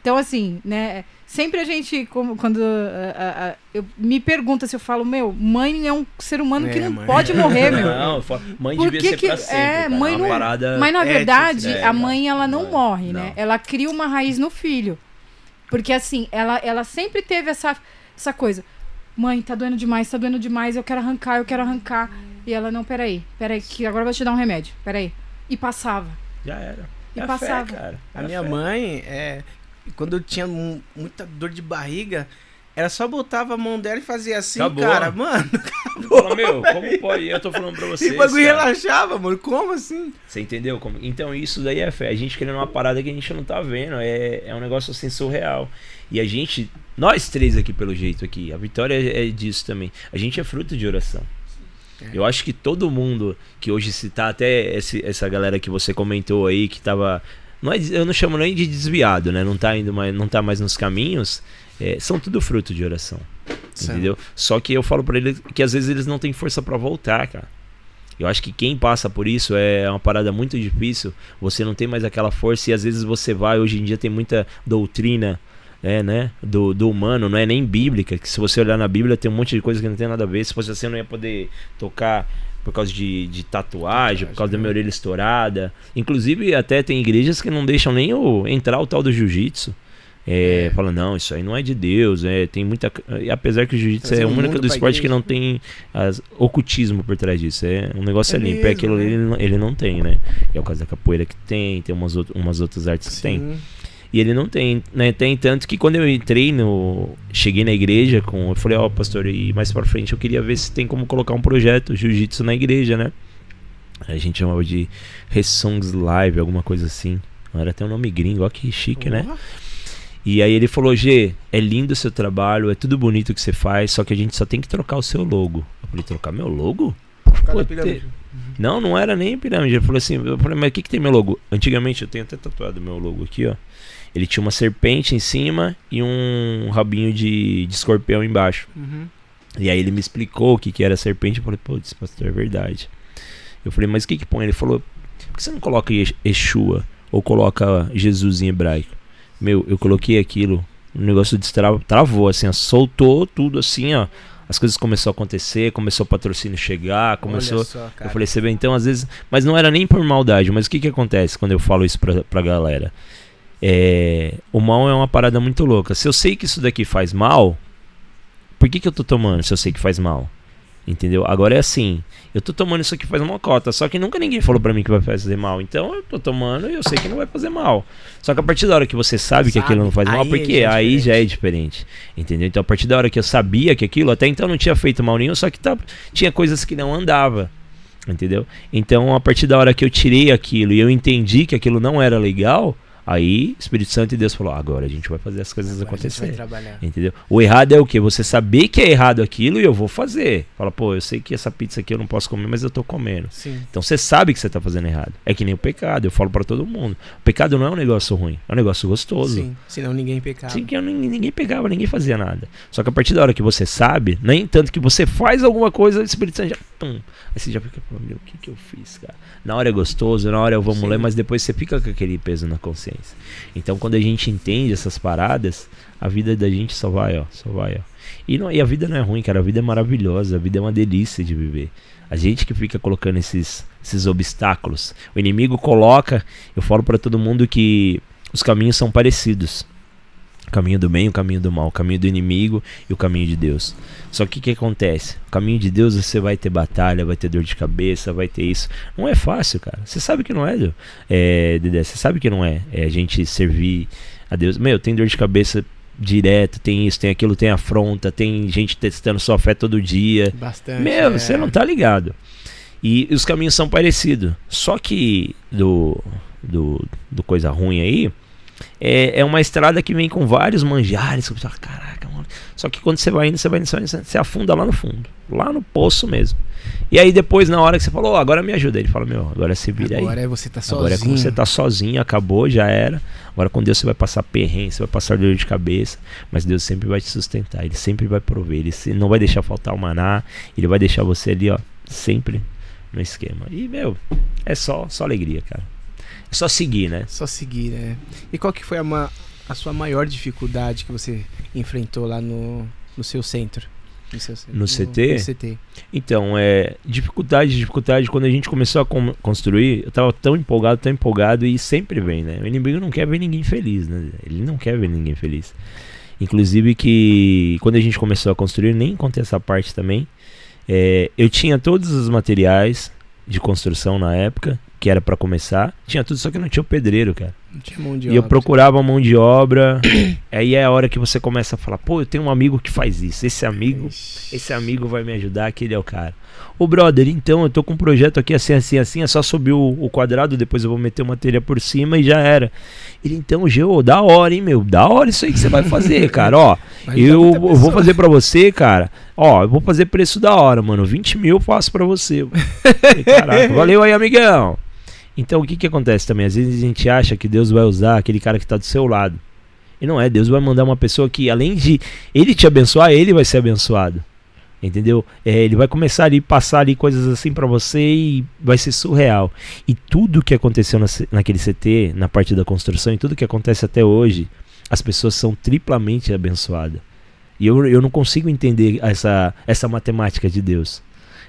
S2: Então, assim, né? Sempre a gente, como, quando ah, ah, ah, eu me pergunta se eu falo, meu, mãe é um ser humano que
S1: É,
S2: não
S1: mãe.
S2: pode morrer, meu.
S3: Não, mãe
S2: Por
S3: devia
S2: que
S3: ser
S2: que-
S3: pra sempre.
S2: é,
S3: cara.
S2: mãe
S3: uma
S2: não-
S3: parada...
S2: Mas na
S1: É,
S2: verdade,
S3: tipo, é,
S2: a mãe ela não
S3: não é,
S2: morre,
S3: não.
S2: né? Ela cria uma raiz no filho. Porque assim, ela, ela sempre teve essa, essa coisa. Mãe, tá doendo demais, tá doendo demais, eu quero arrancar, eu quero arrancar. E ela, não, peraí, peraí, que agora eu vou te dar um remédio, peraí. E passava.
S3: Já era.
S2: E
S3: É
S2: passava.
S3: Fé, cara.
S1: A
S3: É
S1: minha
S3: fé.
S1: mãe, é, quando eu tinha mu- muita dor de barriga, ela só botava a mão dela e fazia assim,
S3: Acabou.
S1: cara, mano.
S3: Fala, meu, como pode? Eu tô falando pra vocês.
S1: E o bagulho
S3: cara.
S1: relaxava, mano. Como assim?
S3: Você entendeu? Como- Então isso daí é fé. A gente querendo uma parada que a gente não tá vendo. É, é um negócio assim surreal. E a gente, nós três aqui pelo jeito aqui, a vitória é é disso também. A gente é fruto de oração.
S1: É.
S3: Eu acho que todo mundo que hoje se tá, até esse- essa galera que você comentou aí, que tava. Não é, eu não chamo nem de desviado, né? Não tá indo mais, não tá mais nos caminhos. é, são tudo fruto de oração. Entendeu? Só que eu falo pra eles que às vezes eles não têm força pra voltar, cara. Eu acho que quem passa por isso é uma parada muito difícil. Você não tem mais aquela força e às vezes você vai. Hoje em dia tem muita doutrina é, né, do, do humano, não é nem bíblica. Que se você olhar na Bíblia tem um monte de coisa que não tem nada a ver. Se fosse assim, eu não ia poder tocar por causa de, de tatuagem, por causa da minha orelha estourada. Inclusive, até tem igrejas que não deixam nem o, entrar o tal do jiu-jitsu. É,
S1: É.
S3: Fala, não, isso aí não é de Deus. É, tem muita. e Apesar que o jiu-jitsu é
S1: o
S3: único do
S1: pra
S3: esporte que não tem as- ocultismo por trás disso. É um negócio
S1: É
S3: é limpo. É
S1: mesmo,
S3: aquilo ali,
S1: né?
S3: ele, não- ele não tem, né? É o caso da capoeira que tem, tem umas, out- umas outras artes que tem. E ele não tem, né? Tem tanto que quando eu entrei no. Cheguei na igreja com. Eu falei, ó, pastor, e mais pra frente eu queria ver se tem como colocar um projeto jiu-jitsu na igreja, né? A gente chamava de Resongs Live, alguma coisa assim. Era até um nome gringo, ó que chique, né?
S1: Ó,
S3: E aí ele falou, G, é lindo o seu trabalho, é tudo bonito que você faz, só que a gente só tem que trocar o seu logo. Eu falei, trocar meu logo? Pô,
S1: pirâmide.
S3: Não, não era nem pirâmide. Ele falou assim, eu falei, mas o que, que tem meu logo? Antigamente, eu tenho até tatuado meu logo aqui, ó. Ele tinha uma serpente em cima e um rabinho de, de escorpião embaixo.
S1: Uhum.
S3: E aí ele me explicou o que, que era serpente. Eu falei, putz, pastor, é verdade. Eu falei, mas o que que põe? Ele falou, por que você não coloca Yesh- Yeshua ou coloca Jesus em hebraico? Meu, eu coloquei aquilo, o negócio destravou, travou, assim, ó, soltou tudo assim, ó. As coisas começaram a acontecer, começou o patrocínio chegar, começou.
S1: Só.
S3: Eu falei, você vê, então às vezes. Mas não era nem por maldade, mas o que que acontece quando eu falo isso pra, pra galera? É, o mal é uma parada muito louca. Se eu sei que isso daqui faz mal, por que, que eu tô tomando se eu sei que faz mal? Entendeu? Agora é assim, eu tô tomando isso aqui faz uma cota, só que nunca ninguém falou pra mim que vai fazer mal. Então eu tô tomando e eu sei que não vai fazer mal. Só que a partir da hora que você sabe, que
S1: Sabe,
S3: aquilo não faz mal, porque
S1: é
S3: aí
S1: diferente.
S3: já é diferente. Entendeu? Então a partir da hora que eu sabia que aquilo, até então não tinha feito mal nenhum, só que tá, tinha coisas que não andava. Entendeu? Então a partir da hora que eu tirei aquilo e eu entendi que aquilo não era legal, aí Espírito Santo e Deus falou: agora a gente vai fazer as coisas
S1: Agora a gente vai
S3: acontecer.
S1: trabalhar.
S3: Entendeu? O errado é o que? Você saber que é errado aquilo e eu vou fazer. Fala, pô, eu sei que essa pizza aqui eu não posso comer, mas eu tô comendo.
S1: Sim.
S3: Então você sabe que você tá fazendo errado. É que nem o pecado, eu falo pra todo mundo. O pecado não é um negócio ruim, é um negócio gostoso.
S1: Sim. Senão ninguém pecava.
S3: Sim, que eu- ninguém pegava, ninguém fazia nada. Só que a partir da hora que você sabe, nem tanto que você faz alguma coisa, o Espírito Santo já. Tum, aí você já fica, meu, o que, que eu fiz, cara? Na hora é gostoso, na hora eu vamos
S1: Sim.
S3: ler, mas depois você fica com aquele peso na consciência. Então quando a gente entende essas paradas, a vida da gente só vai, ó, só vai, ó. E, não- e a vida não é ruim, cara, a vida é maravilhosa, a vida é uma delícia de viver. A gente que fica colocando esses, esses obstáculos. O inimigo coloca, eu falo pra todo mundo que os caminhos são parecidos. O caminho do bem e o caminho do mal, o caminho do inimigo e o caminho de Deus. Só que o que acontece? O caminho de Deus você vai ter batalha, vai ter dor de cabeça, vai ter isso. Não é fácil, cara. Você sabe que não é. É, Dedé, você sabe que não é. É a gente servir a Deus. Meu, tem dor de cabeça direto, tem isso, tem aquilo, tem afronta, tem gente testando sua fé todo dia.
S1: Bastante.
S3: Meu,
S1: é.
S3: você não tá ligado. E os caminhos são parecidos. Só que do, do, do coisa ruim aí, é, é uma estrada que vem com vários manjares. Você fala, Caraca, mano, Só que quando você vai indo, você vai indo, você, afunda lá no fundo. Lá no poço mesmo. E aí depois, na hora que você falou, oh, agora me ajuda, ele fala, meu, agora você vira
S1: agora
S3: aí.
S1: Agora é você tá sozinho.
S3: Agora é quando você tá sozinho, acabou, já era. Agora com Deus você vai passar perrengue, você vai passar dor de cabeça, mas Deus sempre vai te sustentar, Ele sempre vai prover, Ele não vai deixar faltar o maná, Ele vai deixar você ali, ó, sempre no esquema. E, meu, é só, só alegria, cara. É só seguir, né?
S1: Só seguir, né? E qual que foi a, a sua maior dificuldade que você enfrentou lá no, no seu centro?
S3: No, seu, no, no, CT?
S1: no, CT?
S3: Então, é. Dificuldade, dificuldade. Quando a gente começou a com, construir, eu tava tão empolgado, tão empolgado, e sempre vem, né? O inimigo não quer ver ninguém feliz, né? Ele não quer ver ninguém feliz. Inclusive que quando a gente começou a construir, nem contei essa parte também. É, eu tinha todos os materiais de construção na época, que era para começar. Tinha tudo, só que não tinha o pedreiro, cara.
S1: Não tinha mão de
S3: e
S1: obra.
S3: eu procurava mão de obra. aí é a hora que você começa a falar, pô, eu tenho um amigo que faz isso. Esse amigo, Ixi. esse amigo vai me ajudar, aquele é o cara. Ô brother, então eu tô com um projeto aqui assim, assim, assim, é só subir o, o quadrado, depois eu vou meter uma telha por cima e já era. Ele, então, Geo, da hora, hein, meu? Da hora isso aí que você vai fazer, cara. Ó, eu, eu vou fazer pra você, cara. Ó, eu vou fazer preço da hora, mano. 20 mil eu faço pra você. Caraca, valeu aí, amigão. Então, o que que acontece também? Às vezes a gente acha que Deus vai usar aquele cara que tá do seu lado. E não é, Deus vai mandar uma pessoa que, além de ele te abençoar, ele vai ser abençoado. Entendeu? É, ele vai começar ali, passar ali coisas assim para você e vai ser surreal. E tudo que aconteceu na, naquele CT, na parte da construção, e tudo que acontece até hoje, as pessoas são triplamente abençoadas. E eu, eu não consigo entender essa, essa matemática de Deus.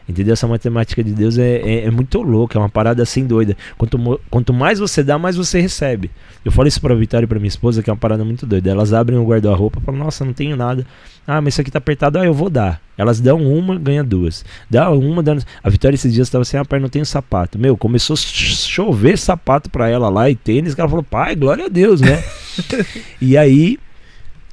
S3: Entendeu? Essa matemática de Deus é, é, é, muito louca, é uma parada assim doida. Quanto, quanto mais você dá, mais você recebe. Eu falo isso pra Vitória e pra minha esposa, que é uma parada muito doida. Elas abrem o guarda-roupa e falam, nossa, não tenho nada. Ah, mas isso aqui tá apertado, ah, eu vou dar. Elas dão uma, ganha duas. Dá uma, dá... A Vitória esses dias estava assim, ah, pai, não tenho sapato. Meu, começou a chover sapato pra ela lá e tênis. Ela falou, pai, glória a Deus, né? e aí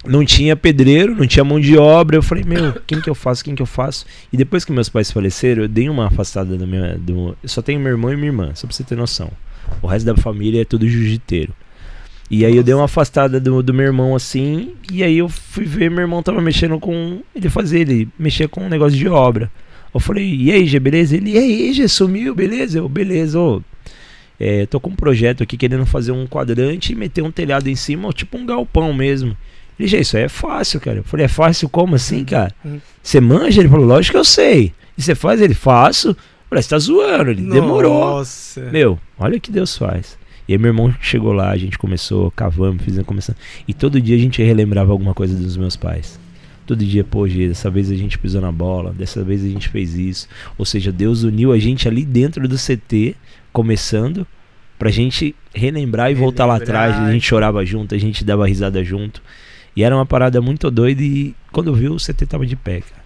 S3: não tinha pedreiro, não tinha mão de obra. Eu falei, meu, quem que eu faço? Quem que eu faço? E depois que meus pais faleceram, eu dei uma afastada da minha. Do, eu só tenho meu irmão e minha irmã, só pra você ter noção. O resto da família é tudo jiu-jiteiro. E aí eu dei uma afastada do, do meu irmão assim, e aí eu fui ver, meu irmão tava mexendo com. Ele fazia, ele mexia com um negócio de obra. Eu falei, e aí, Gê, beleza? Ele, e aí, Gê, sumiu, beleza? Eu, beleza, ô. É, tô com um projeto aqui querendo fazer um quadrante e meter um telhado em cima, tipo um galpão mesmo. Ele disse, isso aí é fácil, cara. Eu falei, é fácil como assim, cara? Você manja? Ele falou, lógico que eu sei. E você faz? Ele, faço. Eu falei, você tá zoando, ele Nossa. demorou. Meu, olha o que Deus faz. E aí meu irmão chegou lá, a gente começou, cavamos, fizemos, começando. E todo dia a gente relembrava alguma coisa dos meus pais. Todo dia, pô, dessa vez a gente pisou na bola, dessa vez a gente fez isso. Ou seja, Deus uniu a gente ali dentro do CT, começando, pra gente relembrar e relembrar. voltar lá atrás. A gente chorava junto, a gente dava risada junto. E era uma parada muito doida e quando viu o CT tava de pé, cara.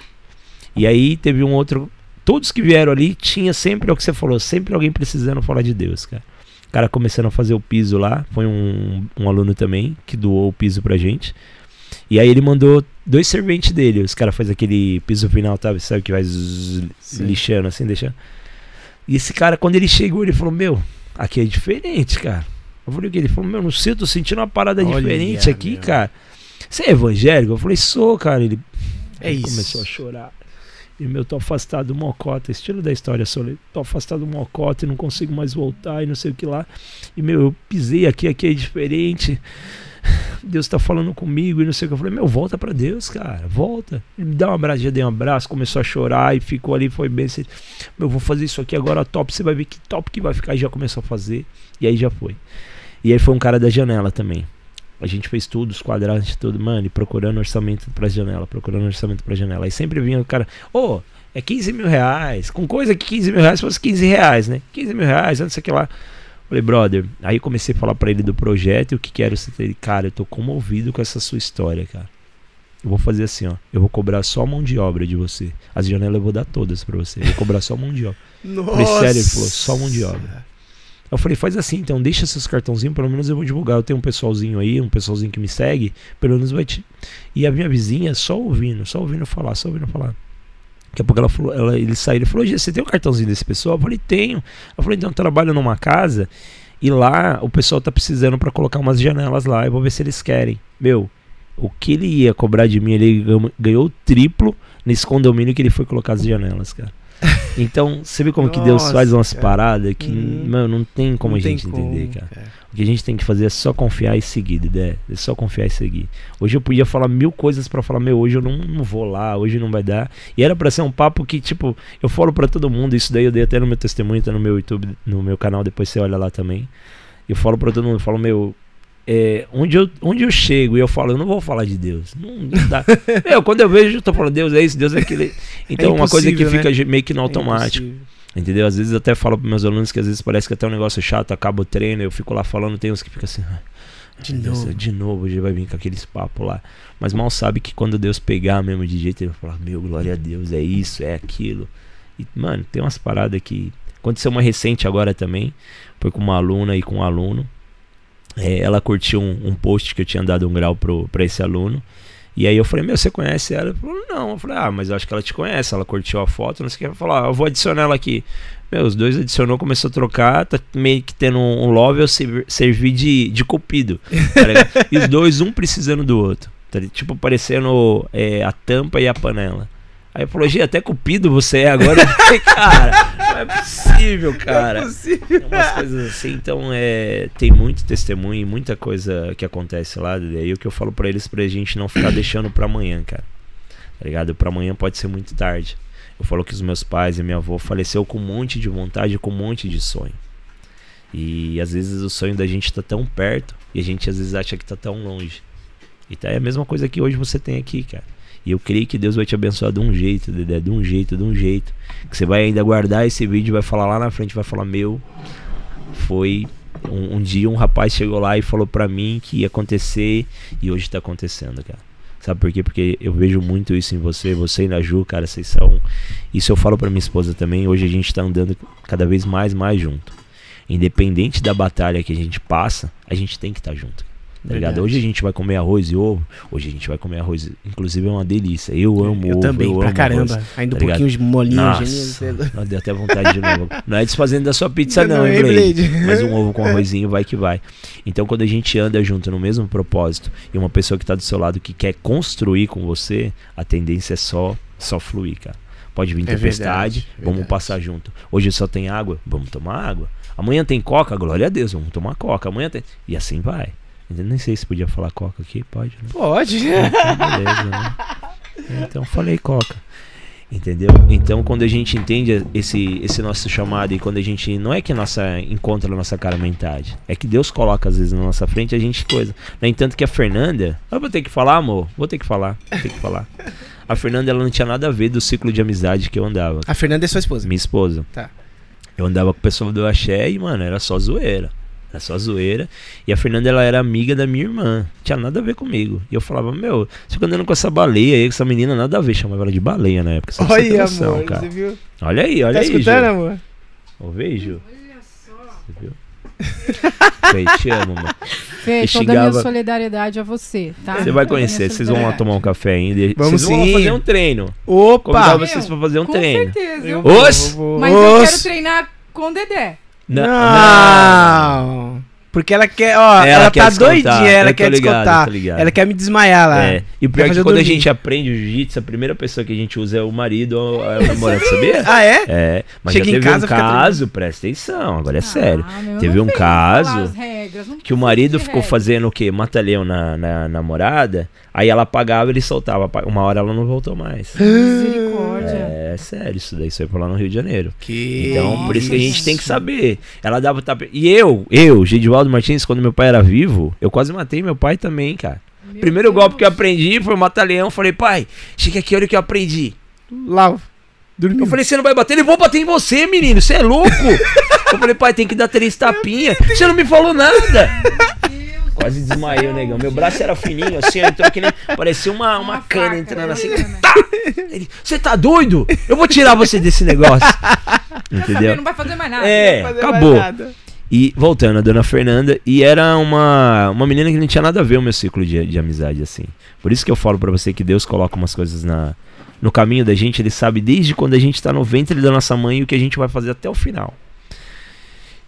S3: E aí teve um outro. Todos que vieram ali tinha sempre é o que você falou, sempre alguém precisando falar de Deus, cara. O cara começando a fazer o piso lá, foi um, um aluno também que doou o piso pra gente. E aí ele mandou dois serventes dele. Os caras fazem aquele piso final, tá? sabe que vai lixando assim, deixando. E esse cara, quando ele chegou, ele falou: Meu, aqui é diferente, cara. Eu falei o que? Ele falou: Meu, não sei, eu tô sentindo uma parada Olha diferente aqui, meu. cara. Você é evangélico? Eu falei, sou, cara. Ele
S1: é isso.
S3: começou a chorar. E meu, tô afastado do mocota, estilo da história, só tô afastado do mocota e não consigo mais voltar e não sei o que lá. E meu, eu pisei aqui, aqui é diferente. Deus tá falando comigo e não sei o que. Eu falei, meu, volta para Deus, cara, volta. Ele me dá um abraço, já dei um abraço, começou a chorar e ficou ali, foi bem. Assim, meu, vou fazer isso aqui agora top, você vai ver que top que vai ficar. E já começou a fazer, e aí já foi. E aí foi um cara da janela também. A gente fez tudo, os quadrantes, tudo, mano, e procurando orçamento pra janela, procurando orçamento pra janela. Aí sempre vinha o cara, ô, oh, é 15 mil reais, com coisa que 15 mil reais fosse 15 reais, né? 15 mil reais, sei o que lá. Falei, brother, aí comecei a falar para ele do projeto e o que quero ser ele, cara, eu tô comovido com essa sua história, cara. Eu vou fazer assim, ó. Eu vou cobrar só a mão de obra de você. As janelas eu vou dar todas para você. Eu vou cobrar só a mão de obra.
S1: Nossa.
S3: Falei, sério, ele falou, só mão de obra. Eu falei, faz assim, então deixa seus cartãozinhos, pelo menos eu vou divulgar. Eu tenho um pessoalzinho aí, um pessoalzinho que me segue, pelo menos vai te. E a minha vizinha só ouvindo, só ouvindo falar, só ouvindo falar. Daqui a pouco ela falou, ela, ele saiu, ele falou, você tem um cartãozinho desse pessoal? Eu falei, tenho. Eu falei, então eu trabalho numa casa e lá o pessoal tá precisando para colocar umas janelas lá, eu vou ver se eles querem. Meu, o que ele ia cobrar de mim, ele ganhou o triplo nesse condomínio que ele foi colocar as janelas, cara. Então, você vê como que Deus faz umas
S1: cara.
S3: paradas que,
S1: Uhum.
S3: mano, não tem como
S1: Não
S3: a gente
S1: como,
S3: entender, cara. O que a gente tem que fazer é só confiar e seguir, Dedé. É só confiar e seguir. Hoje eu podia falar mil coisas pra falar, meu, hoje eu não, não vou lá, hoje não vai dar. E era pra ser um papo que, tipo, eu falo pra todo mundo, isso daí eu dei até no meu testemunho, tá no meu YouTube, no meu canal, depois você olha lá também. Eu falo pra todo mundo, eu falo, meu, é, onde, eu, onde eu chego e eu falo, eu não vou falar de Deus. Não, não dá. meu, quando eu vejo, eu tô falando, Deus é isso, Deus é aquilo. Então, uma coisa que fica
S1: né?
S3: ge- meio que no
S1: É
S3: automático.
S1: impossível.
S3: Entendeu? Às vezes eu até falo pros meus alunos que às vezes parece que até um negócio chato, acaba o treino, eu fico lá falando, tem uns que ficam assim, "Ah,
S1: De
S3: Deus,
S1: novo.
S3: de novo, hoje vai vir com aqueles papos lá. Mas mal sabe que quando Deus pegar mesmo de jeito, ele vai falar, meu, glória a Deus, é isso, é aquilo. E, mano, tem umas paradas que. Aconteceu uma recente agora também, foi com uma aluna e com um aluno. É, ela curtiu um, um post que eu tinha dado um grau pro, pra esse aluno. E aí eu falei, meu, você conhece ela? Ele falou, não. Eu falei, ah, mas eu acho que ela te conhece. Ela curtiu a foto, não sei o que. Ela falou, ah, eu vou adicionar ela aqui. Meu, os dois adicionou, começou a trocar, tá meio que tendo um, um love, eu servi, servi de, de cupido. tá e os dois, um precisando do outro. tá tipo, parecendo é, a tampa e a panela. Aí eu falou, Gi, até cupido você é agora. Eu falei, cara, é possível, cara.
S1: É possível.
S3: Umas coisas assim, então é, tem muito testemunho e muita coisa que acontece lá, e aí o que eu falo pra eles pra gente não ficar deixando pra amanhã, cara. Tá ligado? Pra amanhã pode ser muito tarde. Eu falo que os meus pais e minha avó faleceu com um monte de vontade, com um monte de sonho. E às vezes o sonho da gente tá tão perto e a gente às vezes acha que tá tão longe. E tá, é a mesma coisa que hoje você tem aqui, cara. E eu creio que Deus vai te abençoar de um jeito, Dedé, de um jeito, de um jeito. Que você vai ainda guardar esse vídeo, vai falar lá na frente, vai falar, meu, foi um, um dia um rapaz chegou lá e falou pra mim que ia acontecer e hoje tá acontecendo, cara. Sabe por quê? Porque eu vejo muito isso em você, você e na Ju, cara, vocês são. Isso eu falo pra minha esposa também. Hoje a gente tá andando cada vez mais, mais junto. Independente da batalha que a gente passa, a gente tem que estar junto. Tá ligado? Hoje a gente vai comer arroz e ovo. Hoje a gente vai comer arroz. Inclusive é uma delícia. Eu amo
S1: Eu
S3: ovo.
S1: também,
S3: eu
S1: pra caramba.
S3: arroz.
S1: Ainda um
S3: tá ligado?
S1: pouquinho de molinho,
S3: Nossa, não, deu até vontade de novo. Não é desfazendo da sua pizza,
S1: Não,
S3: não, hein, Blade?
S1: Blade.
S3: Mas um ovo com arrozinho vai que vai. Então, quando a gente anda junto no mesmo propósito e uma pessoa que tá do seu lado que quer construir com você, a tendência é só, só fluir, cara. Pode vir
S1: É
S3: tempestade,
S1: verdade,
S3: vamos
S1: verdade.
S3: passar junto. Hoje só tem água, vamos tomar água. Amanhã tem coca, glória a Deus, vamos tomar coca. Amanhã tem. E assim vai. Eu nem sei se podia falar coca aqui, pode, né?
S1: Pode.
S3: Então, beleza, né? Então falei coca. Entendeu? Então quando a gente entende esse, esse nosso chamado e quando a gente. Não é que a nossa encontra a nossa cara metade. É que Deus coloca às vezes na nossa frente a gente coisa. No entanto que a Fernanda. Eu vou ter que falar, amor? Vou ter que falar. Vou ter que falar. A Fernanda ela não tinha nada a ver do ciclo de amizade que eu andava.
S1: A Fernanda é sua esposa.
S3: Minha esposa.
S1: Tá.
S3: Eu andava com o pessoal do Axé e, mano, era só zoeira. Era só zoeira. E a Fernanda, ela era amiga da minha irmã. Tinha nada a ver comigo. E eu falava, meu, você fica andando com essa baleia aí, com essa menina, nada a ver. Chamava ela de baleia na época.
S1: Olha,
S3: noção,
S1: amor,
S3: cara.
S1: você viu?
S3: Olha aí, olha
S1: Tá
S3: aí,
S1: escutando,
S3: Ju.
S1: amor?
S3: Ô, vê, Ju.
S2: Olha só.
S3: Você viu? Fê, te amo, mano.
S2: Fê,
S3: E
S2: toda a minha
S3: xingava-
S2: solidariedade a você, tá?
S3: Você vai conhecer, vocês vão lá tomar um café ainda.
S1: Vamos
S3: vocês vão
S1: sim.
S3: fazer um treino. Convidar
S1: Opa!
S3: vocês pra fazer um
S2: Com
S3: treino.
S2: certeza, eu
S1: Eu
S2: vou.
S1: vou, vou,
S2: Mas eu quero treinar com o Dedé.
S3: Não.
S1: Não. Porque ela quer, ó,
S3: Ela
S1: ela,
S3: quer
S1: tá
S3: descontar.
S1: doidinha, ela
S3: Eu
S1: quer
S3: ligado,
S1: descontar. Ela quer me desmaiar lá.
S3: É. E o pior é que quando a
S1: dormir.
S3: gente aprende o jiu-jitsu, a primeira pessoa que a gente usa é o marido ou é o namorado, sabia?
S1: Ah, é?
S3: É, mas
S1: Chega
S3: já
S1: em
S3: teve
S1: casa,
S3: um
S1: fica
S3: caso, presta atenção, agora é sério.
S2: Ah, meu,
S3: Teve um caso
S2: regras,
S3: Que o marido ficou
S2: regra.
S3: fazendo o quê? Mata-leão na, na namorada, aí ela pagava ele soltava. Uma hora ela não voltou mais.
S2: Misericórdia.
S3: É sério, isso daí foi lá no Rio de Janeiro.
S1: Que
S3: Então, por isso que a gente tem que saber. Ela dava tapa. E eu, eu, Gedivaldo Martins, quando meu pai era vivo, eu quase matei meu pai também, cara.
S2: Meu
S3: Primeiro
S2: Deus.
S3: golpe que eu aprendi foi matar leão. Falei, pai, chega aqui, olha o que eu aprendi.
S1: Lá, dormiu.
S3: Eu falei, você não vai bater? Ele, vou bater em você, menino, você é louco. eu falei, pai, tem que dar três tapinhas. Você não me falou nada. Quase desmaiei,
S2: céu.
S3: negão. Meu braço era fininho, assim, ó, entrou que nem. Parecia uma, uma,
S2: Uma
S3: cana
S2: faca,
S3: entrando assim.
S2: cana.
S3: Tá! Ele, Você tá doido? Eu vou tirar você desse negócio. Entendeu?
S2: não vai fazer mais nada.
S3: É, acabou.
S1: nada.
S3: E voltando, a dona Fernanda, e era uma, uma menina que não tinha nada a ver o meu ciclo de, de amizade, assim. Por isso que eu falo pra você que Deus coloca umas coisas na, no caminho da gente, ele sabe desde quando a gente tá no ventre da nossa mãe o que a gente vai fazer até o final.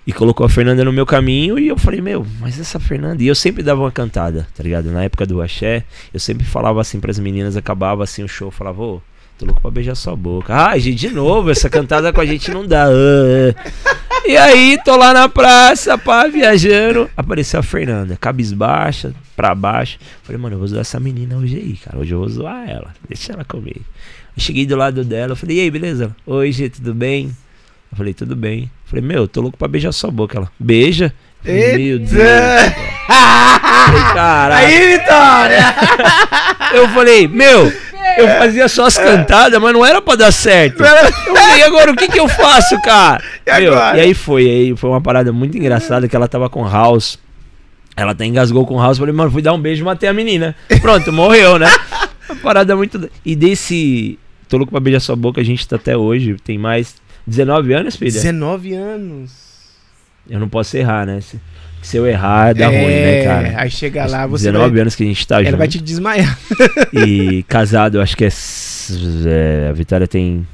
S3: E colocou a Fernanda no meu caminho e eu falei, meu, mas essa Fernanda. E eu sempre dava uma cantada, tá ligado? Na época do axé, eu sempre falava assim pras meninas, acabava assim o show, falava, ô, tô louco pra beijar sua boca. Ah, gente, de novo, essa cantada com a gente não dá. E aí, tô lá na praça, pá, viajando. Apareceu a Fernanda, cabisbaixa, pra baixo. Falei, mano, eu vou zoar essa menina hoje aí, cara. Hoje eu vou zoar ela. Deixa ela comer. Cheguei do lado dela, falei, e aí, beleza? Oi, gente, tudo bem? Eu falei, tudo bem. Eu falei, meu, tô louco pra beijar sua boca. Ela, beija. Falei, Meu Deus.
S1: Eita!
S3: Falei.
S1: Aí, Vitória!
S3: Eu falei, meu, eu fazia só as cantadas, mas não era pra dar certo. Eu falei, e agora o que que eu faço, cara?
S1: E
S3: Meu, e aí foi, aí foi uma parada muito engraçada que ela tava com House. Ela até engasgou com House, falei, mano, fui dar um beijo e matei a menina. Pronto, morreu, né? Uma parada muito. E desse. Tô louco pra beijar sua boca, a gente tá até hoje. Tem mais 19 anos, filha?
S1: 19 anos.
S3: Eu não posso errar, né? Se, se eu errar, dá ruim, né, cara?
S1: Aí chega lá, você
S3: 19
S1: vai,
S3: anos que a gente tá
S1: ela
S3: junto.
S1: vai te desmaiar.
S3: E casado, acho que é, é, A Vitória tem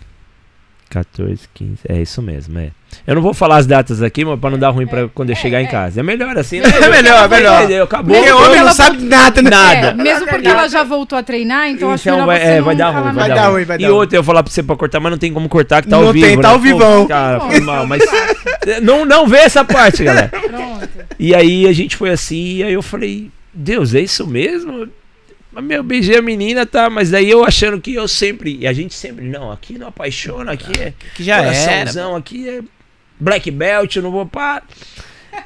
S3: 14, 15. É isso mesmo, é. Eu não vou falar as datas aqui, mas pra não dar ruim pra quando eu chegar em casa. É melhor assim, né?
S1: É melhor, é melhor.
S3: Acabou.
S1: Porque homem não
S2: ela
S1: sabe nada, né?
S3: Nada.
S2: É, mesmo porque ela já voltou a treinar, então, acho
S3: Então
S2: melhor
S3: vai,
S2: você
S3: é,
S2: não
S3: vai dar ruim, vai, dar
S1: dar
S3: ruim.
S1: ruim, vai
S3: E
S1: dar
S3: outra, eu ia falar pra você pra cortar, mas não tem como cortar que tá
S1: Não
S3: ao vivo.
S1: tem, tá
S3: né?
S1: ao vivão.
S3: Cara, foi mal, mas. Não, não vê essa parte, galera.
S2: Pronto.
S3: E aí a gente foi assim, e aí eu falei, Deus, é isso mesmo? Mas, Meu, beijei a menina, tá? Mas daí eu achando que eu sempre. E a gente sempre, não, aqui não apaixona, aqui é
S1: Que já era.
S3: coraçãozão, aqui é black belt, eu não vou pá.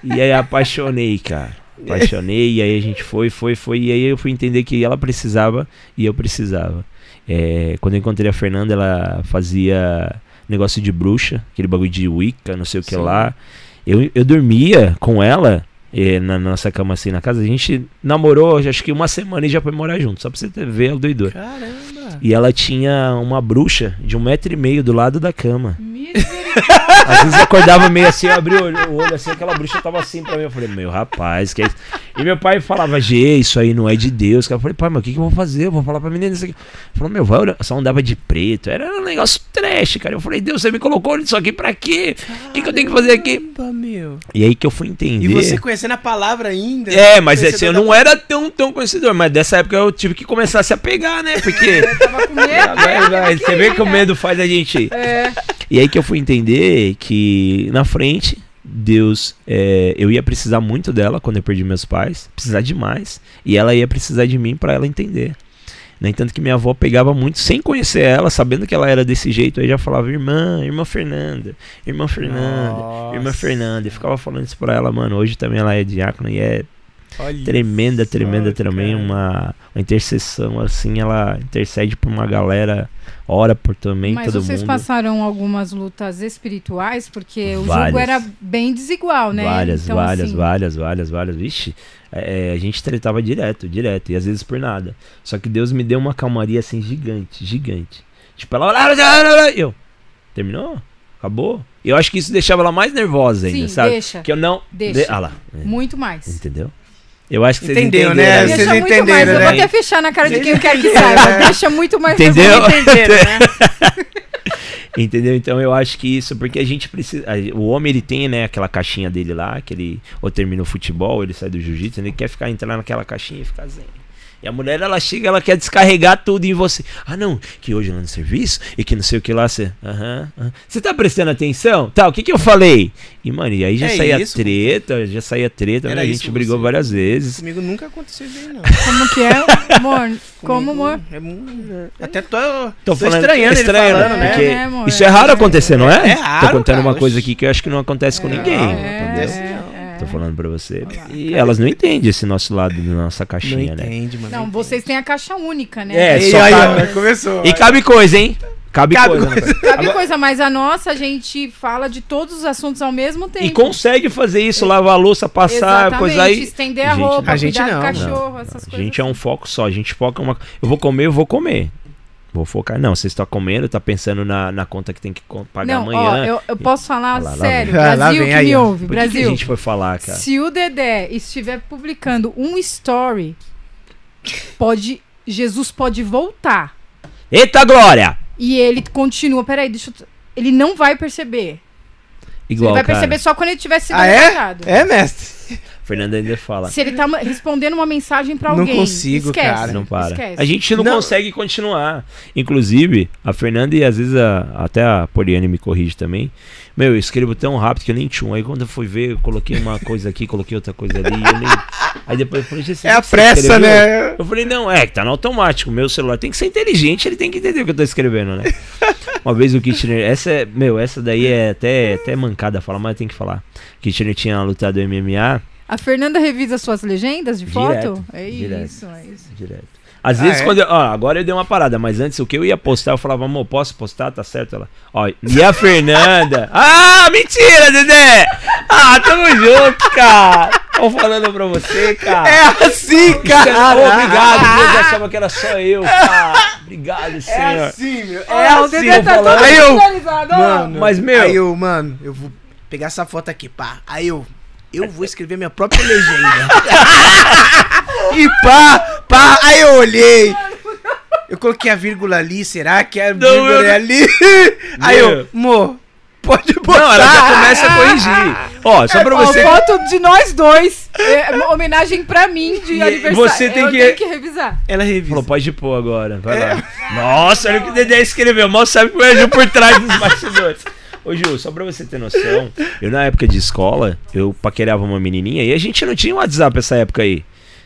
S3: E aí apaixonei, cara. Apaixonei, e aí a gente foi, foi, foi. E aí eu fui entender que ela precisava e eu precisava. É, quando eu encontrei a Fernanda, ela fazia negócio de bruxa, aquele bagulho de Wicca, não sei o que
S1: Sim.
S3: lá. Eu, eu dormia com ela eh, na nossa cama assim na casa. A gente namorou, acho que uma semana e já foi morar junto, só pra você ver o doidor.
S1: Caramba.
S3: E ela tinha uma bruxa de um metro e meio do lado da cama. Às vezes eu acordava meio assim, eu abri o olho, o olho assim, aquela bruxa tava assim pra mim. Eu falei, meu rapaz, que é isso? E meu pai falava, Gê, isso aí não é de Deus. Eu falei, pai, mas o que, que eu vou fazer? Eu vou falar pra menina isso aqui. Falou, meu, vai, olhar. só andava de preto. Era um negócio trash, cara. Eu falei, Deus, você me colocou nisso aqui pra quê? O que, que eu tenho que fazer aqui?
S1: Meu.
S3: E aí que eu fui entender.
S1: E você conhecendo a palavra ainda.
S3: É, mas assim, eu não era tão, tão conhecedor, mas dessa época eu tive que começar a se apegar, né? Porque.
S2: Tava com medo.
S3: Vai, vai, você vê que o medo faz a gente.
S2: É.
S3: E aí que eu fui entender que na frente, Deus, é, eu ia precisar muito dela quando eu perdi meus pais, precisar demais, e ela ia precisar de mim para ela entender. No entanto que minha avó pegava muito sem conhecer ela, sabendo que ela era desse jeito, aí já falava irmã, irmã Fernanda, irmã Fernanda,
S1: Nossa.
S3: irmã Fernanda, e ficava falando isso pra ela, mano. Hoje também ela é diácono e é
S1: Olha
S3: tremenda, tremenda,
S1: só,
S3: também uma, uma intercessão assim, ela intercede por uma galera, ora por também
S2: Mas
S3: todo
S2: vocês
S3: mundo.
S2: passaram algumas lutas espirituais, porque o
S3: Várias.
S2: jogo era bem desigual, né?
S3: Várias,
S2: Então,
S3: várias,
S2: assim,
S3: várias, várias, várias. Vixe, é, é, a gente tretava direto, direto, e às vezes por nada. Só que Deus me deu uma calmaria assim gigante, gigante. Tipo, ela. Eu. Terminou? Acabou? Eu acho que isso deixava ela mais nervosa ainda,
S2: Sim,
S3: sabe?
S2: deixa.
S3: Que eu não.
S2: Deixa.
S3: De... Ah lá. é,
S2: Muito mais.
S3: Entendeu? Eu acho que vocês
S1: Entendeu,
S3: entenderam.
S1: né? Vocês
S2: Deixa muito
S1: entenderam,
S2: mais. Eu
S1: né?
S2: vou até fechar na cara de quem quer que saiba.
S1: né?
S2: Deixa muito mais
S3: Entendeu?
S1: Entenderam, né?
S3: Entendeu? Então eu acho que isso, porque a gente precisa. O homem ele tem, né, aquela caixinha dele lá, que ele ou termina o futebol, ele sai do jiu-jitsu, ele quer ficar entrar naquela caixinha e ficar zen. E a mulher ela chega, ela quer descarregar tudo em você. Ah, não, que hoje lá no serviço e que não sei o que lá você. Aham. aham. Você tá prestando atenção? Tá, o que que eu falei? E mano, e aí já
S1: É
S3: saía
S1: isso?
S3: treta, já saía treta,
S1: Era
S3: né? a gente brigou
S1: você?
S3: várias vezes.
S1: Comigo nunca aconteceu isso aí, não.
S2: Como que é, amor? Como, amor?
S1: É muito... Até tô,
S3: Tô
S1: tô,
S3: falando-
S1: estranhando
S3: estranho,
S1: ele falando,
S2: né?
S1: né?
S3: Porque
S2: É, amor,
S3: isso é
S2: é.
S3: raro acontecer, não é?
S1: É raro,
S3: Tô contando
S1: cara.
S3: uma coisa aqui que eu acho que não acontece com
S2: É,
S3: ninguém.
S1: não,
S3: entendeu?
S2: é, é.
S3: Tô falando pra você. E elas não entendem esse nosso lado da nossa
S1: Não
S3: caixinha, né?
S1: entende, mano.
S2: Não, vocês têm a caixa única, né?
S3: É,
S1: E
S3: só
S1: aí,
S3: cabe-
S1: começou.
S3: E cabe coisa, hein? Cabe,
S1: Cabe
S3: coisa. né,
S1: coisa.
S3: cara?
S2: Cabe coisa, mas a nossa, a gente fala de todos os assuntos ao mesmo tempo.
S3: E consegue fazer isso, lavar a louça, passar,
S2: Exatamente,
S3: coisa aí.
S2: estender a
S3: Gente,
S2: roupa,
S1: a gente não,
S2: do
S1: não.
S2: cachorro, essas
S3: A
S2: coisas.
S3: gente é um foco só, a gente foca uma. Eu vou comer, eu vou comer. Vou focar. Não, você está comendo, tá pensando na, na conta que tem que pagar
S2: Não,
S3: amanhã.
S2: ó, eu, eu posso falar
S3: lá,
S2: sério.
S1: Ah, lá
S2: Brasil que
S1: aí,
S2: me ouve,
S3: Por que que, a
S2: Brasil.
S3: gente foi falar, cara?
S2: Se o Dedé estiver publicando um story, pode Jesus pode voltar
S3: Eita glória!
S2: e ele continua. Peraí, deixa eu. Ele não vai perceber.
S3: Igual,
S2: ele vai
S3: cara.
S2: perceber só quando ele tiver sido
S1: Ah, é? É, mestre?
S3: Fernanda ainda fala.
S2: Se ele tá respondendo uma mensagem pra
S1: Não
S2: alguém.
S1: consigo,
S2: esquece,
S1: cara.
S3: Não para.
S2: Esquece.
S3: A gente não,
S1: Não.
S3: consegue continuar. Inclusive, a Fernanda e às vezes a- até a Poliane me corrige também. Meu, eu escrevo tão rápido que eu nem tinha. Aí quando eu fui ver, eu coloquei uma coisa aqui, coloquei outra coisa ali. eu nem- Aí depois eu falei, "Gente, você
S1: É a pressa,
S3: escreveu?"
S1: né?
S3: Eu falei, não, é que tá no automático. Meu celular tem que ser inteligente, ele tem que entender o que eu tô escrevendo, né? Uma vez o Kitchener, essa é, meu, essa daí é até, até mancada falar, mas tem que falar. Kitchener tinha lutado MMA
S2: A Fernanda revisa suas legendas de foto?
S3: Direto,
S2: É
S3: direto.
S2: isso, é isso.
S3: direto. Às
S1: Ah,
S3: vezes,
S1: é?
S3: quando eu, ó, agora eu dei uma parada, mas antes o que eu ia postar, eu falava, amor, posso postar? Tá certo? Ela, ó, e a Fernanda? ah, mentira, Dedé! Ah, tamo junto, cara! Tô falando pra você, cara.
S1: É assim,
S3: é-
S1: cara.
S3: Ô, Obrigado, Deus achava que era só eu, cara. Obrigado,
S1: É
S3: senhor.
S1: assim, meu. É
S2: o
S1: assim.
S2: Dedé tá
S3: falando.
S2: todo
S1: Aí eu-. Mano,
S3: Mas, meu-
S1: Aí eu, mano, eu vou pegar essa foto aqui, pá. Aí eu. Eu vou escrever minha própria legenda. e pá, pá. Aí eu olhei. Eu coloquei a vírgula ali, será que a vírgula
S3: eu-
S1: é ali? Aí eu, amor, pode botar.
S3: Não, ela já começa a corrigir. Ó, só pra
S2: Ó,
S3: você.
S2: foto de nós dois. É, uma homenagem pra mim de
S3: E
S2: aniversário.
S3: você tem
S2: eu
S3: que-
S2: tenho que revisar.
S1: Ela revisa.
S3: Falou, pode pôr agora, vai lá. Nossa, olha o que o Dedé escreveu. Mal sabe que eu Ju por trás dos bastidores. Ô Ju, só pra você ter noção, eu na época de escola, eu paquerava uma menininha e a gente não tinha WhatsApp essa época aí.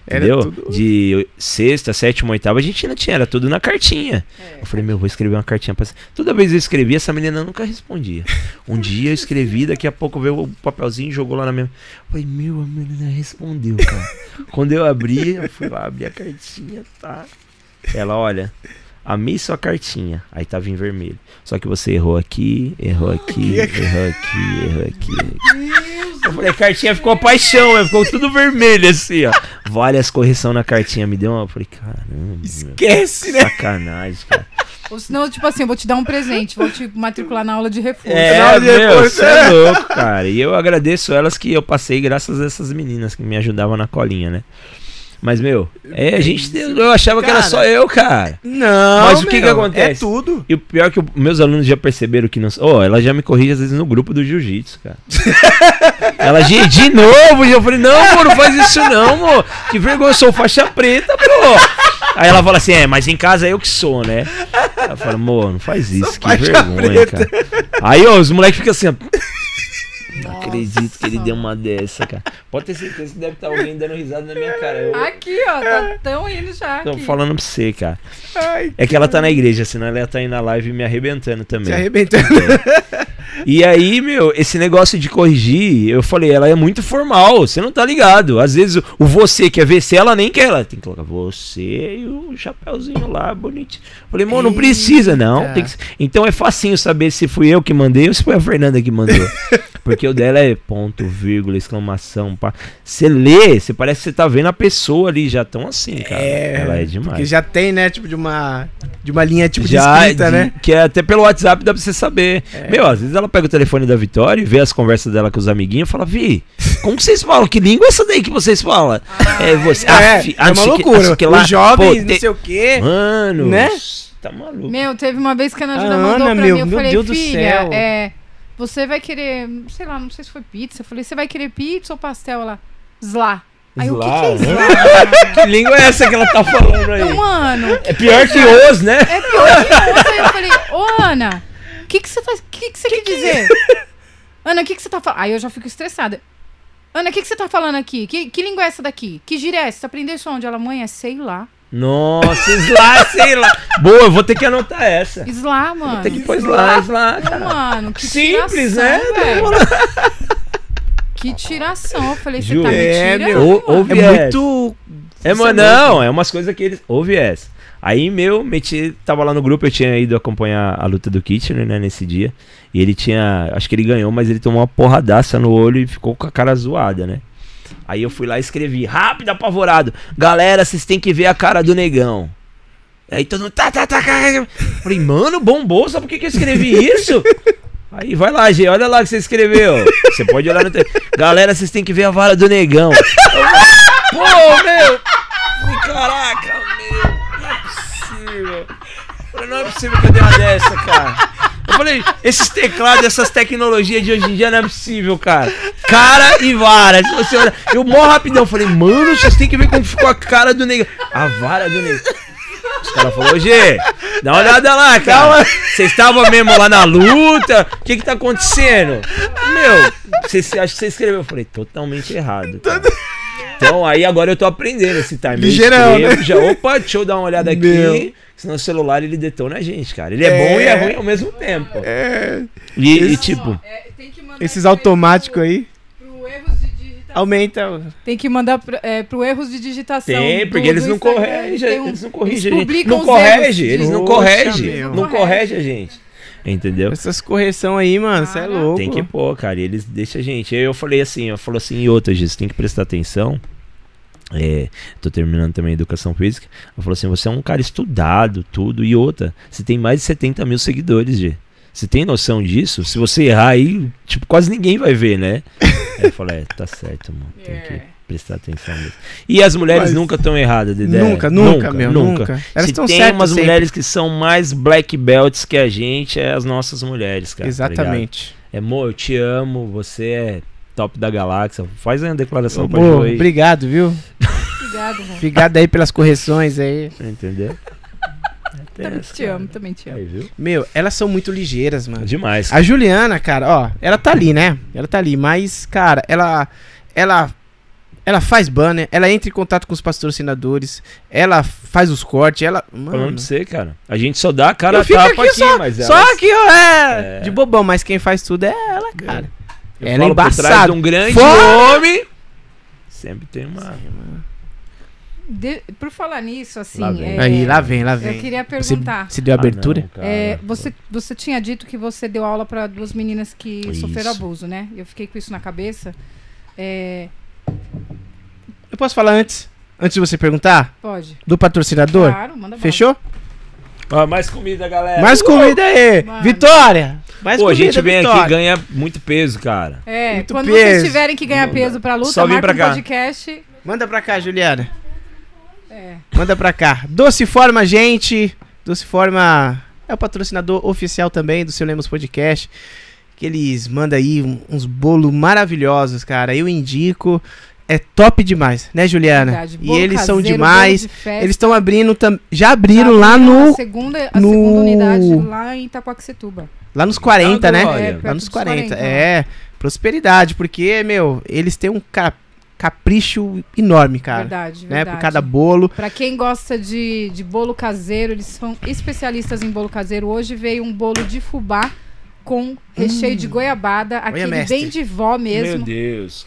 S1: Era
S3: Entendeu?
S1: tudo-
S3: De sexta, sétima, oitava, a gente não tinha, era tudo na cartinha.
S2: É.
S3: Eu falei, meu, vou escrever uma cartinha pra você. Toda vez eu escrevia, essa menina nunca respondia. Um dia eu escrevi, daqui a pouco veio o papelzinho e jogou lá na minha. Eu falei, meu, a menina respondeu, cara. Quando eu abri, eu fui lá abrir a cartinha, tá? Ela, olha, amei sua cartinha. Aí tava em vermelho. Só que você errou aqui, errou aqui, errou aqui, errou aqui. Eu falei, a cartinha ficou paixão, ficou tudo vermelho assim, ó. Várias correção na cartinha, me deu uma. Eu falei, caramba. meu,
S1: Esquece, né?
S3: Sacanagem, cara.
S2: Ou senão, tipo assim, eu vou te dar um presente, vou te matricular na aula de reforço.
S3: É,
S1: Não,
S3: meu, você é louco, cara. E eu agradeço elas que eu passei graças a essas meninas que me ajudavam na colinha, né? Mas, meu, é, a gente. Eu achava que era
S1: Cara.
S3: só eu, cara.
S1: Não,
S3: Mas o que
S1: meu,
S3: que acontece?
S1: É tudo.
S3: E o pior é que meus alunos já perceberam que não. Ó, ela já me corrige às vezes no grupo do jiu-jitsu, cara. ela, de, de novo, e eu falei, não, amor, não faz isso não, amor. Que vergonha, eu sou faixa preta, pô. Aí ela fala assim, é, mas em casa eu que sou, né? Ela fala, amor, não faz isso, que vergonha,
S1: preta.
S3: cara. Aí, ó, os moleques ficam assim, Não acredito que ele deu uma dessa, cara. Pode ter certeza que deve estar alguém dando risada na minha cara. Eu
S2: Aqui, ó, tá tão indo já.
S3: tô
S2: aqui.
S3: falando pra você, cara.
S1: Ai,
S3: É que ela tá na igreja, senão ela ia estar aí na live me arrebentando também.
S1: se arrebentando.
S3: E aí, meu, esse negócio de corrigir, eu falei, ela é muito formal, você não tá ligado. Às vezes o, você quer ver se ela nem quer, ela tem que colocar você e o chapéuzinho lá, bonitinho. Falei, mano, não precisa, não. Que Então é facinho saber se fui eu que mandei ou se foi a Fernanda que mandou. Porque o dela é ponto, vírgula, exclamação, pá. Você lê, você parece que você tá vendo a pessoa ali, já tão assim, cara. ela é demais.
S1: Porque já tem, né, tipo, de uma, de uma linha, tipo,
S3: já
S1: de escrita,
S3: de-
S1: né?
S3: Que é até pelo WhatsApp dá pra você saber. Meu, às vezes ela pega o telefone da Vitória e vê as conversas dela com os amiguinhos e fala, Vi, como que vocês falam? Que língua é essa daí que vocês falam? é você.
S1: É,
S3: fi-
S1: é
S3: não
S1: uma
S3: que-
S1: loucura.
S3: não que lá.
S1: Os jovens,
S3: Pô,
S1: não
S3: te-
S1: sei o quê.
S3: Mano,
S1: Né?
S3: tá maluco.
S2: Meu, teve uma vez que a Ana
S1: A
S2: Júlia mandou
S1: Ana,
S2: pra
S1: meu,
S2: mim, eu
S1: meu
S2: falei,
S1: Deus do
S2: filha,
S1: céu."
S2: é, você vai querer, sei lá, não sei se foi pizza, eu falei, você vai querer pizza ou pastel? Ela, slá. Aí, o que, que é
S3: Slá?
S2: slá?
S3: Que língua é essa que ela tá falando aí?
S2: Não, mano,
S3: É pior que os, né?
S2: é pior que outra. Aí eu falei, ô Ana, que, que você tá. O que, que você quer dizer? Ana, o que, que você tá falando? Aí eu já fico estressada. Ana, o que, que você tá falando aqui? Que, que língua é essa daqui? Que gíria é essa? Você aprendeu isso onde? Ela, mãe, é sei lá.
S3: Nossa, Slá, sei lá. Boa, eu vou ter que anotar essa.
S2: Slá, mano.
S3: Tem que pôr Slá, Slá, cara.
S2: mano, que
S3: Simples,
S2: tiração,
S3: né?
S2: velho. Que tiração. Eu falei, você
S3: Ju,
S2: tá me
S1: é,
S2: tirando,
S1: meu,
S3: ouve
S1: É
S3: essa.
S1: muito...
S3: É, mano,
S1: é
S3: não, é umas coisas que eles. Ouve essa. Aí, meu, meti. Tava lá no grupo, eu tinha ido acompanhar a luta do Kitchener, né, nesse dia. E ele tinha. Acho que ele ganhou, mas ele tomou uma porradaça no olho e ficou com a cara zoada, né? Aí eu fui lá e escrevi, rápido, apavorado. Galera, vocês têm que ver a cara do negão. Aí todo mundo. Tá, tá, tá, tá. Falei, mano, bombou, sabe por que, que eu escrevi isso? Aí vai lá, G, olha lá o que você escreveu. Você pode olhar no. Te... Galera, vocês têm que ver a vara do negão. Pô, meu! Caraca, possível! Falei, não é possível que eu dei uma dessa, cara. Eu falei, esses teclados, essas tecnologias de hoje em dia não é possível, cara. Cara e vara. Você olhar, eu morro rapidão. Eu falei, mano, vocês têm que ver como ficou a cara do negro. A vara do negro. Os caras falaram, G, dá uma olhada lá, cara. Vocês estavam mesmo lá na luta? O que que tá acontecendo? Meu, você, acho que você escreveu. Eu falei, totalmente errado. Cara. Então aí agora eu tô aprendendo esse time.
S1: Ligeirão, né?
S3: já, opa, deixa eu dar uma olhada aqui.
S1: Meu.
S3: Senão o celular ele detona a gente, cara. Ele é,
S1: É.
S3: bom e é ruim ao mesmo tempo.
S1: É,
S3: E, e, tipo,
S2: É, tem que mandar
S1: esses automáticos aí.
S2: Pro, erros de digitação.
S1: Aumenta.
S2: Tem que mandar pro, é, pro erros de digitação.
S3: tem, porque
S2: do
S3: eles não
S2: Tem um-
S3: eles não corrigem
S2: eles
S3: a gente.
S2: publicam
S3: Não
S2: erros
S3: eles não
S1: meu.
S3: Não correge a gente. Entendeu?
S1: Essas correção aí, mano, você é louco.
S3: Tem que pôr, cara. E eles deixam a gente. Aí eu falei assim, eu falo assim, e outra, Gis, tem que prestar atenção. É, tô terminando também a educação física. Eu falo assim, você é um cara estudado, tudo, e outra. Você tem mais de 70 mil seguidores, G. Você tem noção disso? Se você errar aí, tipo, quase ninguém vai ver, né? Aí eu falei, é, tá certo, mano. Tem que
S2: É.
S3: prestar atenção mesmo. E as mulheres
S1: Mas-
S3: nunca estão erradas, Dedé.
S1: Nunca, nunca, meu, nunca. Elas
S3: Se
S1: estão
S3: tem
S1: certas
S3: umas
S1: sempre.
S3: mulheres que são mais black belts que a gente, é as nossas mulheres, cara. tá?
S1: Exatamente.
S3: É, amor, eu te amo, você é top da galáxia. Faz aí uma declaração pra
S1: Amor,
S3: Jo aí.
S1: obrigado, viu?
S2: Obrigado, amor.
S1: Obrigado aí pelas correções aí.
S3: Entendeu?
S2: Também
S3: essa,
S2: te
S3: cara.
S2: amo, também te amo.
S3: Aí, viu?
S1: Meu, elas são muito ligeiras, mano.
S3: Demais.
S1: A Juliana, cara, ó, ela tá ali, né? Ela tá ali, mas, cara, ela. Ela. Ela faz banner, ela entra em contato com os patrocinadores, ela faz os cortes, ela.
S3: Falando
S1: Mano.
S3: pra você, cara. A gente só dá a cara
S1: Eu
S3: a
S1: fico
S3: tapa
S1: aqui
S3: aqui,
S1: só-
S3: mas
S1: Só
S3: elas-
S1: que, ó, é,
S3: É.
S1: de bobão, mas quem faz tudo é ela, cara.
S3: eu
S1: ela é embaçada.
S3: de um grande
S1: Fora!
S3: homem. Sempre tem uma.
S2: De- por falar nisso, assim.
S3: Lá vem.
S2: é,
S1: Aí, lá vem, lá vem.
S2: Eu queria
S1: Você,
S2: perguntar.
S1: você deu abertura?
S3: Ah, não, cara.
S2: É, você, você tinha dito que você deu aula para duas meninas que
S3: Isso.
S2: sofreram abuso, né? Eu fiquei com isso na cabeça. É,
S1: Eu posso falar antes? Antes de você perguntar?
S2: pode.
S1: Do patrocinador?
S2: Claro, manda.
S1: Fechou?
S3: Ó, mais comida, galera.
S1: Mais comida aí!
S2: Mano.
S1: Vitória! Mais
S3: Pô, a
S1: comida,
S3: gente vem
S1: Vitória.
S3: aqui e ganha muito peso, cara.
S2: É,
S1: Muito
S2: quando
S1: peso.
S2: vocês tiverem que ganhar peso pra luta,
S3: Só vem
S2: marca
S3: pra
S2: um
S3: cá.
S2: podcast.
S1: Manda pra cá, Juliana.
S2: É.
S1: Manda pra cá. Doce Forma, gente. Doce Forma é o patrocinador oficial também do Seu Lemos Podcast. Que eles mandam aí uns bolos maravilhosos, cara. Eu indico. É top demais, né, Juliana?
S2: Verdade.
S1: E eles são
S2: caseiro,
S1: demais.
S2: bolo de festa.
S1: Eles estão abrindo, tam- já abriram
S2: Tá
S1: lá no,
S2: A segunda, a
S1: no-
S2: segunda unidade lá em Itacoaxetuba.
S1: lá nos 40, né?
S3: Agora.
S2: É,
S1: Lá nos
S2: dos
S1: 40.
S2: 40,
S1: É, prosperidade, porque, meu, eles têm um ca- capricho enorme, cara.
S2: Verdade,
S1: Né,
S2: verdade.
S1: por cada bolo.
S2: Pra quem gosta de, de bolo caseiro, eles são especialistas em bolo caseiro. Hoje veio um bolo de fubá com recheio de goiabada, aquele
S1: mestre.
S2: bem de vó
S3: Meu
S2: mesmo.
S3: Deus.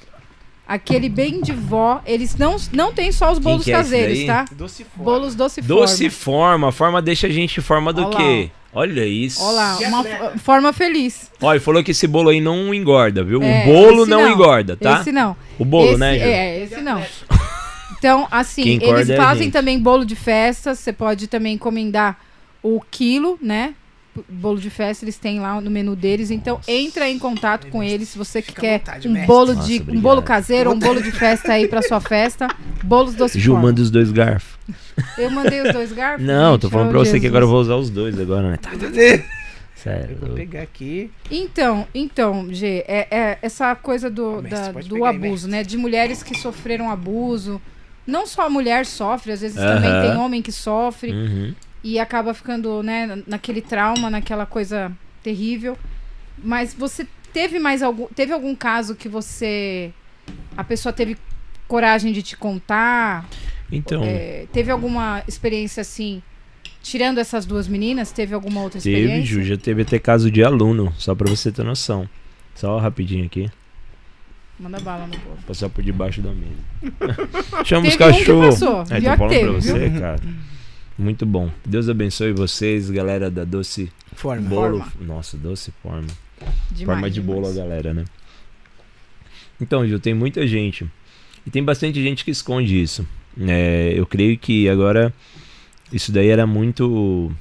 S2: Aquele bem de vó. Eles não, não tem só os bolos
S3: que é
S2: caseiros,
S3: daí?
S2: tá?
S1: Doce
S2: Bolos doce,
S3: Doce
S2: forma.
S3: deixa a gente em forma do
S2: Olha lá,
S3: quê? Olha isso.
S2: Olha lá, uma forma feliz.
S3: E falou que esse bolo aí não engorda, viu?
S2: É,
S3: o bolo não,
S2: não.
S3: engorda, tá?
S2: Esse não.
S3: O bolo,
S2: esse,
S3: né, Ju?
S2: É, esse não. Então, assim, eles
S3: é
S2: fazem
S3: gente.
S2: também bolo de festa. Você pode também encomendar o quilo, né? Bolo de festa eles têm lá no menu deles. Então, entra em contato com eles se você que quer
S1: vontade,
S2: um
S1: mestre.
S2: bolo
S3: Nossa,
S2: de um bolo caseiro, ou um bolo de festa aí pra sua festa. Bolos doce
S3: Ju,
S2: forma.
S3: manda os dois garfos.
S2: Eu mandei os dois garfos.
S3: Não,
S2: gente,
S3: tô falando pra você que
S2: Jesus.
S3: agora eu vou usar os dois agora, né? Sério.
S1: Vou pegar aqui.
S2: Então, então, G, é, é essa coisa do,
S1: mestre,
S2: da- do
S1: pegar aí,
S2: abuso, né? De mulheres que sofreram abuso. Não só a mulher sofre, às vezes
S3: Aham.
S2: também tem homem que sofre
S3: Uhum.
S2: E acaba ficando, né, na- naquele trauma, naquela coisa terrível. Mas você teve mais algum, teve algum caso que você a pessoa teve coragem de te contar?
S3: Então,
S2: É, teve alguma experiência assim, tirando essas duas meninas, teve alguma outra
S3: teve,
S2: experiência?
S3: Ju, já teve até caso de aluno, só pra você ter noção. Só rapidinho aqui,
S2: Manda bala no povo.
S3: passar por debaixo da mesa. Chama os
S2: Teve um
S3: cachorros.
S2: passou,
S3: É, tô falando
S2: que
S3: pra
S2: teve,
S3: você, cara. Muito bom. Deus abençoe vocês, galera da Doce
S1: Forma.
S3: Bolo.
S2: Forma.
S3: Nossa, Doce Forma.
S2: Demais,
S3: forma de bolo,
S2: demais.
S3: galera, né? Então, Gil, tem muita gente. E tem bastante gente que esconde isso. É, eu creio que agora isso daí era muito.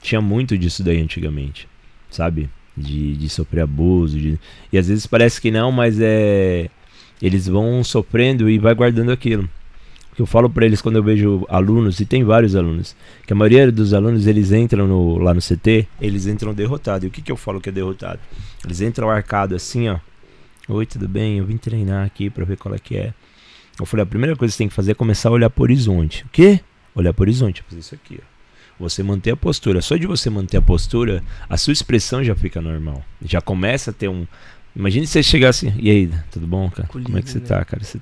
S3: Tinha muito disso daí antigamente. Sabe? De, de sofrer abuso. de- E às vezes parece que não, mas é. Eles vão sofrendo e vai guardando aquilo. Que eu falo para eles quando eu vejo alunos, e tem vários alunos, que a maioria dos alunos eles entram no, lá no CT, eles entram derrotados. E o que, que eu falo que é derrotado? Eles entram arcado assim, ó. Oi, tudo bem? Eu vim treinar aqui para ver qual é que é. Eu falei, a primeira coisa que você tem que fazer é começar a olhar para o horizonte. O quê? Olhar para o horizonte, fazer isso aqui, ó. Você manter a postura. Só de você manter a postura, a sua expressão já fica normal. Já começa a ter um. Imagine você chegar assim, e aí, tudo bom, cara? Como é que você
S1: né?
S3: tá, cara? Você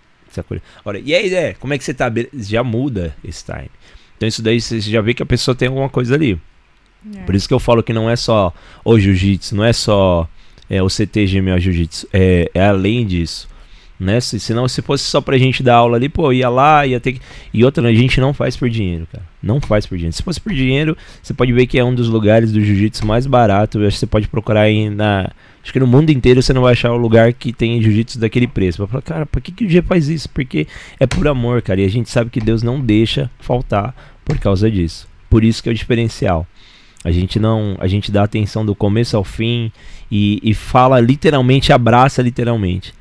S3: Olha, e aí, Zé, como é que você tá? Já muda esse time. Então isso daí você já vê que a pessoa tem alguma coisa ali. É. Por isso que eu falo que não é só o jiu-jitsu, não é só é, o CT GMO Jiu-Jitsu, é, é além disso. Né? Se, senão, se fosse só pra gente dar aula ali, pô, ia lá, ia ter que. E outra, a gente não faz por dinheiro, cara. Não faz por dinheiro. Se fosse por dinheiro, você pode ver que é um dos lugares do jiu-jitsu mais barato. Acho que você pode procurar aí na. Acho que no mundo inteiro você não vai achar o lugar que tem jiu-jitsu daquele preço. Vai falar, cara, por que, que o G faz isso? Porque é por amor, cara. E a gente sabe que Deus não deixa faltar por causa disso. Por isso que é o diferencial. A gente não. A gente dá atenção do começo ao fim e, e fala literalmente, abraça literalmente.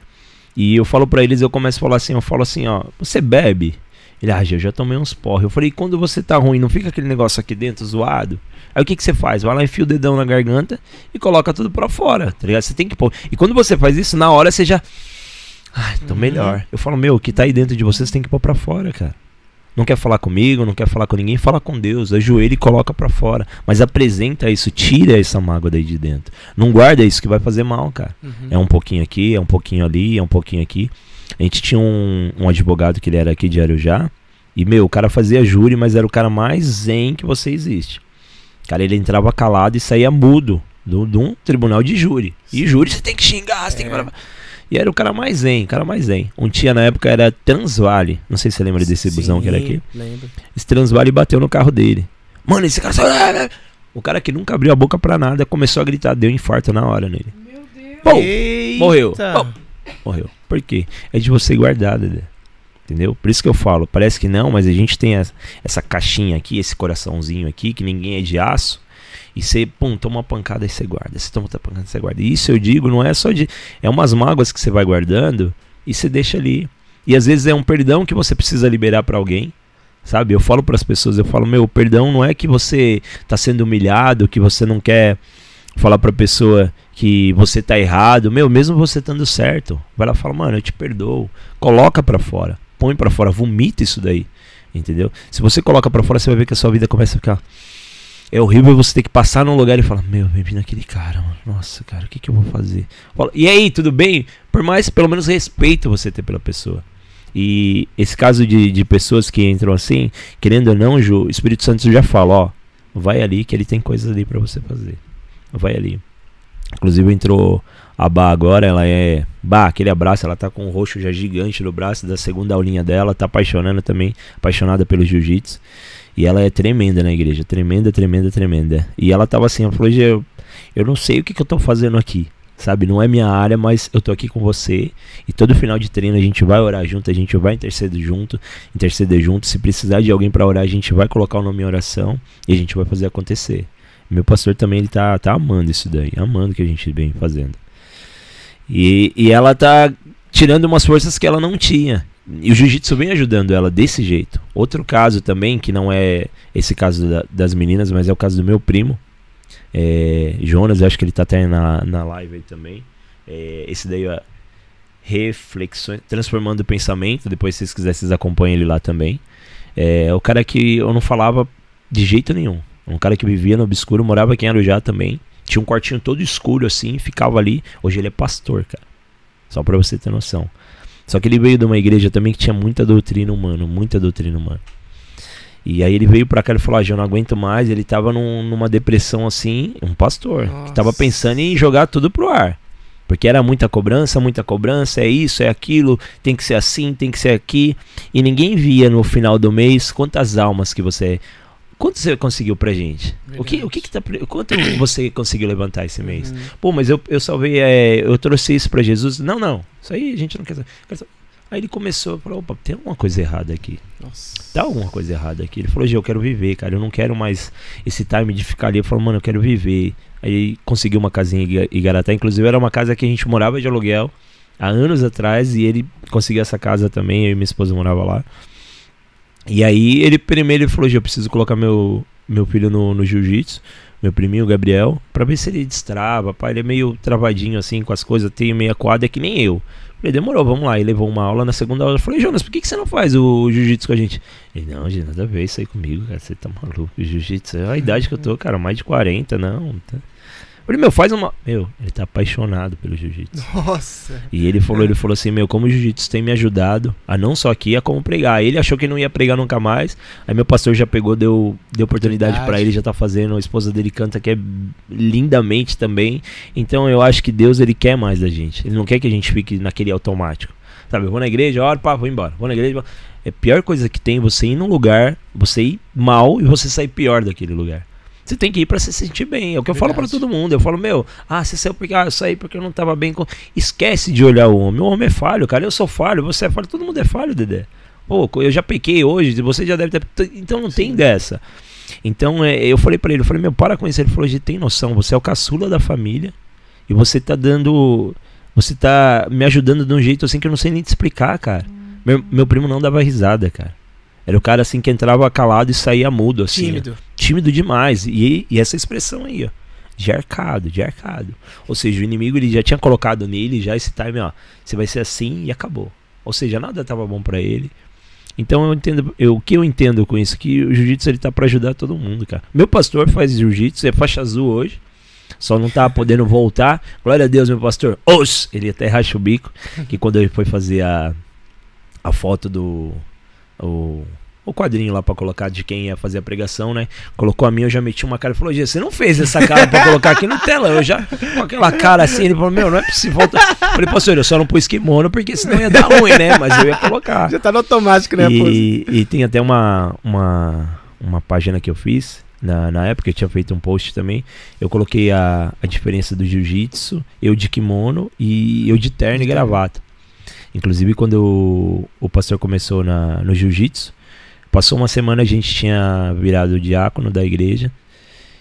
S3: E eu falo para eles, eu começo a falar assim, eu falo assim, ó, você bebe? Ele, ah, eu já tomei uns porre. Eu falei, quando você tá ruim, não fica aquele negócio aqui dentro zoado? Aí o que, que você faz? Vai lá, enfia o dedão na garganta e coloca tudo pra fora, tá ligado? Você tem que pôr. E quando você faz isso, na hora você já. Ai, tô uhum. melhor. Eu falo, meu, o que tá aí dentro de você, você tem que pôr pra fora, cara. Não quer falar comigo, não quer falar com ninguém, fala com Deus, ajoelha e coloca para fora. Mas apresenta isso, tira essa mágoa daí de dentro. Não guarda isso que vai fazer mal, cara. Uhum. É um pouquinho aqui, é um pouquinho ali, é um pouquinho aqui. A gente tinha um, um advogado que ele era aqui de Arujá. E, meu, o cara fazia júri, mas era o cara mais zen que você existe. Cara, ele entrava calado e saía mudo de um tribunal de júri. E júri você tem que xingar, você é. tem que. É. E era o cara mais zen, cara mais zen. Um tia na época era Transvale. Não sei se você lembra desse Sim, busão que era aqui.
S1: Lembro.
S3: Esse Transvale bateu no carro dele. Mano, esse cara. O cara que nunca abriu a boca pra nada começou a gritar, deu um infarto na hora nele. Meu Deus. Pum, morreu. Pum, morreu. Por quê? É de você guardar, Dedé. Entendeu? Por isso que eu falo, parece que não, mas a gente tem essa, essa caixinha aqui, esse coraçãozinho aqui, que ninguém é de aço. E você, pum, toma uma pancada e você guarda. Você toma outra pancada e você guarda. Isso eu digo, não é só de. É umas mágoas que você vai guardando e você deixa ali. E às vezes é um perdão que você precisa liberar para alguém. Sabe? Eu falo para as pessoas, eu falo, meu, perdão não é que você tá sendo humilhado, que você não quer falar pra pessoa que você tá errado. Meu, mesmo você estando certo, vai lá e fala, mano, eu te perdoo. Coloca para fora. Põe para fora, vomita isso daí. Entendeu? Se você coloca para fora, você vai ver que a sua vida começa a ficar é horrível você ter que passar num lugar e falar, meu, bebi naquele cara, mano. Nossa, cara, o que, que eu vou fazer? e aí, tudo bem? Por mais, pelo menos, respeito você ter pela pessoa. E esse caso de, de pessoas que entram assim, querendo ou não, Ju, o Espírito Santo já fala, ó, vai ali que ele tem coisas ali para você fazer. Vai ali. Inclusive entrou a Bá agora, ela é. Bah, aquele abraço, ela tá com um roxo já gigante no braço da segunda aulinha dela, tá apaixonando também, apaixonada pelo jiu-jitsu. E ela é tremenda na igreja, tremenda, tremenda, tremenda. E ela tava assim, ela falou, eu, eu não sei o que, que eu tô fazendo aqui, sabe? Não é minha área, mas eu tô aqui com você. E todo final de treino a gente vai orar junto, a gente vai interceder junto, interceder junto. Se precisar de alguém para orar, a gente vai colocar o nome em oração e a gente vai fazer acontecer. Meu pastor também ele tá, tá amando isso daí, amando o que a gente vem fazendo. E, e ela tá tirando umas forças que ela não tinha. E o jiu-jitsu vem ajudando ela desse jeito. Outro caso também, que não é esse caso da, das meninas, mas é o caso do meu primo. É, Jonas, acho que ele tá até na, na live aí também. É, esse daí, ó, Reflexões, Transformando o Pensamento. Depois, se vocês quiserem, vocês acompanham ele lá também. É o cara que eu não falava de jeito nenhum. Um cara que vivia no obscuro, morava aqui em Arujá também. Tinha um quartinho todo escuro assim, ficava ali. Hoje ele é pastor, cara. Só pra você ter noção. Só que ele veio de uma igreja também que tinha muita doutrina humana, muita doutrina humana. E aí ele veio pra cá e falou: ah, já não aguento mais. Ele tava num, numa depressão assim, um pastor, Nossa. que tava pensando em jogar tudo pro ar. Porque era muita cobrança, muita cobrança, é isso, é aquilo, tem que ser assim, tem que ser aqui. E ninguém via no final do mês quantas almas que você Quanto você conseguiu pra gente? O que, o que, que tá. Quanto você conseguiu levantar esse mês? Uhum. Pô, mas eu, eu salvei. É, eu trouxe isso pra Jesus. Não, não. Isso aí a gente não quer saber. Aí ele começou a falar, opa, tem alguma coisa errada aqui. Nossa. Tá alguma coisa errada aqui. Ele falou, Gê, eu quero viver, cara. Eu não quero mais esse time de ficar ali. Ele falou, mano, eu quero viver. Aí conseguiu uma casinha em Igaratá. Inclusive era uma casa que a gente morava de aluguel há anos atrás. E ele conseguiu essa casa também. Eu e minha esposa morava lá. E aí ele primeiro ele falou, "Gê, eu preciso colocar meu, meu filho no, no jiu-jitsu, meu priminho, Gabriel, pra ver se ele destrava, pai, ele é meio travadinho assim com as coisas, tem meia quadra, é que nem eu. Falei, demorou, vamos lá. Ele levou uma aula, na segunda aula eu falei, Jonas, por que, que você não faz o jiu-jitsu com a gente? Ele, não, gente, nada a ver isso aí comigo, cara, você tá maluco, jiu-jitsu, é a idade que eu tô, cara, mais de 40, não, tá... Falei, meu, faz uma. Meu, ele tá apaixonado pelo jiu-jitsu.
S1: Nossa.
S3: E ele falou, ele falou assim, meu, como o jiu-jitsu tem me ajudado, a não só aqui, a como pregar. Ele achou que não ia pregar nunca mais. Aí meu pastor já pegou, deu, deu oportunidade pra ele, já tá fazendo. A esposa dele canta que é lindamente também. Então eu acho que Deus ele quer mais da gente. Ele não quer que a gente fique naquele automático. Sabe, eu vou na igreja, oro, pá, vou embora. Vou na igreja, vou... É a pior coisa que tem você ir num lugar, você ir mal e você sair pior daquele lugar. Você tem que ir pra se sentir bem. É o que eu falo pra
S1: Verdade.
S3: todo mundo. Eu falo, meu, ah, você saiu porque ah, eu saí porque eu não tava bem com. Esquece de olhar o homem. O homem é falho, cara. Eu sou falho, você é falho, todo mundo é falho, Dedé. Pô, eu já pequei hoje, você já deve ter. Então não tem dessa. Então é, eu falei pra ele, eu falei, meu, para com isso. Ele falou, gente, tem noção, você é o caçula da família e você tá dando. Você tá me ajudando de um jeito assim que eu não sei nem te explicar, cara. Meu, meu primo não dava risada, cara. Era o cara assim que entrava calado e saía mudo, assim.
S1: Tímido.
S3: tímido demais. E, e essa expressão aí, ó. De arcado, de arcado. Ou seja, o inimigo ele já tinha colocado nele já esse time, ó. Você vai ser assim e acabou. Ou seja, nada tava bom pra ele. Então eu entendo, eu, o que eu entendo com isso? Que o jiu-jitsu ele tá pra ajudar todo mundo, cara. Meu pastor faz jiu-jitsu, é faixa azul hoje. Só não tá podendo voltar. Glória a Deus, meu pastor. Os! Ele até racha o bico. Que quando ele foi fazer a, a foto do. O, o quadrinho lá pra colocar de quem ia fazer a pregação, né? Colocou a minha, eu já meti uma cara e falou: Gê, você não fez essa cara pra colocar aqui no tela. Eu já, com aquela cara assim, ele falou: Meu, não é possível. Volta. Eu Falei, pastor, eu só não pus kimono porque senão ia dar ruim, né? Mas eu ia colocar.
S1: Já tá no automático, né, pô?
S3: E, e tem até uma, uma, uma página que eu fiz. Na, na época eu tinha feito um post também. Eu coloquei a, a diferença do jiu-jitsu, eu de kimono e eu de terno e gravata. Inclusive, quando o, o pastor começou na, no jiu-jitsu, passou uma semana a gente tinha virado diácono da igreja.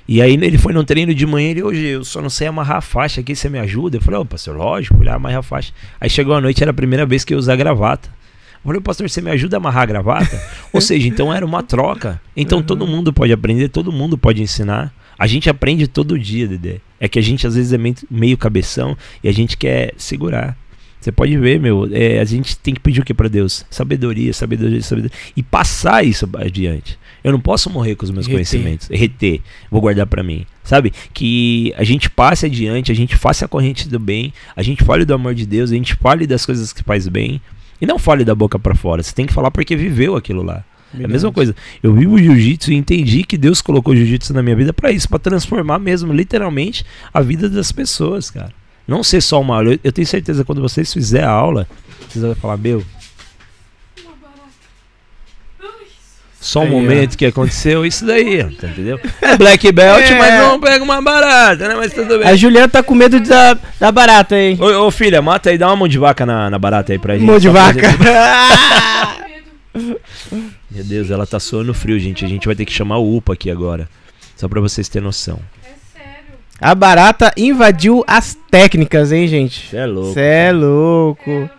S3: E aí ele foi num treino de manhã, ele, hoje eu só não sei amarrar a faixa aqui, você me ajuda? Eu falei, ô pastor, lógico, fui lá amarrar a faixa. Aí chegou a noite, era a primeira vez que eu ia usar gravata. Eu falei, pastor, você me ajuda a amarrar a gravata? Ou seja, então era uma troca. Então todo mundo pode aprender, todo mundo pode ensinar. A gente aprende todo dia, Dedé. É que a gente às vezes é meio cabeção e a gente quer segurar. Você pode ver, meu, é, a gente tem que pedir o que pra Deus? Sabedoria, sabedoria, sabedoria. E passar isso adiante. Eu não posso morrer com os meus
S1: Reter.
S3: conhecimentos. Reter. Vou guardar pra mim. Sabe? Que a gente passe adiante, a gente faça a corrente do bem, a gente fale do amor de Deus, a gente fale das coisas que faz bem. E não fale da boca pra fora. Você tem que falar porque viveu aquilo lá. É a mesma coisa. Eu vivo o jiu-jitsu e entendi que Deus colocou jiu-jitsu na minha vida pra isso, pra transformar mesmo, literalmente, a vida das pessoas, cara. Não ser só uma aula. Eu, eu tenho certeza que quando vocês fizerem a aula, vocês vão falar, meu. Só um
S1: Aí, ó.
S3: momento que aconteceu isso daí, tá entendeu? É black belt,
S1: É.
S3: mas não pega uma barata, né? Mas tudo bem.
S1: A Juliana tá com medo da, da barata, hein?
S3: Ô, ô, filha, mata aí, dá uma mão de vaca na, na barata aí pra gente.
S1: Mão de vaca.
S3: Meu Deus, ela tá suando frio, gente. A gente vai ter que chamar o UPA aqui agora. Só pra vocês terem noção.
S1: A barata invadiu as técnicas, hein, gente?
S3: Você é louco.
S1: Cê é louco.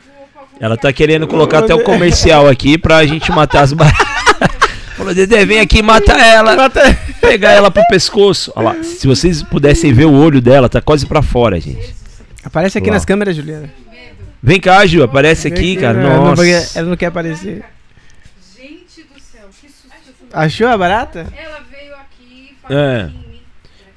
S3: Ela tá querendo colocar até o comercial aqui pra gente matar as baratas. Falou, Dedé, vem aqui e mata ela.
S1: Barata-
S3: Pegar ela pro pescoço. Olha lá, se vocês pudessem ver o olho dela, tá quase pra fora, gente.
S1: Aparece aqui nas câmeras, Juliana.
S3: Vem cá, Ju, aparece aqui, cara.
S1: Não,
S3: Nossa.
S1: porque ela não quer aparecer.
S2: Gente do céu, que susto.
S1: Achou a barata?
S2: Ela veio aqui
S3: É.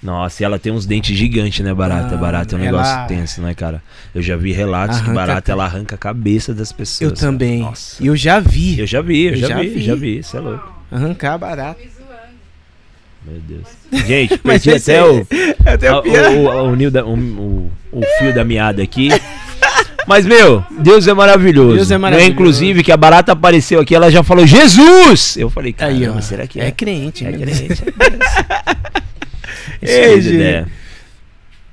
S3: Nossa, e ela tem uns dentes gigantes, né, barata?
S1: Ah,
S3: barata é um
S1: ela-
S3: negócio tenso, né, cara? Eu já vi relatos que
S1: Arranca-
S3: barata ela arranca a cabeça das pessoas.
S1: Eu
S3: cara.
S1: também.
S3: Nossa.
S1: Eu já vi.
S3: Eu já vi, eu,
S1: Eu
S3: já,
S1: já
S3: vi,
S1: vi.
S3: já vi, isso é louco.
S1: Arrancar a barata.
S3: Meu Deus. Gente,
S1: Mas
S3: perdi até
S1: aí-
S3: o,
S1: Até
S3: a-
S1: o
S3: o, o, o, da- o, o- o fio da meada aqui. Mas, meu, Deus é maravilhoso.
S1: Deus é
S3: Né?
S1: maravilhoso.
S3: Inclusive, que a barata apareceu aqui, ela já falou, Jesus! Eu falei, cara, será que
S1: é
S3: é?
S1: crente,
S3: É
S1: né?
S3: crente. Isso
S1: Ei.
S3: Dedé.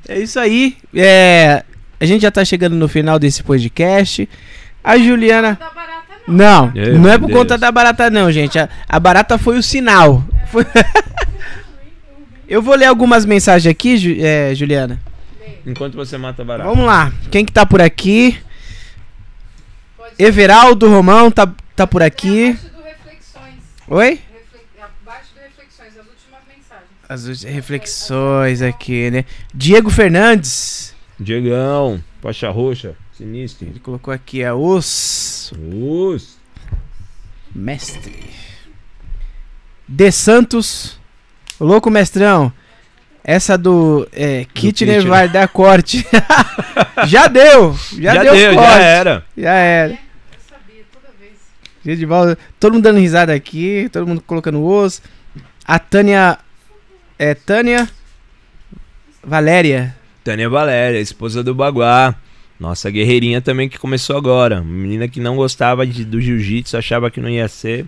S1: É isso aí. É, a gente já tá chegando no final desse podcast. A Juliana.
S2: Da barata não.
S1: Não,
S3: Ei,
S1: não é por
S3: Deus.
S1: conta da barata, não, gente. A, a barata foi o sinal. Foi- Eu vou ler algumas mensagens aqui, Ju- é, Juliana.
S3: Enquanto você mata a barata.
S1: Vamos lá. Quem que tá por aqui? Everaldo Romão tá, tá por aqui.
S2: Reflexões.
S1: Oi?
S2: Abaixo de reflexões, as últimas mensagens.
S1: As reflexões aqui, né? Diego Fernandes.
S3: Diegão, Pacha Roxa, sinistro.
S1: Ele colocou aqui a os
S3: Us.
S1: mestre. De Santos. Louco mestrão. Essa do é, Kitchener. vai dar corte. já deu. Já,
S3: Já,
S1: deu,
S3: deu,
S1: corte.
S3: já era.
S1: Já era.
S2: Eu sabia, toda vez.
S1: Gente de volta. Todo mundo dando risada aqui. Todo mundo colocando os. A Tânia. É Tânia. Valéria.
S3: Tânia Valéria, esposa do Baguá. Nossa guerreirinha também que começou agora. Menina que não gostava de- do jiu-jitsu, achava que não ia ser.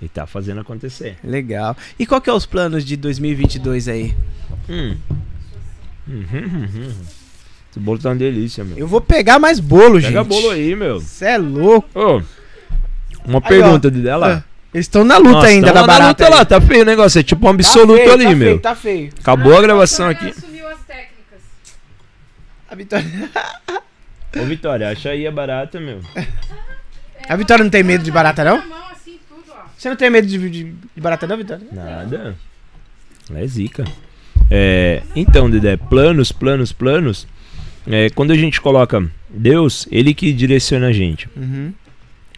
S3: E tá fazendo acontecer.
S1: Legal. E qual que é os planos de 2022 aí?
S3: Hum. Uhum, uhum. Esse bolo tá uma delícia, meu.
S1: Eu vou pegar mais bolo, gente.
S3: Pega bolo aí, meu.
S1: Você é louco.
S3: Ô, uma
S1: Aí,
S3: pergunta
S1: ó.
S3: de dela.
S1: Ah, Eles estão na luta
S3: Nossa,
S1: ainda da
S3: na
S1: barata.
S3: luta
S1: aí.
S3: lá, tá feio o negócio. É tipo um absoluto
S1: Tá feio,
S3: ali,
S1: tá
S3: meu.
S1: Feio, tá feio.
S3: Acabou a gravação aqui.
S2: assumiu as técnicas.
S1: A Vitória...
S3: Ô, Vitória, acha aí a barata, meu.
S1: A Vitória não tem medo de barata, não?
S2: Na mão, assim, tudo, ó.
S1: Você não tem medo de, de- de barata, não, Vitória?
S3: Nada. Ela é zica. É, então, Dedé, planos, planos, planos. É, quando a gente coloca Deus, ele que direciona a gente.
S1: Uhum.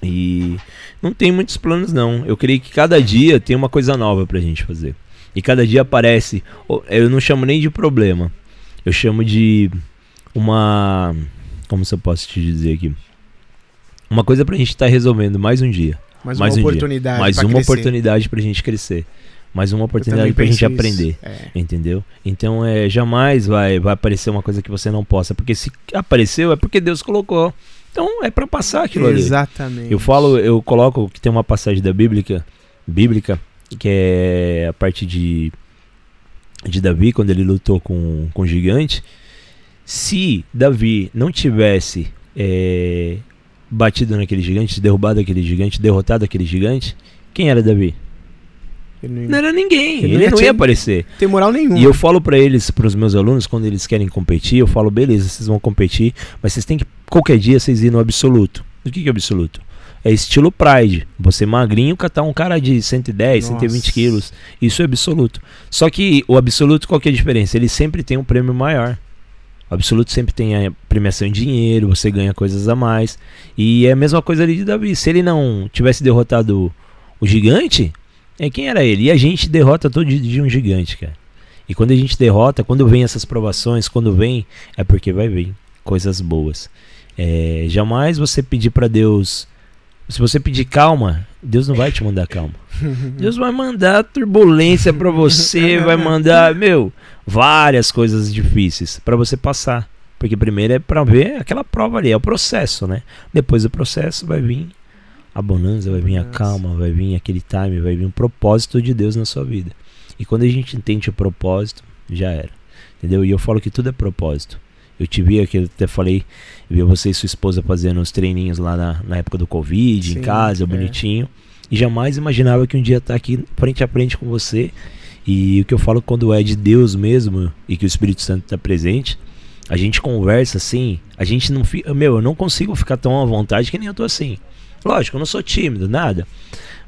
S3: E não tem muitos planos, não. Eu creio que cada dia tem uma coisa nova pra gente fazer. E cada dia aparece. Eu não chamo nem de problema. Eu chamo de uma. Como se eu posso te dizer aqui? Uma coisa pra gente estar resolvendo mais um dia.
S1: Mais,
S3: Mais
S1: uma
S3: um dia.
S1: oportunidade.
S3: mais
S1: pra
S3: uma
S1: crescer.
S3: oportunidade pra gente crescer. Mais uma oportunidade
S1: também
S3: pra gente
S1: isso.
S3: aprender.
S1: É.
S3: Entendeu? Então é jamais vai, vai aparecer uma coisa que você não possa. Porque se apareceu é porque Deus colocou. Então é pra passar aquilo ali.
S1: Exatamente.
S3: Eu falo, eu coloco que tem uma passagem da Bíblica, bíblica, que é a parte de, de Davi, quando ele lutou com, com o gigante. Se Davi não tivesse é, batido naquele gigante, derrubado aquele gigante, derrotado aquele gigante, quem era Davi?
S1: Ele não,
S3: era ninguém,
S1: Ele
S3: ele,
S1: não ia
S3: aparecer.
S1: tem moral nenhuma.
S3: E eu falo pra eles, pros meus alunos, quando eles querem competir, eu falo, beleza, vocês vão competir, mas vocês têm que, qualquer dia, vocês ir no absoluto. O que, que é absoluto? É estilo Pride. Você magrinho catar um cara de 110,
S1: Nossa.
S3: 120 quilos. Isso é absoluto. Só que o absoluto, qual que é a diferença? Ele sempre tem um prêmio maior. O absoluto sempre tem a premiação em dinheiro, você ganha coisas a mais. E é a mesma coisa ali de Davi. Se ele não tivesse derrotado o gigante, é quem era ele? E a gente derrota todo dia um gigante, cara. E quando a gente derrota, quando vem essas provações, quando vem, é porque vai vir coisas boas. É, jamais você pedir pra Deus. Se você pedir calma, Deus não vai te mandar calma. Deus vai mandar turbulência pra você, vai mandar, meu, várias coisas difíceis pra você passar. Porque primeiro é pra ver aquela prova ali, é o processo, né? Depois do processo vai vir a bonança, vai vir a calma, vai vir aquele time, vai vir um propósito de Deus na sua vida. E quando a gente entende o propósito, já era. Entendeu? E eu falo que tudo é propósito. Eu te vi aqui, eu até falei, vi você e sua esposa fazendo os treininhos lá na, na época do Covid,
S1: Sim,
S3: em casa,
S1: é.
S3: bonitinho. E jamais imaginava que um dia estar aqui frente a frente com você. E o que eu falo quando é de Deus mesmo e que o Espírito Santo está presente, a gente conversa assim, a gente não fica. Meu, eu não consigo ficar tão à vontade que nem eu tô assim. Lógico, eu não sou tímido, nada.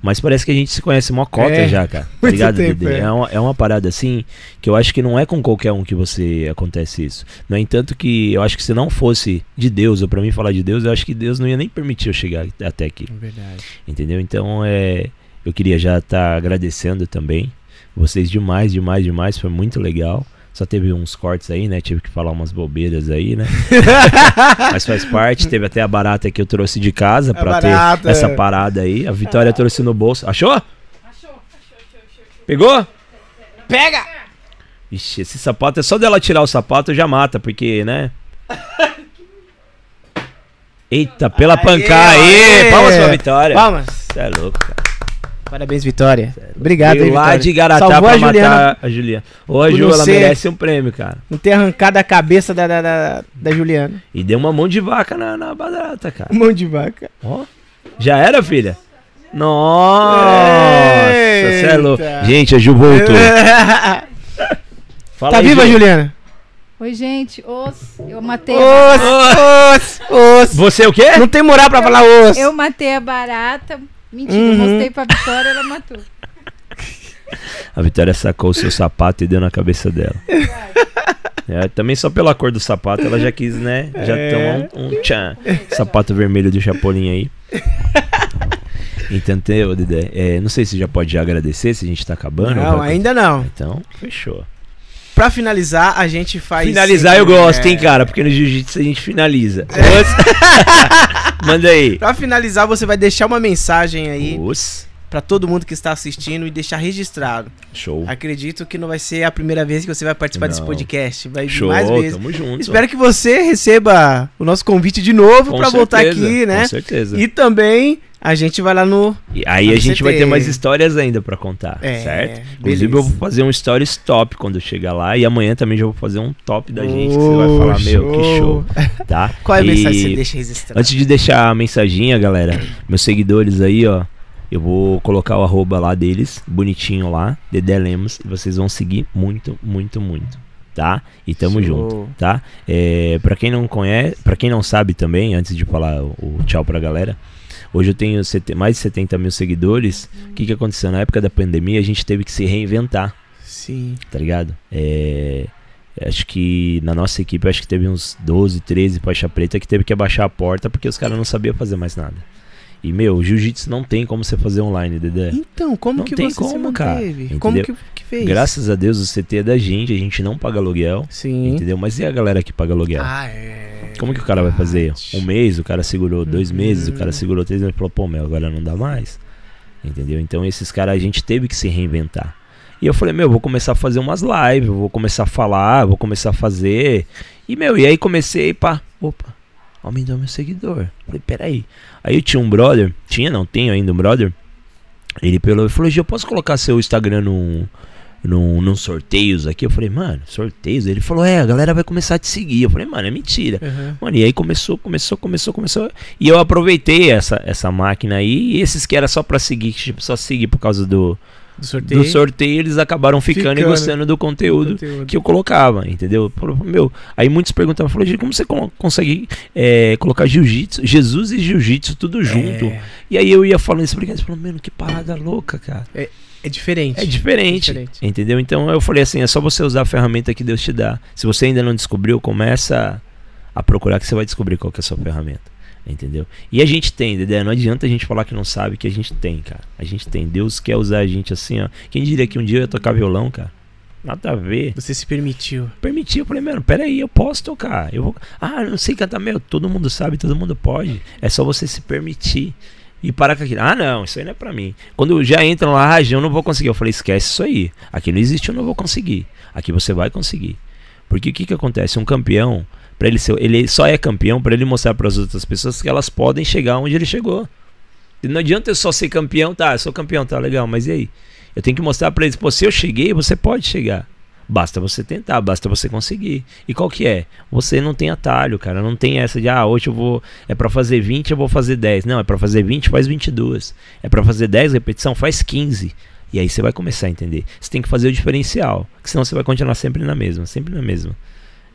S3: Mas parece que a gente se conhece mó cota
S1: É,
S3: já, cara. Tá
S1: muito
S3: ligado,
S1: tempo,
S3: Dedê?
S1: é.
S3: É. uma, é uma parada assim que eu acho que não é com qualquer um que você acontece isso. No entanto, que eu acho que se não fosse de Deus, ou pra mim falar de Deus, eu acho que Deus não ia nem permitir eu chegar até aqui.
S1: É verdade.
S3: Entendeu? Então é. Eu queria já estar agradecendo também. Vocês demais, demais, demais. Foi muito legal. Só teve uns cortes aí, né? Tive que falar umas bobeiras aí, né? Mas faz parte. Teve até a barata que eu trouxe de casa
S1: A
S3: pra
S1: barata,
S3: ter essa
S1: é.
S3: parada aí. A Vitória trouxe no bolso. Achou?
S2: Achou, achou, achou, achou.
S3: Pegou?
S1: Pega!
S3: Ixi, esse sapato é só dela tirar o sapato já mata, porque, né? Eita, pela
S1: Aê,
S3: pancar aí! Palmas pra Vitória!
S1: Palmas.
S3: Você é louco, cara.
S1: Parabéns, Vitória. Obrigado, hein,
S3: Veio lá
S1: Vitória.
S3: de Garatá
S1: Salvou
S3: pra
S1: a Juliana.
S3: matar a Juliana. Ô, a
S1: Por
S3: Ju,
S1: não
S3: ela
S1: ser-
S3: merece um prêmio, cara.
S1: Não ter arrancado a cabeça da, da, da, da Juliana.
S3: E deu uma mão de vaca na, na barata, cara.
S1: Mão de vaca.
S3: Ó. Já era, filha? Nossa, você é louco.
S1: Eita.
S3: Gente, a Ju voltou. Fala
S1: tá
S3: aí,
S1: viva,
S3: Ju.
S1: Juliana?
S2: Oi, gente. Os, eu matei.
S1: Os, os, os.
S3: Você é o quê?
S1: Não tem moral pra falar os.
S2: Eu matei a barata Mentira, eu
S1: Uhum.
S2: mostrei pra Vitória, ela matou.
S3: A Vitória sacou o seu sapato e deu na cabeça dela. É, também só pela cor do sapato ela já quis, né? Já
S1: É.
S3: tomar um, um tchan. Sapato vermelho do Chapolin aí. Entendeu, Dedé? É, não sei se já pode já agradecer, se a gente tá acabando.
S1: Não, ainda não.
S3: Então, fechou.
S1: Pra finalizar, a gente faz.
S3: Finalizar eu
S1: sempre-
S3: gosto,
S1: é.
S3: hein, cara? Porque no jiu-jitsu a gente finaliza. Manda aí.
S1: Pra finalizar, você vai deixar uma mensagem aí
S3: Os.
S1: pra todo mundo que está assistindo e deixar registrado.
S3: Show.
S1: Acredito que não vai ser a primeira vez que você vai participar desse
S3: Não.
S1: podcast. Vai
S3: Show,
S1: mais vezes.
S3: tamo junto.
S1: Espero que você receba o nosso convite de novo pra voltar aqui, né?
S3: Com certeza.
S1: E também a gente vai lá no.
S3: E aí a gente vai
S1: CT.
S3: ter mais histórias ainda pra contar,
S1: É,
S3: certo? Inclusive
S1: beleza.
S3: eu vou fazer um stories top quando eu chegar lá e amanhã também já vou fazer um top da gente que você
S1: Oh,
S3: vai falar, meu, que show, tá?
S1: Qual é a
S3: E
S1: mensagem que você deixa registrada?
S3: Antes de deixar a mensaginha, galera, meus seguidores aí, ó, eu vou colocar o arroba lá deles, bonitinho lá, Dedé Lemos, e vocês vão seguir muito, muito, muito, tá? E tamo
S1: Show.
S3: junto, tá? É, para quem não conhece, para quem não sabe também, antes de falar o, o tchau pra galera, hoje eu tenho mais de 70 mil seguidores. O que que aconteceu? Na época da pandemia a gente teve que se reinventar,
S1: Sim.
S3: tá ligado? É, acho que na nossa equipe acho que teve uns 12, 13 faixa preta que teve que abaixar a porta porque os caras não sabiam fazer mais nada. E meu, jiu-jitsu não tem como você fazer online, Dedé.
S1: Então, como
S3: Não
S1: que
S3: tem
S1: você se
S3: como, cara,
S1: manteve? Como que,
S3: entendeu?
S1: que fez?
S3: Graças a Deus o CT é da gente, a gente não paga aluguel,
S1: Sim.
S3: entendeu? Mas e a galera que paga aluguel?
S1: Ah, é.
S3: Como que o cara vai fazer? Um mês, o cara segurou dois
S1: Uhum.
S3: meses, o cara segurou três meses e falou, pô, meu, agora não dá mais. Entendeu? Então esses caras a gente teve que se reinventar. E eu falei, meu, vou começar a fazer umas lives, vou começar a falar, vou começar a fazer. E, meu, e aí comecei, pá, opa, aumentou meu seguidor. Falei, peraí. Aí eu tinha um brother, tinha, não, tenho ainda um brother. Ele pelo, falou, Gê, eu posso colocar seu Instagram num, num, num sorteios aqui? Eu falei, mano, sorteios? Ele falou, é, a galera vai começar a te seguir. Eu falei, mano, é mentira.
S1: Uhum.
S3: Mano, e aí começou, começou, começou, começou. E eu aproveitei essa, essa máquina aí. E esses que era só pra seguir, que tipo, só seguir por causa do,
S1: Do sorteio.
S3: do sorteio, eles acabaram ficando, e
S1: Ficando.
S3: gostando do conteúdo
S1: Conteúdo.
S3: que eu colocava, entendeu? Meu, aí muitos perguntavam, falou, "Gi, como você co- consegue é, colocar jiu-jitsu, Jesus e jiu-jitsu tudo junto?
S1: É,
S3: E aí eu ia falando isso pra eles, falando, mano, que parada louca, cara.
S1: é diferente.
S3: É diferente,
S1: diferente.
S3: entendeu? Então eu falei assim, é só você usar a ferramenta que Deus te dá. Se você ainda não descobriu, começa a procurar que você vai descobrir qual que é a sua ferramenta. Entendeu? E a gente tem, Dedé, não adianta a gente falar que não sabe que a gente tem, cara. A gente tem. Deus quer usar a gente assim, ó. Quem diria que um dia eu ia tocar violão, cara? Nada a ver.
S1: Você se permitiu.
S3: Permitiu, eu falei, mano, peraí, eu posso tocar. Eu vou... Ah, não sei cantar, meu, todo mundo sabe, todo mundo pode. É só você se permitir. E parar com aquilo. Ah, não, isso aí não é pra mim. Quando já entram lá, ah, eu não vou conseguir. Eu falei, esquece isso aí. Aqui não existe, eu não vou conseguir. Aqui você vai conseguir. Porque o que que acontece? Um campeão, para ele ser, ele só é campeão para ele mostrar para as outras pessoas que elas podem chegar onde ele chegou. Não adianta eu só ser campeão, tá? Eu sou campeão, tá legal, mas e aí? Eu tenho que mostrar para eles, pô, se eu cheguei, você pode chegar. Basta você tentar, basta você conseguir. E qual que é? Você não tem atalho, cara. Não tem essa de, ah, hoje eu vou. É pra fazer 20, eu vou fazer 10. Não, é pra fazer 20, faz 22. É pra fazer 10 repetição, faz 15. E aí você vai começar a entender. Você tem que fazer o diferencial. Senão você vai continuar sempre na mesma, sempre na mesma.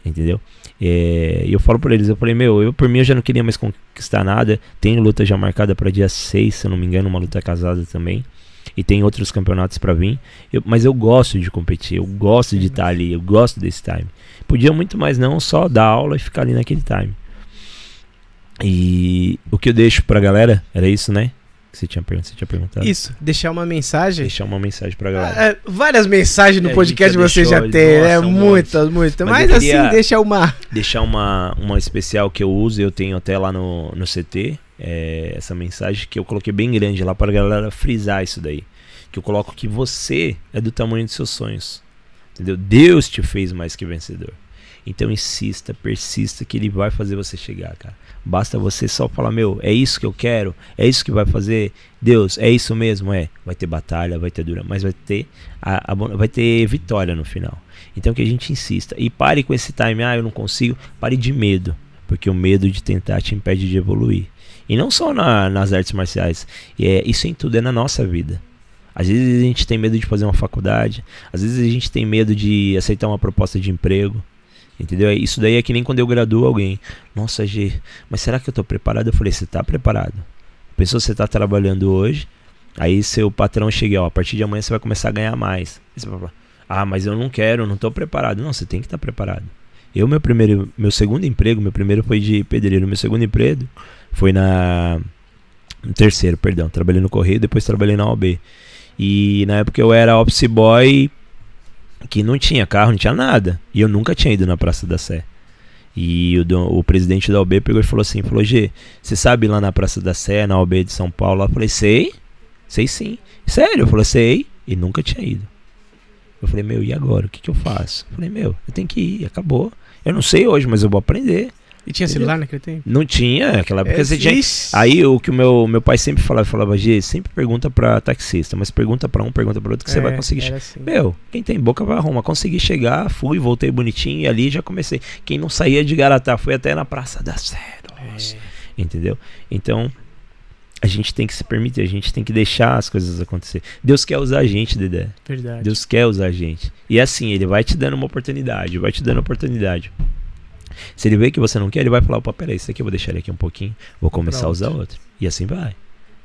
S3: Entendeu? É, E eu falo pra eles, eu falei, meu, eu por mim eu já não queria mais conquistar nada. Tenho luta já marcada pra dia 6, se eu não me engano, uma luta casada também. E tem outros campeonatos pra vir. Eu- mas eu gosto de competir, eu gosto de estar ali, eu gosto desse time. Podia muito mais não, só dar aula e ficar ali naquele time. E o que eu deixo pra galera, era isso, né? Que você tinha, você tinha perguntado.
S1: Isso, deixar uma mensagem.
S3: Deixar uma mensagem pra galera.
S1: É, várias mensagens no
S3: É,
S1: podcast
S3: já
S1: você já
S3: deixou,
S1: tem,
S3: nossa,
S1: né?
S3: um
S1: muitas, muitas.
S3: Mas
S1: Mas, assim, deixa uma.
S3: Deixar uma, uma especial que eu uso, eu tenho até lá no, no CT, é, essa mensagem que eu coloquei bem grande lá pra galera frisar isso daí. Que eu coloco que você é do tamanho dos seus sonhos. Entendeu? Deus te fez mais que vencedor. Então insista, persista que ele vai fazer você chegar, cara. Basta você só falar, meu, é isso que eu quero, é isso que vai fazer. Deus, é isso mesmo, é. Vai ter batalha, vai ter dura, mas vai ter a, a vai ter vitória no final. Então que a gente insista e pare com esse time, ah, eu não consigo. Pare de medo, porque o medo de tentar te impede de evoluir. E não só na- nas artes marciais, é isso em tudo é na nossa vida. Às vezes a gente tem medo de fazer uma faculdade, às vezes a gente tem medo de aceitar uma proposta de emprego. Entendeu? Isso daí é que nem quando eu graduo alguém. Nossa, G, mas será que eu tô preparado? Eu falei, você tá preparado. Pensou você tá trabalhando hoje, aí seu patrão chega, ó, a partir de amanhã você vai começar a ganhar mais. Ah, mas eu não quero, não tô preparado. Não, você tem que estar tá preparado. Eu, meu primeiro, meu segundo emprego, meu primeiro foi de pedreiro, meu segundo emprego foi na. No terceiro, perdão. Trabalhei no Correio, depois trabalhei na OB. E na época eu era office boy que não tinha carro, não tinha nada. E eu nunca tinha ido na Praça da Sé. E o, o presidente da OB pegou e falou assim: falou, G, você sabe lá na Praça da Sé, na OB de São Paulo? Eu falei, sei, sei sim. Sério? Eu falei, sei. E nunca tinha ido. Eu falei, meu, e agora? O que, que eu faço? Eu falei, meu, eu tenho que ir, acabou. Eu não sei hoje, mas eu vou aprender.
S1: E tinha celular naquele tempo?
S3: Não tinha, naquela época é, você tinha. Aí o que o meu, meu pai sempre falava, falava, G, sempre pergunta pra taxista, mas pergunta pra um, pergunta pra outro, que é, você vai conseguir. Assim. Meu, quem tem boca vai arrumar. Consegui chegar, fui, voltei bonitinho e ali já comecei. Quem não saía de Garatá, foi até na Praça da Sé. É. Entendeu? Então, a gente tem que se permitir, a gente tem que deixar as coisas acontecer. Deus quer usar a gente, Dedé.
S1: Verdade.
S3: Deus quer usar a gente. E é assim, ele vai te dando uma oportunidade, vai te dando oportunidade. Se ele vê que você não quer, ele vai falar, opa, peraí, isso aqui eu vou deixar ele aqui um pouquinho, vou começar Pronto. a usar outro. E assim vai.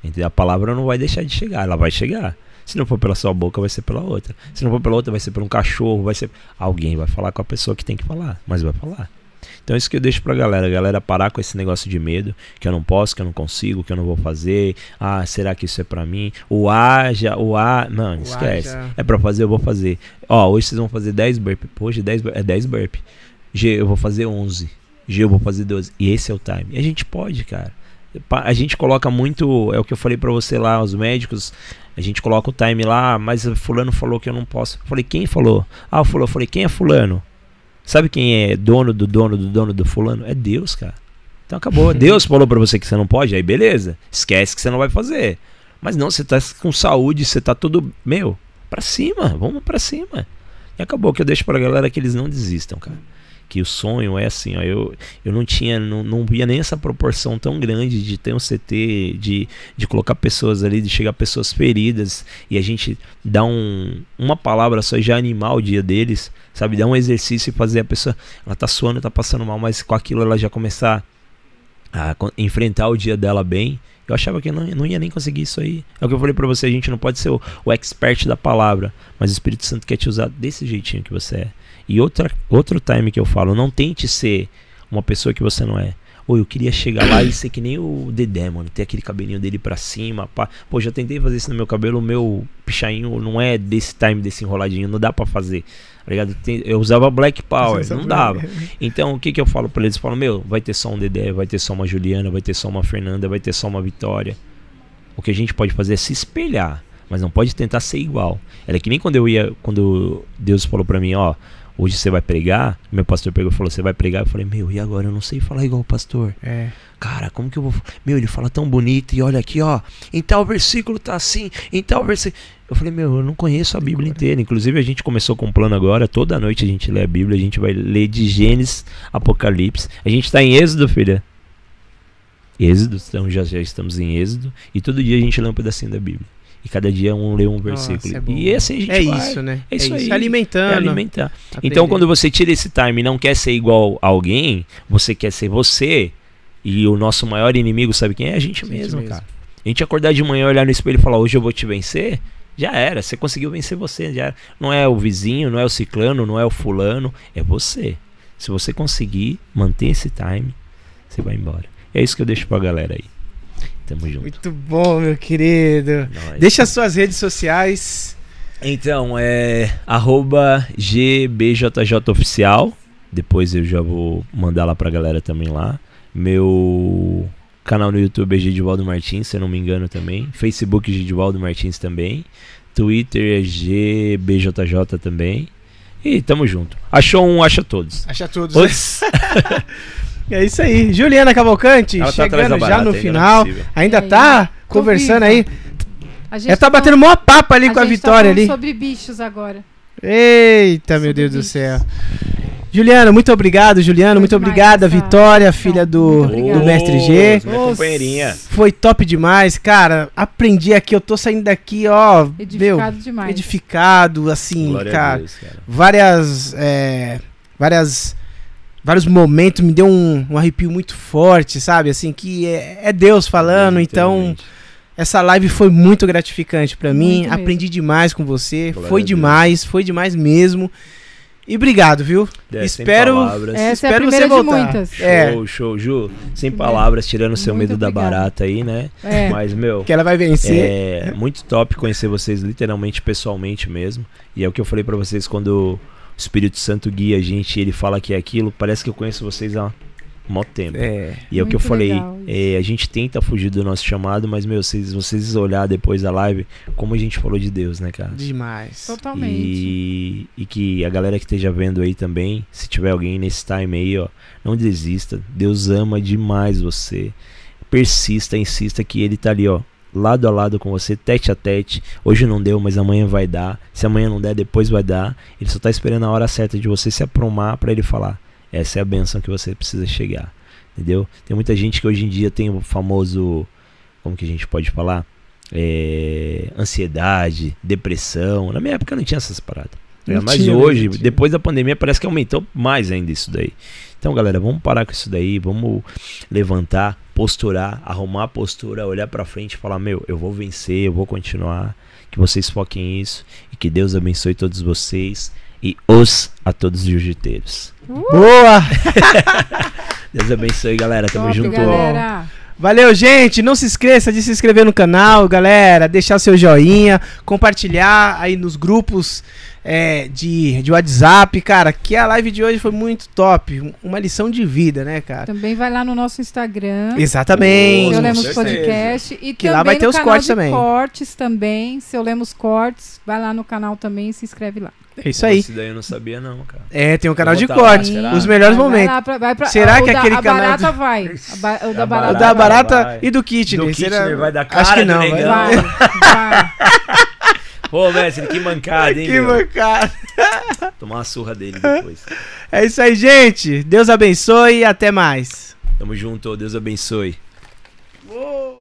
S3: Entendeu? A palavra não vai deixar de chegar, ela vai chegar. Se não for pela sua boca, vai ser pela outra. Se não for pela outra, vai ser por um cachorro, vai ser. Alguém vai falar com a pessoa que tem que falar, mas vai falar. Então é isso que eu deixo pra galera. A galera parar com esse negócio de medo, que eu não posso, que eu não consigo, que eu não vou fazer. Ah, será que isso é pra mim? O A já, o A, mano, o esquece. É pra fazer, eu vou fazer. Ó, hoje vocês vão fazer 10 burp. Hoje 10, é 10 burp. G, eu vou fazer 11. G, eu vou fazer 12. E esse é o time. E a gente pode, cara. A gente coloca muito, é o que eu falei para você lá, os médicos, a gente coloca o time lá, mas fulano falou que eu não posso. Eu falei, quem falou? Ah, fulano, eu falei, quem é fulano? Sabe quem é dono do dono do dono do fulano? É Deus, cara. Então acabou. Deus falou para você que você não pode, aí beleza. Esquece que você não vai fazer. Mas não, você tá com saúde, você tá tudo, meu, para cima, vamos para cima. E acabou que eu deixo pra galera que eles não desistam, cara que o sonho é assim, ó, eu, eu não tinha, não, não via nem essa proporção tão grande de ter um CT, de, de colocar pessoas ali, de chegar pessoas feridas e a gente dar um, uma palavra só já animar o dia deles, sabe? Dar um exercício e fazer a pessoa, ela tá suando, tá passando mal, mas com aquilo ela já começar a enfrentar o dia dela bem. Eu achava que não, não ia nem conseguir isso aí. É o que eu falei para você, a gente não pode ser o, o expert da palavra, mas o Espírito Santo quer te usar desse jeitinho que você é. E outra, outro time que eu falo, não tente ser uma pessoa que você não é. Ou eu queria chegar lá e ser que nem o Dedé, mano. Ter aquele cabelinho dele pra cima. Pá. Pô, já tentei fazer isso no meu cabelo. O meu pichainho não é desse time, desse enroladinho. Não dá pra fazer. Tá ligado? Eu usava Black Power. Não dava. Então, o que que eu falo pra eles? Eu falo, meu, vai ter só um Dedé, vai ter só uma Juliana, vai ter só uma Fernanda, vai ter só uma Vitória. O que a gente pode fazer é se espelhar. Mas não pode tentar ser igual. Era que nem quando eu ia. Quando Deus falou pra mim, ó hoje você vai pregar. Meu pastor pegou e falou: Você vai pregar? Eu falei: Meu, e agora? Eu não sei falar igual o pastor.
S1: É.
S3: Cara, como que eu vou. Meu, ele fala tão bonito e olha aqui, ó. Em tal versículo tá assim, em tal versículo. Eu falei: Meu, eu não conheço a Bíblia inteira. Inclusive, a gente começou com um plano agora. Toda noite a gente lê a Bíblia. A gente vai ler de Gênesis, Apocalipse. A gente tá em Êxodo, filha. Êxodo, então já, já estamos em Êxodo. E todo dia a gente lê um pedacinho da Bíblia. E cada dia um lê um versículo. Nossa, é e assim a gente
S1: É
S3: vai.
S1: isso, né?
S3: É isso, é
S1: isso. aí. Alimentando.
S3: É alimentar. Então, quando você tira esse time e não quer ser igual a alguém, você quer ser você. E o nosso maior inimigo, sabe quem é? A gente, mesmo, mesmo, cara. A gente acordar de manhã, olhar no espelho e falar, hoje eu vou te vencer. Já era, você conseguiu vencer você. Já era. Não é o vizinho, não é o ciclano, não é o fulano, é você. Se você conseguir manter esse time, você vai embora. É isso que eu deixo pra galera aí. Tamo junto.
S1: Muito bom, meu querido. Nós. Deixa as suas redes sociais.
S3: Então, é arroba GBJJOficial. Depois eu já vou mandar lá pra galera também lá. Meu canal no YouTube é Gidivaldo Martins, se eu não me engano também. Facebook Gidivaldo Martins também. Twitter é GBJJ também. E tamo junto. Achou um, acha todos.
S1: Acha todos. Né? É isso aí. Juliana Cavalcante, Ela tá chegando já no final. Ainda tá conversando aí. Ela tá, tá batendo mó papo ali com a tá Vitória tá ali.
S2: sobre bichos agora.
S1: Eita, sobre meu Deus bichos. do céu. Juliana, muito obrigado, Juliana. Muito obrigada, Vitória, filha do, do Mestre G.
S3: companheirinha.
S1: Foi top demais, cara. Aprendi aqui, eu tô saindo daqui, ó.
S2: Edificado
S1: meu,
S2: demais.
S1: Edificado, assim, cara, Deus, cara, Várias. É, várias vários momentos, me deu um, um arrepio muito forte, sabe? Assim, que é, é Deus falando, então essa live foi muito gratificante pra mim,
S2: Muito mesmo.
S1: aprendi demais com você,
S3: Glória
S1: foi demais, foi demais mesmo. E obrigado, viu?
S3: É, sem
S1: espero-
S2: é a
S1: Espero
S2: primeira
S1: você
S2: de
S1: voltar.
S2: muitas.
S1: É.
S3: Show, show, Ju. Sem palavras, tirando o seu
S2: Muito
S3: medo da
S2: obrigada.
S3: barata aí, né?
S2: É.
S3: Mas, meu,
S1: Que ela vai vencer.
S3: é muito top conhecer vocês literalmente, pessoalmente mesmo. E é o que eu falei pra vocês quando o Espírito Santo guia a gente ele fala que é aquilo. Parece que eu conheço vocês há mó tempo.
S1: É.
S3: E é o que eu falei, é, a gente tenta fugir do nosso chamado, mas, meu, vocês, vocês olhar depois da live, como a gente falou de Deus, né, cara?
S1: Demais.
S2: Totalmente.
S3: E, e que a galera que esteja vendo aí também, se tiver alguém nesse time aí, ó, não desista. Deus ama demais você. Persista, insista que ele tá ali, ó, lado a lado com você, tete a tete. Hoje não deu, mas amanhã vai dar. Se amanhã não der, depois vai dar. Ele só tá esperando a hora certa de você se aprumar pra ele falar. Essa é a benção que você precisa chegar. Entendeu? Tem muita gente que hoje em dia tem o famoso. Como que a gente pode falar? É, ansiedade, depressão. Na minha época não tinha essas paradas. ligado? Mas
S1: tinha,
S3: hoje,
S1: tinha.
S3: depois da pandemia, parece que aumentou mais ainda isso daí. Então, galera, vamos parar com isso daí, vamos levantar, posturar, arrumar a postura, olhar pra frente e falar: Meu, eu vou vencer, eu vou continuar. Que vocês foquem nisso e que Deus abençoe todos vocês e os a todos os jiu-jiteiros.
S1: Boa!
S3: Deus abençoe, galera. Tamo
S2: Top,
S3: junto.
S2: galera.
S1: Valeu, gente. Não se esqueça de se inscrever no canal, galera. Deixar seu joinha, compartilhar aí nos grupos é, de, de WhatsApp. Cara, que a live de hoje foi muito top. Uma lição de vida, né, cara?
S2: Também vai lá no nosso Instagram.
S1: Exatamente.
S2: Seu Lemos. Podcast. E
S1: Que
S2: também
S1: lá vai ter
S2: no
S1: os
S2: canal
S1: cortes
S2: de
S1: também.
S2: cortes também. Seu Lemos Cortes. Vai lá no canal também e se inscreve lá.
S1: É isso aí.
S3: Esse daí eu não sabia, não, cara.
S1: É, tem um canal de
S3: botar lá,
S1: corte.
S3: será?
S1: Os melhores
S2: Vai- vai
S1: momentos.
S2: lá pra- vai pra-
S1: Será que
S2: da-
S1: aquele canal
S2: barata
S1: de-
S2: vai. Ba- o da
S3: A
S1: O
S2: barata,
S1: da
S3: Barata
S1: Barata
S3: vai.
S1: e do Kitney.
S3: Do
S1: será?
S3: Kitchener vai dar
S1: Acho
S3: cara
S1: que
S3: do
S1: não, vai.
S2: Vai, vai.
S3: Pô, mestre, que mancada, hein,
S1: Que
S3: meu?
S1: mancada.
S3: Tomar uma surra dele depois.
S1: É isso aí, gente. Deus abençoe e até mais.
S3: Tamo junto, Deus abençoe.
S1: Uou.